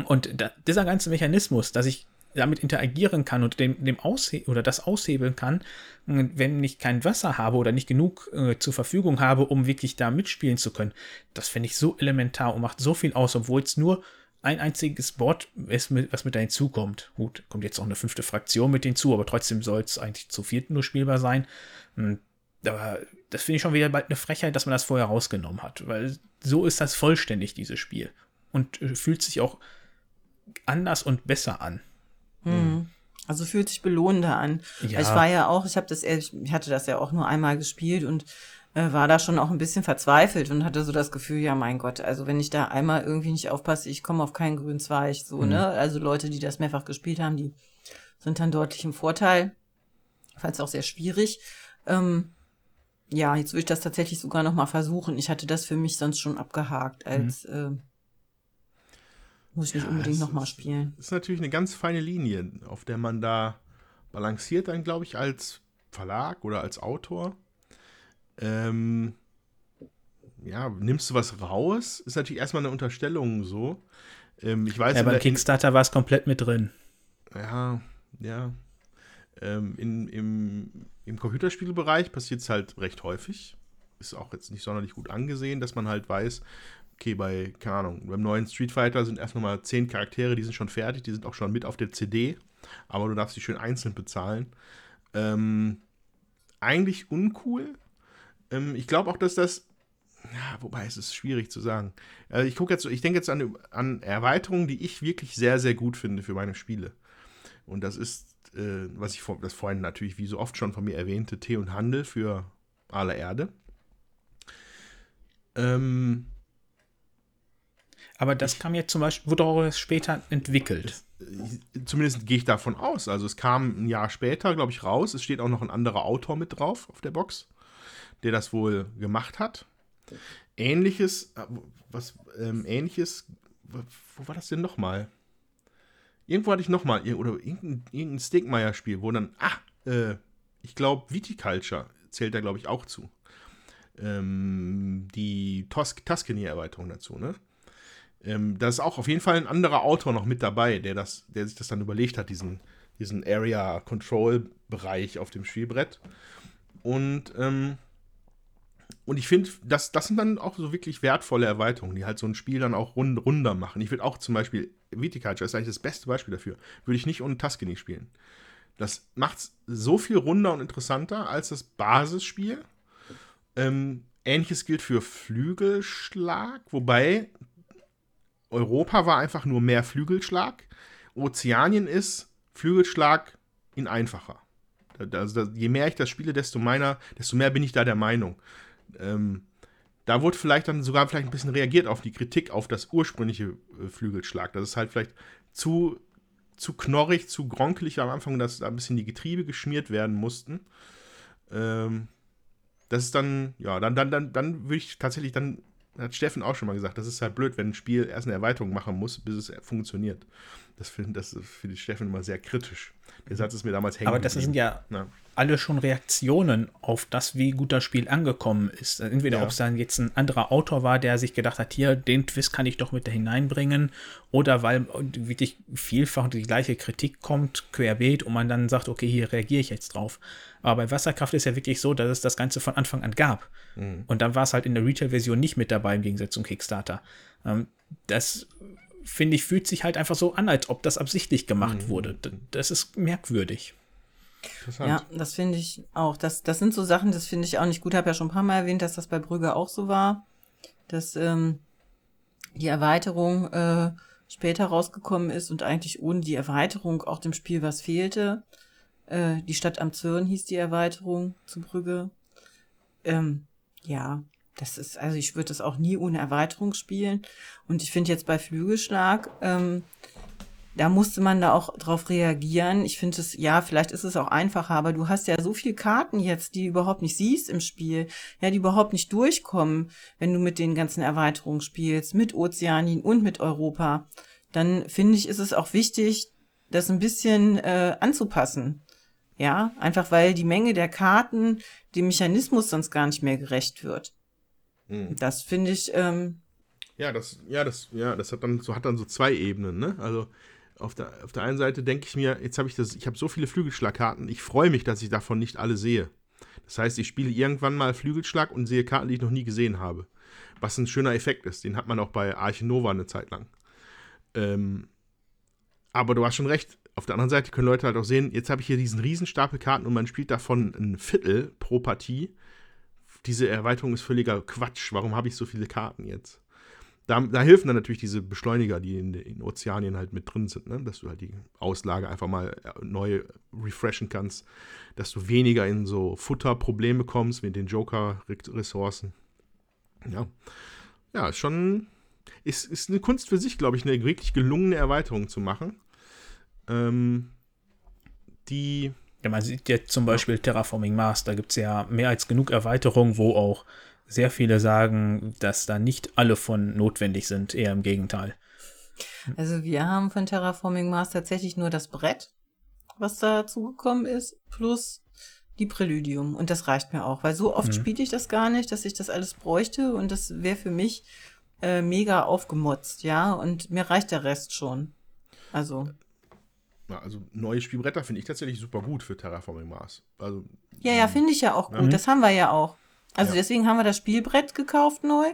Und da, dieser ganze Mechanismus, dass ich damit interagieren kann und dem, dem Aushe oder das aushebeln kann, wenn ich kein Wasser habe oder nicht genug äh, zur Verfügung habe, um wirklich da mitspielen zu können. Das finde ich so elementar und macht so viel aus, obwohl es nur ein einziges Board ist, mit, was mit da hinzukommt. Gut, kommt jetzt auch eine fünfte Fraktion mit hinzu, aber trotzdem soll es eigentlich zu vierten nur spielbar sein. Hm, aber das finde ich schon wieder bald eine Frechheit, dass man das vorher rausgenommen hat, weil so ist das vollständig, dieses Spiel. Und äh, fühlt sich auch anders und besser an. Hm. Also fühlt sich belohnender an. Ja. Ich war ja auch, ich habe das, ich hatte das ja auch nur einmal gespielt und äh, war da schon auch ein bisschen verzweifelt und hatte so das Gefühl, ja mein Gott, also wenn ich da einmal irgendwie nicht aufpasse, ich komme auf keinen grünen Zweig, so, mhm. ne? Also Leute, die das mehrfach gespielt haben, die sind dann deutlich im Vorteil. Fand es auch sehr schwierig. Ähm, ja, jetzt würde ich das tatsächlich sogar noch mal versuchen. Ich hatte das für mich sonst schon abgehakt als mhm. äh, muss ich nicht ja, unbedingt nochmal spielen. Ist natürlich eine ganz feine Linie, auf der man da balanciert dann, glaube ich, als Verlag oder als Autor. Ähm, ja, nimmst du was raus? Ist natürlich erstmal eine Unterstellung so. Ähm, ich weiß, ja, beim Kickstarter war es komplett mit drin. Ja, ja. Ähm, in, im, Im Computerspielbereich passiert es halt recht häufig. Ist auch jetzt nicht sonderlich gut angesehen, dass man halt weiß, okay, bei, keine Ahnung, beim neuen Street Fighter sind erst nochmal zehn Charaktere, die sind schon fertig, die sind auch schon mit auf der CD, aber du darfst sie schön einzeln bezahlen. Ähm, eigentlich uncool. Ähm, ich glaube auch, dass das, ja, wobei es ist schwierig zu sagen. Also ich gucke jetzt, ich denke jetzt an, an Erweiterungen, die ich wirklich sehr, sehr gut finde für meine Spiele. Und das ist, äh, was ich vor, das vorhin natürlich wie so oft schon von mir erwähnte, Tee und Handel für aller Erde. Ähm, aber das kam jetzt zum Beispiel, wurde auch später entwickelt. Zumindest gehe ich davon aus. Also es kam ein Jahr später, glaube ich, raus. Es steht auch noch ein anderer Autor mit drauf auf der Box, der das wohl gemacht hat. Ähnliches, äh, was, ähm, ähnliches, wo war das denn nochmal? Irgendwo hatte ich nochmal, oder irgendein, irgendein Stegmeier-Spiel, wo dann, ah, äh, ich glaube, Viticulture zählt da, glaube ich, auch zu. Ähm, die Tos Tuscany-Erweiterung dazu, ne? Ähm, da ist auch auf jeden Fall ein anderer Autor noch mit dabei, der, das, der sich das dann überlegt hat, diesen, diesen Area Control Bereich auf dem Spielbrett. Und, ähm, und ich finde, das, das sind dann auch so wirklich wertvolle Erweiterungen, die halt so ein Spiel dann auch rund, runder machen. Ich würde auch zum Beispiel, Viticulture ist eigentlich das beste Beispiel dafür, würde ich nicht ohne Tuscany spielen. Das macht es so viel runder und interessanter als das Basisspiel. Ähm, Ähnliches gilt für Flügelschlag, wobei Europa war einfach nur mehr Flügelschlag. Ozeanien ist Flügelschlag in einfacher. Also, je mehr ich das spiele, desto, meiner, desto mehr bin ich da der Meinung. Ähm, da wurde vielleicht dann sogar vielleicht ein bisschen reagiert auf die Kritik auf das ursprüngliche äh, Flügelschlag. Das ist halt vielleicht zu, zu knorrig, zu gronkelig am Anfang, dass da ein bisschen die Getriebe geschmiert werden mussten. Ähm, das ist dann, ja, dann, dann, dann, dann würde ich tatsächlich dann hat Steffen auch schon mal gesagt, das ist halt blöd, wenn ein Spiel erst eine Erweiterung machen muss, bis es funktioniert. Das finde das find ich Steffen immer sehr kritisch. Der Satz ist mir damals hängen. Aber das sind ja, ja, alle schon Reaktionen auf das, wie gut das Spiel angekommen ist. Entweder ja. ob es dann jetzt ein anderer Autor war, der sich gedacht hat, hier, den Twist kann ich doch mit da hineinbringen, oder weil wirklich vielfach die gleiche Kritik kommt, querbeet, und man dann sagt, okay, hier reagiere ich jetzt drauf. Aber bei Wasserkraft ist ja wirklich so, dass es das Ganze von Anfang an gab. Mhm. Und dann war es halt in der Retail-Version nicht mit dabei, im Gegensatz zum Kickstarter. Ähm, das finde ich, fühlt sich halt einfach so an, als ob das absichtlich gemacht mhm. wurde. Das ist merkwürdig. Ja, das finde ich auch. Das, das sind so Sachen, das finde ich auch nicht gut. Ich habe ja schon ein paar Mal erwähnt, dass das bei Brügge auch so war, dass ähm, die Erweiterung äh, später rausgekommen ist und eigentlich ohne die Erweiterung auch dem Spiel was fehlte. Äh, die Stadt am Zürn hieß die Erweiterung zu Brügge. ähm, ja, das ist, also ich würde das auch nie ohne Erweiterung spielen. Und ich finde jetzt bei Flügelschlag, ähm, da musste man da auch drauf reagieren. Ich finde es, ja, vielleicht ist es auch einfacher, aber du hast ja so viele Karten jetzt, die du überhaupt nicht siehst im Spiel, ja, die überhaupt nicht durchkommen, wenn du mit den ganzen Erweiterungen spielst, mit Ozeanien und mit Europa. Dann finde ich, ist es auch wichtig, das ein bisschen äh, anzupassen. Ja, einfach weil die Menge der Karten dem Mechanismus sonst gar nicht mehr gerecht wird. Mhm. Das finde ich. Ähm, ja, das, ja, das, ja, das hat dann so hat dann so zwei Ebenen, ne? Also auf der, auf der einen Seite denke ich mir, jetzt habe ich das, ich habe so viele Flügelschlagkarten, ich freue mich, dass ich davon nicht alle sehe. Das heißt, ich spiele irgendwann mal Flügelschlag und sehe Karten, die ich noch nie gesehen habe. Was ein schöner Effekt ist. Den hat man auch bei Arche Nova eine Zeit lang. Ähm, aber du hast schon recht. Auf der anderen Seite können Leute halt auch sehen, jetzt habe ich hier diesen Riesenstapel Karten und man spielt davon ein Viertel pro Partie. Diese Erweiterung ist völliger Quatsch. Warum habe ich so viele Karten jetzt? Da, da, helfen dann natürlich diese Beschleuniger, die in den Ozeanien halt mit drin sind, ne? dass du halt die Auslage einfach mal äh, neu refreshen kannst, dass du weniger in so Futterprobleme kommst mit den Joker-Ressourcen. Ja. Ja, schon. Ist, ist eine Kunst für sich, glaube ich, eine wirklich gelungene Erweiterung zu machen. Ähm, die. Ja, man sieht jetzt zum Beispiel Terraforming Mars, da gibt es ja mehr als genug Erweiterungen, wo auch sehr viele sagen, dass da nicht alle von notwendig sind, eher im Gegenteil. Also wir haben von Terraforming Mars tatsächlich nur das Brett, was dazugekommen ist, plus die Präludium. Und das reicht mir auch, weil so oft mhm. spiele ich das gar nicht, dass ich das alles bräuchte und das wäre für mich äh, mega aufgemotzt, ja. Und mir reicht der Rest schon. Also. Ja, also neue Spielbretter finde ich tatsächlich super gut für Terraforming Mars. Also, ja, ja, finde ich ja auch gut. Mhm. Das haben wir ja auch. Also ja. deswegen haben wir das Spielbrett gekauft neu.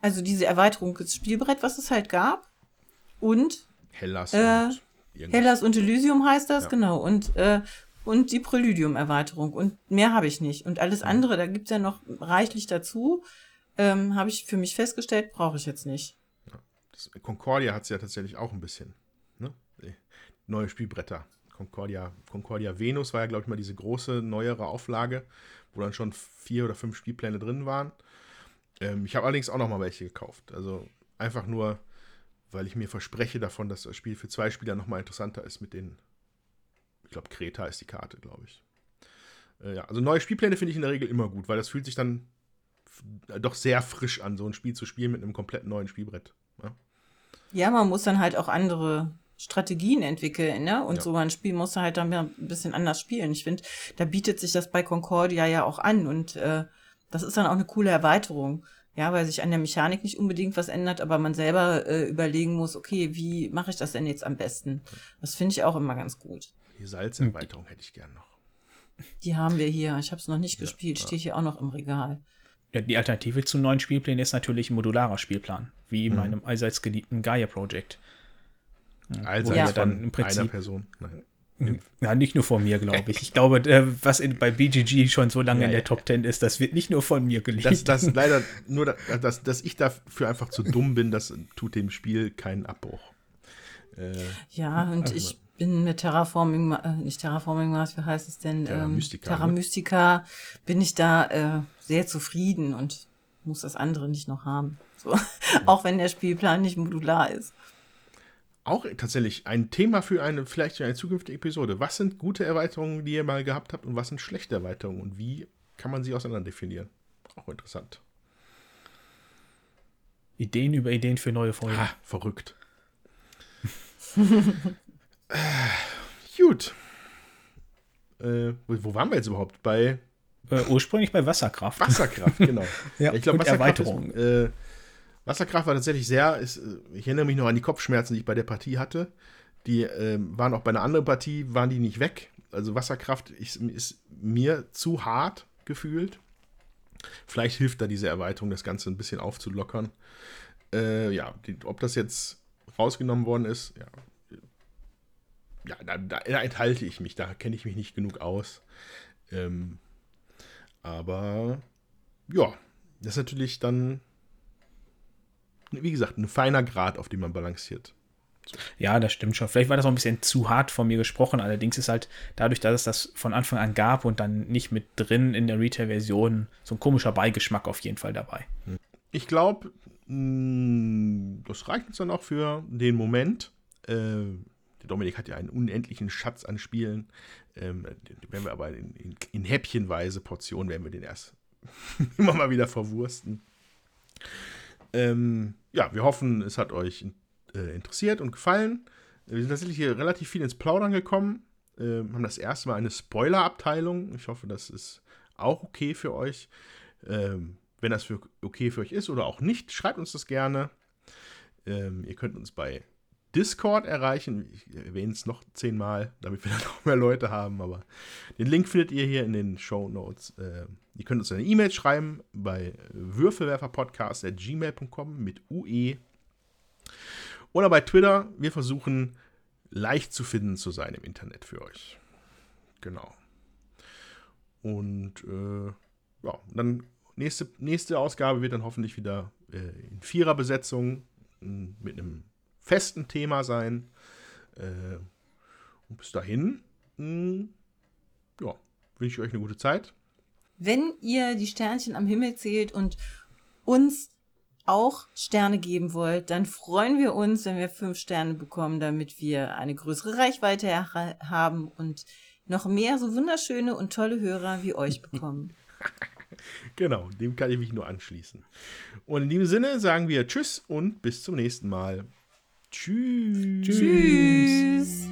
Also diese Erweiterung des Spielbrett, was es halt gab. Und Hellas äh, und Hellas und Elysium heißt das, ja. genau. Und, äh, und die Präludium-Erweiterung. Und mehr habe ich nicht. Und alles andere, da gibt's ja noch reichlich dazu. Ähm, habe ich für mich festgestellt, brauche ich jetzt nicht. Concordia hat es ja tatsächlich auch ein bisschen. Ne? Neue Spielbretter. Concordia, Concordia Venus war ja, glaube ich, mal diese große, neuere Auflage wo dann schon vier oder fünf Spielpläne drin waren. Ähm, ich habe allerdings auch noch mal welche gekauft. Also einfach nur, weil ich mir verspreche davon, dass das Spiel für zwei Spieler noch mal interessanter ist mit den, ich glaube, Kreta ist die Karte, glaube ich. Äh, ja, also neue Spielpläne finde ich in der Regel immer gut, weil das fühlt sich dann doch sehr frisch an, so ein Spiel zu spielen mit einem komplett neuen Spielbrett. Ja, ja man muss dann halt auch andere Strategien entwickeln, ne? Und ja. so ein Spiel muss halt dann ein bisschen anders spielen. Ich finde, da bietet sich das bei Concordia ja auch an und äh, das ist dann auch eine coole Erweiterung. Ja, weil sich an der Mechanik nicht unbedingt was ändert, aber man selber äh, überlegen muss, okay, wie mache ich das denn jetzt am besten? Das finde ich auch immer ganz gut. Die Salzerweiterung hätte ich gern noch. Die haben wir hier. Ich habe es noch nicht ja, gespielt. Ja. Steht hier auch noch im Regal. Ja, die Alternative zum neuen Spielplan ist natürlich ein modularer Spielplan, wie in mhm. meinem allseits geliebten Gaia-Project. Also ja. dann im Prinzip einer Person. Nein. Mhm. Ja, nicht nur von mir, glaube ich. Ich glaube, äh, was in, bei BGG schon so lange ja, in der ja, Top 10 ist, das wird nicht nur von mir gelesen. Das, das leider nur, dass, dass ich dafür einfach zu dumm bin, das tut dem Spiel keinen Abbruch. Äh, ja, und also, ich bin mit Terraforming, äh, nicht Terraforming Mars, wie heißt es denn? Terra ähm, Mystica. Terra Mystica, ne? bin ich da äh, sehr zufrieden und muss das andere nicht noch haben. So. Auch wenn der Spielplan nicht modular ist auch tatsächlich ein Thema für eine, vielleicht für eine zukünftige Episode. Was sind gute Erweiterungen, die ihr mal gehabt habt und was sind schlechte Erweiterungen und wie kann man sie auseinander definieren? Auch interessant. Ideen über Ideen für neue Folgen. Ha, verrückt. äh, gut. Äh, wo waren wir jetzt überhaupt? Bei. Äh, ursprünglich bei Wasserkraft. Wasserkraft, genau. ja, ich glaube, Wasserkraft Erweiterung. Ist, äh, Wasserkraft war tatsächlich sehr, ist, ich erinnere mich noch an die Kopfschmerzen, die ich bei der Partie hatte. Die äh, waren auch bei einer anderen Partie, waren die nicht weg. Also Wasserkraft ist, ist mir zu hart gefühlt. Vielleicht hilft da diese Erweiterung, das Ganze ein bisschen aufzulockern. Äh, ja, die, ob das jetzt rausgenommen worden ist, ja, ja da, da, da enthalte ich mich, da kenne ich mich nicht genug aus. Ähm, aber ja, das ist natürlich dann wie gesagt, ein feiner Grad, auf dem man balanciert. Ja, das stimmt schon. Vielleicht war das auch ein bisschen zu hart von mir gesprochen. Allerdings ist halt dadurch, dass es das von Anfang an gab und dann nicht mit drin in der Retail-Version, so ein komischer Beigeschmack auf jeden Fall dabei. Ich glaube, das reicht uns dann auch für den Moment. Äh, der Dominik hat ja einen unendlichen Schatz an Spielen. Ähm, werden wir aber in, in, in häppchenweise Portionen werden wir den erst immer mal wieder verwursten. Ähm, ja, wir hoffen, es hat euch äh, interessiert und gefallen. Wir sind tatsächlich hier relativ viel ins Plaudern gekommen. Äh, haben das erste Mal eine Spoiler-Abteilung. Ich hoffe, das ist auch okay für euch. Ähm, wenn das für, okay für euch ist oder auch nicht, schreibt uns das gerne. Ähm, ihr könnt uns bei Discord erreichen. Ich erwähne es noch zehnmal, damit wir dann noch mehr Leute haben. Aber den Link findet ihr hier in den Show Notes. Äh, ihr könnt uns eine E-Mail schreiben bei würfelwerferpodcast.gmail.com mit UE. Oder bei Twitter. Wir versuchen leicht zu finden zu sein im Internet für euch. Genau. Und äh, ja, dann nächste, nächste Ausgabe wird dann hoffentlich wieder äh, in Viererbesetzung mit einem festen Thema sein. Äh, und bis dahin, mh, ja, wünsche ich euch eine gute Zeit. Wenn ihr die Sternchen am Himmel zählt und uns auch Sterne geben wollt, dann freuen wir uns, wenn wir fünf Sterne bekommen, damit wir eine größere Reichweite haben und noch mehr so wunderschöne und tolle Hörer wie euch bekommen. genau, dem kann ich mich nur anschließen. Und in diesem Sinne sagen wir Tschüss und bis zum nächsten Mal. Tschüss. Tschüss.